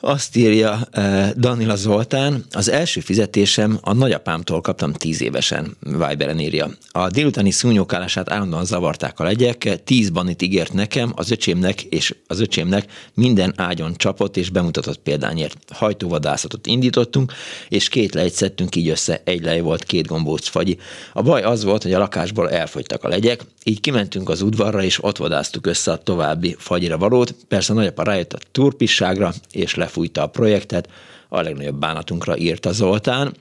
[SPEAKER 1] azt írja uh, Danila Zoltán, az első fizetésem a nagyapámtól kaptam tíz évesen, Viberen írja. A délutáni szúnyókálását állandóan zavarták a legyek, tíz banit ígért nekem, az öcsémnek és az öcsémnek minden ágyon csapott és bemutatott példányért. Hajtóvadászatot indítottunk, és két lejt szedtünk így össze, egy lej volt két gombóc fagyi. A baj az volt, hogy a lakásból elfogytak a legyek, így kimentünk az udvarra, és ott vadáztuk össze a további fagyira valót. Persze nagyapa rájött a turpisságra, és le lefújta a projektet, a legnagyobb bánatunkra írta Zoltán.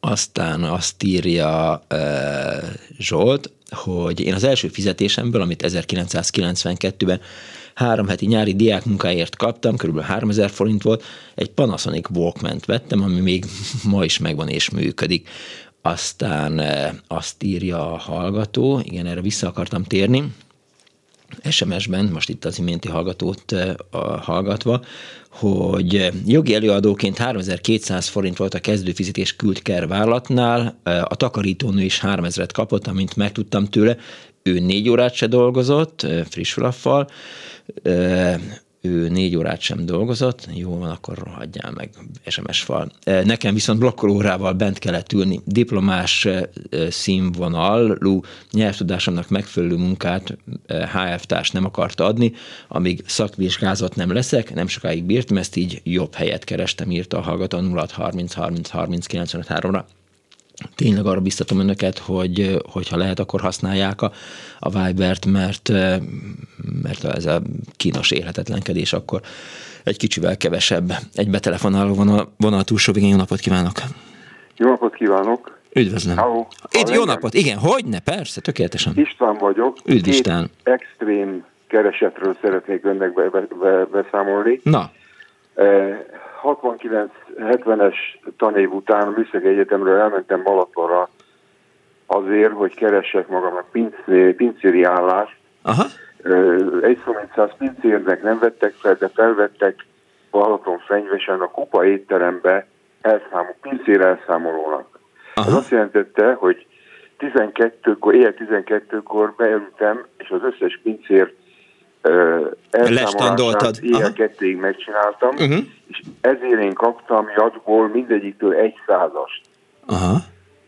[SPEAKER 1] Aztán azt írja e, Zsolt, hogy én az első fizetésemből, amit 1992-ben három heti nyári diákmunkáért kaptam, kb. 3000 forint volt, egy Panasonic walkman vettem, ami még ma is megvan és működik. Aztán azt írja a hallgató, igen, erre vissza akartam térni, SMS-ben, most itt az iménti hallgatót hallgatva, hogy jogi előadóként 3200 forint volt a kezdőfizetés küldker vállalatnál, a takarítónő is 3000-et kapott, amint megtudtam tőle, ő négy órát se dolgozott, friss flaffal, ő négy órát sem dolgozott, jó van, akkor hagyjál meg SMS fal. Nekem viszont blokkolórával bent kellett ülni, diplomás színvonalú nyelvtudásomnak megfelelő munkát HF társ nem akarta adni, amíg szakvizsgázott nem leszek, nem sokáig bírtam, ezt így jobb helyet kerestem, írta a hallgató 0 30 30 30 95 ra tényleg arra biztatom önöket, hogy hogyha lehet, akkor használják a, a Vibert, mert, mert ez a kínos élhetetlenkedés akkor egy kicsivel kevesebb. Egy betelefonáló vonal, vonal túlsó végén. Jó napot kívánok!
[SPEAKER 15] Jó napot kívánok!
[SPEAKER 1] Üdvözlöm!
[SPEAKER 15] Hello.
[SPEAKER 1] Itt, jó napot! Igen, hogy ne? Persze, tökéletesen.
[SPEAKER 15] István vagyok.
[SPEAKER 1] Üdv István!
[SPEAKER 15] extrém keresetről szeretnék önnek be, be, be, beszámolni.
[SPEAKER 1] Na!
[SPEAKER 15] 69-70-es tanév után a Műszaki Egyetemről elmentem Balatonra azért, hogy keressek magamnak pincé, pincéri állást.
[SPEAKER 1] Aha.
[SPEAKER 15] Egy szó mint száz pincérnek nem vettek fel, de felvettek Balaton fenyvesen a kupa étterembe elszámol, pincér elszámolónak. Aha. Ez azt jelentette, hogy 12-kor, éjjel 12-kor beültem, és az összes pincért
[SPEAKER 1] Lestandoltad.
[SPEAKER 15] Ilyen kettőig megcsináltam, uh-huh. és ezért én kaptam jadból mindegyiktől egy százast.
[SPEAKER 1] Aha.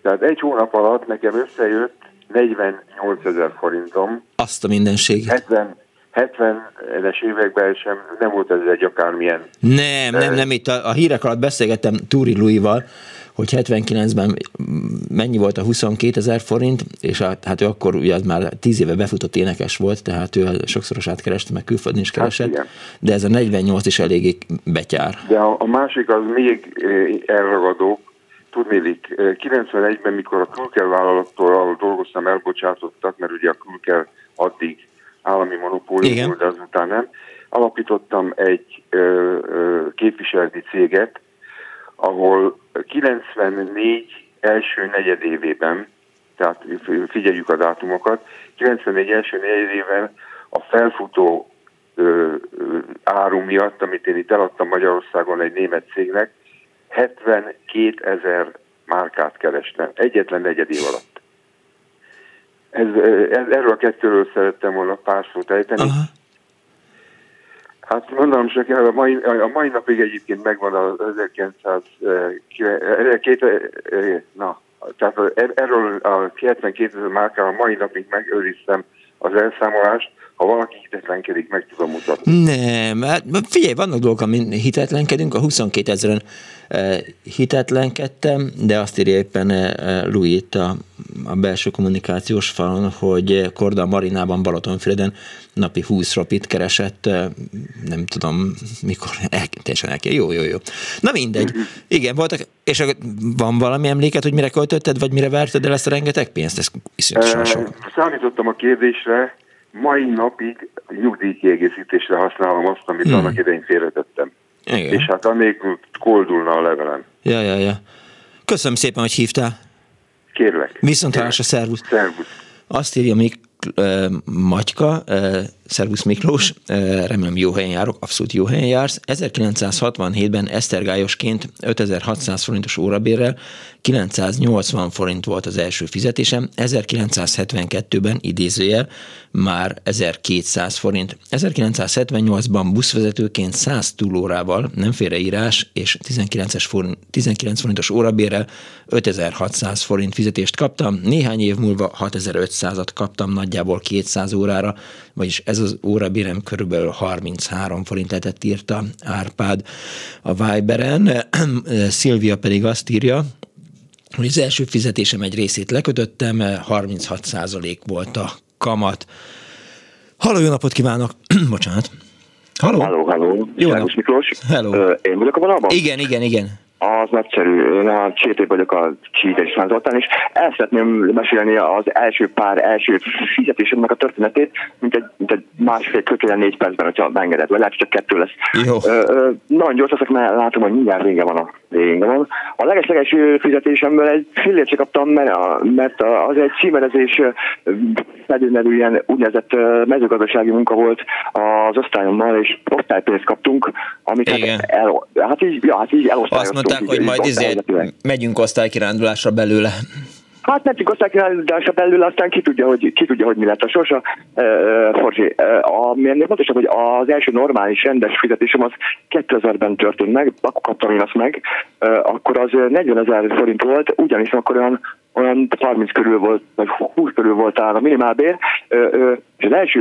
[SPEAKER 15] Tehát egy hónap alatt nekem összejött 48 ezer forintom.
[SPEAKER 1] Azt a mindenséget.
[SPEAKER 15] 70, 70-es években sem nem volt ez egy akármilyen.
[SPEAKER 1] Nem, nem, nem, itt a, a hírek alatt beszélgettem Túri Louis-val, hogy 79-ben mennyi volt a 22 ezer forint, és a, hát ő akkor ugye már 10 éve befutott énekes volt, tehát ő sokszorosát kereste, meg külföldön is keresett, hát de ez a 48 is eléggé betyár.
[SPEAKER 15] De a, a másik az még eh, elragadó, tudnélik, 91-ben, eh, mikor a külkel vállalattól, ahol dolgoztam, elbocsátottak, mert ugye a külkel addig állami monopólium volt, de azután nem, alapítottam egy ö, ö, képviseleti céget, ahol 94 első negyedévében, tehát figyeljük a dátumokat, 94 első negyedében a felfutó ö, ö, áru miatt, amit én itt eladtam Magyarországon egy német cégnek, 72 ezer márkát kerestem, egyetlen negyed év alatt. Ez, ez, erről a kettőről szerettem volna pár szót ejteni. Aha. Hát mondanom csak, a mai, a mai napig egyébként megvan az 1900, na, tehát erről a 72 ezer márkáról a mai napig megőriztem az elszámolást, ha valaki hitetlenkedik, meg tudom mutatni.
[SPEAKER 1] Nem, hát figyelj, vannak dolgok, amin hitetlenkedünk, a 22 ezeren eh, hitetlenkedtem, de azt írja éppen eh, Louis itt a, a belső kommunikációs falon, hogy Korda Marinában Balatonfüreden napi 20 ropit keresett, eh, nem tudom mikor, el, teljesen el Jó, jó, jó. Na mindegy. Igen, voltak, és van valami emléket, hogy mire költötted, vagy mire verted el ezt a rengeteg pénzt? Ez iszonyatosan sok.
[SPEAKER 15] Számítottam a kérdésre, mai napig nyugdíjkiegészítésre használom azt, amit hmm. annak idején félretettem. Igen. És hát anélkül koldulna a levelem.
[SPEAKER 1] Ja, ja, ja. Köszönöm szépen, hogy hívtál.
[SPEAKER 15] Kérlek.
[SPEAKER 1] Viszont a szervusz.
[SPEAKER 15] Szervusz.
[SPEAKER 1] Azt írja még uh, Magyka, uh, Szervusz Miklós, remélem jó helyen járok, abszolút jó helyen jársz. 1967-ben esztergályosként 5600 forintos órabérrel 980 forint volt az első fizetésem, 1972-ben idézőjel már 1200 forint. 1978-ban buszvezetőként 100 túlórával, nem félreírás, és 19, forint, 19 forintos órabérrel 5600 forint fizetést kaptam. Néhány év múlva 6500-at kaptam nagyjából 200 órára, vagyis ez az órabérem körülbelül 33 forint lehetett írta Árpád a Viberen. Szilvia pedig azt írja, hogy az első fizetésem egy részét lekötöttem, 36% volt a kamat. Halló, jó napot kívánok! Bocsánat.
[SPEAKER 16] Halló, halló. halló. Jó napot. Miklós.
[SPEAKER 1] Hello.
[SPEAKER 16] Én vagyok a vonalban?
[SPEAKER 1] Igen, igen, igen.
[SPEAKER 16] Az nagyszerű. Én a Csété vagyok a Csítes Zoltán, és el szeretném mesélni az első pár első fizetésemnek a történetét, mint egy, mint egy másfél kötően négy percben, hogyha megengeded, vagy lehet, csak kettő lesz.
[SPEAKER 1] Jó. Ö, ö,
[SPEAKER 16] nagyon gyors leszek, mert látom, hogy mindjárt vége van a vége van. A legeslegelső fizetésemből egy fillért csak kaptam, mert, a, mert az egy címerezés nevű ilyen úgynevezett mezőgazdasági munka volt az osztályommal, és osztálypénzt kaptunk, amit
[SPEAKER 1] Igen.
[SPEAKER 16] el, hát így, ja, hát így elosztályoztunk
[SPEAKER 1] mondták, hogy majd ezért megyünk osztálykirándulásra belőle.
[SPEAKER 16] Hát csak osztálykirándulásra belőle, aztán ki tudja, hogy, ki tudja, hogy mi lett a sorsa. Uh, Forzsi, ami ennél fontosabb, hogy az első normális, rendes fizetésem az 2000-ben történt meg, akkor kaptam én azt meg, akkor az 40 ezer forint volt, ugyanis akkor olyan olyan 30 körül volt, vagy 20 körül volt áll a minimálbér, és az első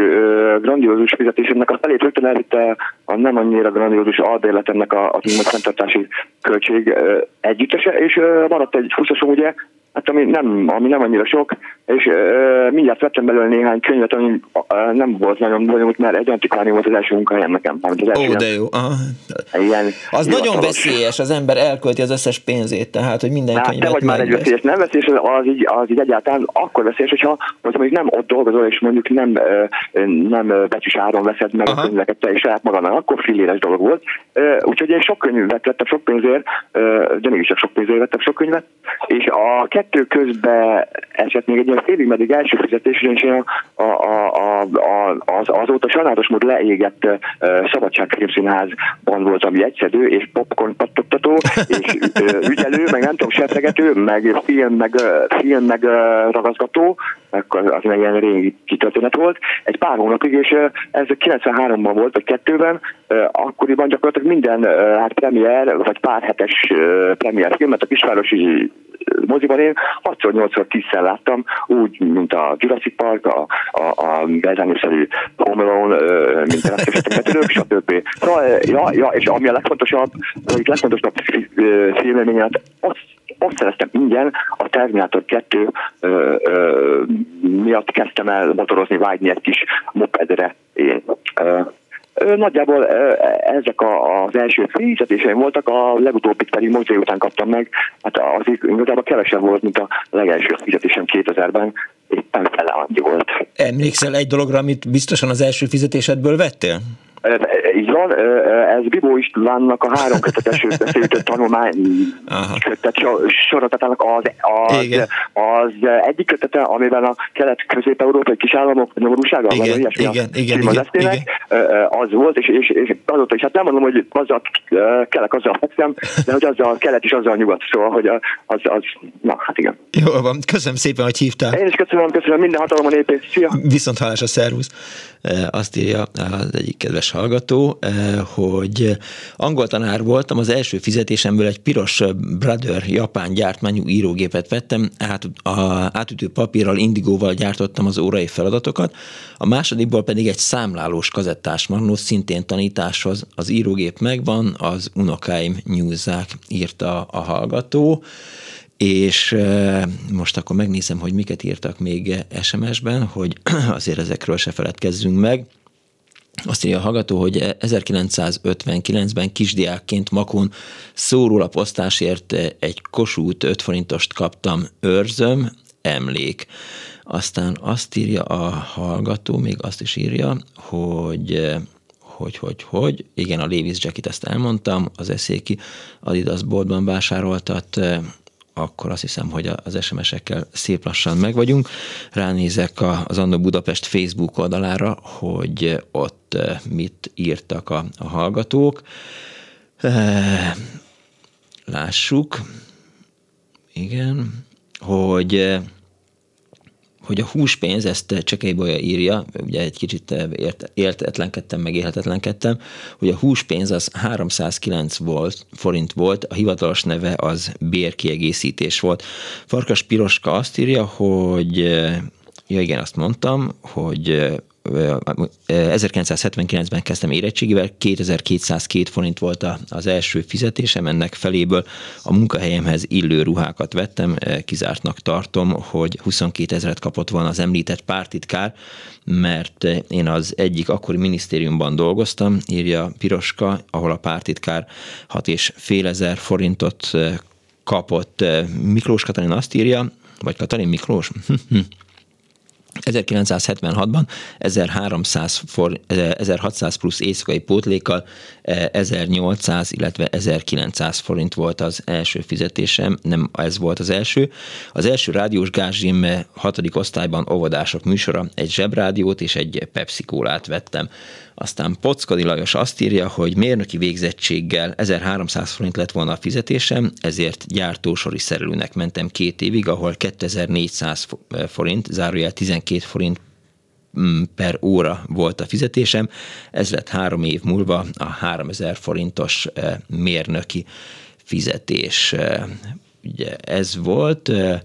[SPEAKER 16] grandiózus fizetésemnek a felét rögtön elvitte a nem annyira grandiózus albérletemnek a, a fenntartási költség együttese, és maradt egy 20 ugye, hát ami nem, ami nem annyira sok, és uh, mindjárt vettem belőle néhány könyvet, ami uh, nem volt nagyon bonyolult, mert egy antikvárium volt az első munkahelyem nekem.
[SPEAKER 1] Az első Ó, de jó. Aha.
[SPEAKER 16] Ilyen,
[SPEAKER 1] az nagyon veszélyes, az ember elkölti az összes pénzét, tehát, hogy minden hát, könyvet
[SPEAKER 16] vagy már egy veszélyes, nem veszélyes, az így, az így egyáltalán akkor veszélyes, hogyha, hogyha mondjuk nem ott dolgozol, és mondjuk nem, nem becsüs áron veszed meg Aha. a könyveket te és saját magadnak, akkor filléres dolog volt. Úgyhogy én sok könyvet vettem sok pénzért, de mégis csak sok pénzért vettem sok könyvet, és a kettő közben esett még egy ilyen félig meddig első fizetés, és én a, a, a, a, az, azóta sajnálatos mód leégett uh, szabadságfilmszínházban voltam jegyszedő, és popcorn pattogtató, és ügyelő, meg nem tudom, sepregető, meg film, meg, film, meg uh, ragazgató, akkor az egy ilyen régi kitörténet volt, egy pár hónapig, és ez 93-ban volt, vagy kettőben, akkoriban gyakorlatilag minden hát premier, vagy pár hetes premier filmet a kisvárosi moziban én 6-8-szor 10-szer láttam, úgy, mint a Jurassic Park, a, a, a bezányosszerű Home Alone, mint a Rettesetek stb. Ja, ja, és ami a legfontosabb, a legfontosabb filmélményet, azt azt szereztem ingyen, a Terminátor 2 ö, ö, miatt kezdtem el motorozni, vágyni egy kis mopedre én. Ö, Nagyjából ezek az első fizetéseim voltak, a legutóbbit pedig most után kaptam meg, hát az igazából kevesebb volt, mint a legelső fizetésem 2000-ben, éppen annyi volt.
[SPEAKER 1] Emlékszel egy dologra, amit biztosan az első fizetésedből vettél?
[SPEAKER 16] Így van, ez Bibó Istvánnak a három kötetes összeütött tanulmány kötet sorozatának az, az, az, egyik kötete, amiben a kelet-közép-európai kisállamok nyomorúsága,
[SPEAKER 1] igen, igen, igen, igen, igen, igen,
[SPEAKER 16] az volt, és, és, és azóta is, hát nem mondom, hogy azzal kelek, azzal fekszem, de hogy azzal kelet és azzal nyugat, szóval, hogy az, az, na, hát igen.
[SPEAKER 1] Jó van, köszönöm szépen, hogy hívtál.
[SPEAKER 16] Én is köszönöm, köszönöm minden hatalomon épét, szia!
[SPEAKER 1] Viszont hálás a szervusz. Azt írja az egyik kedves hallgató, hogy angol tanár voltam, az első fizetésemből egy piros Brother japán gyártmányú írógépet vettem, át, a, átütő papírral, indigóval gyártottam az órai feladatokat, a másodikból pedig egy számlálós kazettás magnó, szintén tanításhoz az írógép megvan, az unokáim nyúzzák, írta a hallgató és most akkor megnézem, hogy miket írtak még SMS-ben, hogy azért ezekről se feledkezzünk meg. Azt írja a hallgató, hogy 1959-ben kisdiákként Makón szórólaposztásért egy kosút 5 forintost kaptam őrzöm, emlék. Aztán azt írja a hallgató, még azt is írja, hogy hogy, hogy, hogy, igen, a Levi's Jacket ezt elmondtam, az eszéki Adidas boltban vásároltat akkor azt hiszem, hogy az SMS-ekkel szép lassan megvagyunk. Ránézek az Annó Budapest Facebook oldalára, hogy ott mit írtak a, a hallgatók. Lássuk. Igen, hogy hogy a húspénz, ezt Csekélybolya írja, ugye egy kicsit ért, értetlenkedtem, meg élhetetlenkedtem, hogy a húspénz az 309 volt, forint volt, a hivatalos neve az bérkiegészítés volt. Farkas Piroska azt írja, hogy ja igen, azt mondtam, hogy 1979-ben kezdtem érettségivel, 2202 forint volt az első fizetésem, ennek feléből a munkahelyemhez illő ruhákat vettem, kizártnak tartom, hogy 22 ezeret kapott volna az említett pártitkár, mert én az egyik akkori minisztériumban dolgoztam, írja Piroska, ahol a pártitkár 6 és fél ezer forintot kapott. Miklós Katalin azt írja, vagy Katalin Miklós? 1976-ban 1300 for, 1600 plusz éjszakai pótlékkal 1800, illetve 1900 forint volt az első fizetésem, nem ez volt az első. Az első rádiós gázsim 6. osztályban óvodások műsora, egy zsebrádiót és egy Pepsi vettem. Aztán Pockadi Lajos azt írja, hogy mérnöki végzettséggel 1300 forint lett volna a fizetésem, ezért gyártósori szerelőnek mentem két évig, ahol 2400 forint, zárójel 12 forint mm, per óra volt a fizetésem, ez lett három év múlva a 3000 forintos eh, mérnöki fizetés. Eh, ugye ez volt, eh,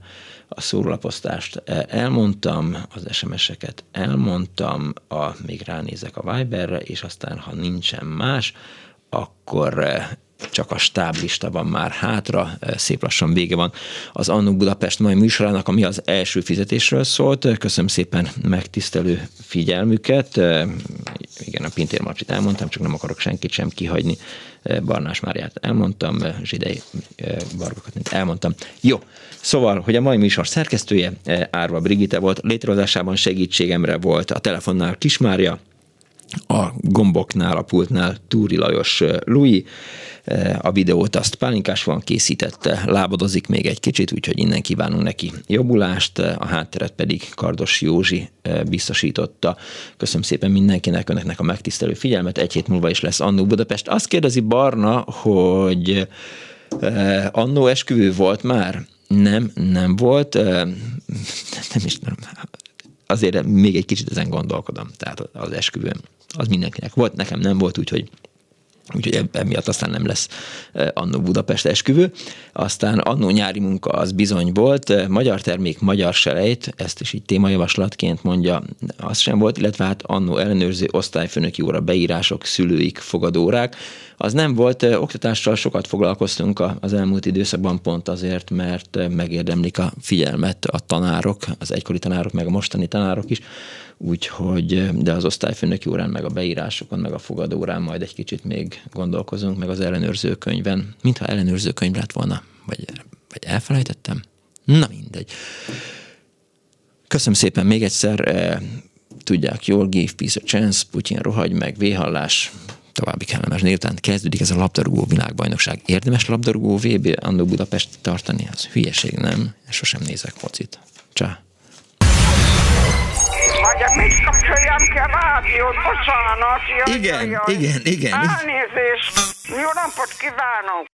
[SPEAKER 1] a szólaposztást elmondtam, az SMS-eket elmondtam, a, még ránézek a Viberre, és aztán, ha nincsen más, akkor csak a stáblista van már hátra, szép lassan vége van az Annuk Budapest mai műsorának, ami az első fizetésről szólt. Köszönöm szépen megtisztelő figyelmüket. Igen, a Pintér Marcsit elmondtam, csak nem akarok senkit sem kihagyni. Barnás Máriát elmondtam, Zsidei Bargokat elmondtam. Jó, szóval, hogy a mai műsor szerkesztője Árva Brigitte volt, létrehozásában segítségemre volt a telefonnál Kismária, a gomboknál, a pultnál Túri Lajos Lui, a videót azt Pálinkás van készítette, lábadozik még egy kicsit, úgyhogy innen kívánunk neki jobbulást, a hátteret pedig Kardos Józsi biztosította. Köszönöm szépen mindenkinek, önöknek a megtisztelő figyelmet, egy hét múlva is lesz Annó Budapest. Azt kérdezi Barna, hogy annó esküvő volt már? Nem, nem volt. Nem is nem. Azért még egy kicsit ezen gondolkodom, tehát az esküvőm. Az mindenkinek volt, nekem nem volt, úgyhogy úgyhogy emiatt aztán nem lesz eh, annó Budapest esküvő. Aztán annó nyári munka az bizony volt, eh, magyar termék, magyar selejt, ezt is így témajavaslatként mondja, az sem volt, illetve hát annó ellenőrző osztályfőnöki óra beírások, szülőik, fogadórák, az nem volt, eh, oktatással sokat foglalkoztunk az elmúlt időszakban pont azért, mert megérdemlik a figyelmet a tanárok, az egykori tanárok, meg a mostani tanárok is, úgyhogy, de az osztályfőnöki órán, meg a beírásokon, meg a fogadórán majd egy kicsit még gondolkozunk, meg az ellenőrzőkönyvben, mintha ellenőrzőkönyv lett volna, vagy, vagy elfelejtettem? Na mindegy. Köszönöm szépen még egyszer, eh, tudják jól, give peace a chance, Putyin rohagy meg, véhallás, további kellemes délután kezdődik ez a labdarúgó világbajnokság. Érdemes labdarúgó VB Andó Budapest tartani? Az hülyeség, nem? Sosem nézek focit. Csá!
[SPEAKER 17] Rádiót? Bocsánat.
[SPEAKER 1] Jaj, igen, jaj, igen, igen.
[SPEAKER 17] Elnézést. Jó napot kívánok.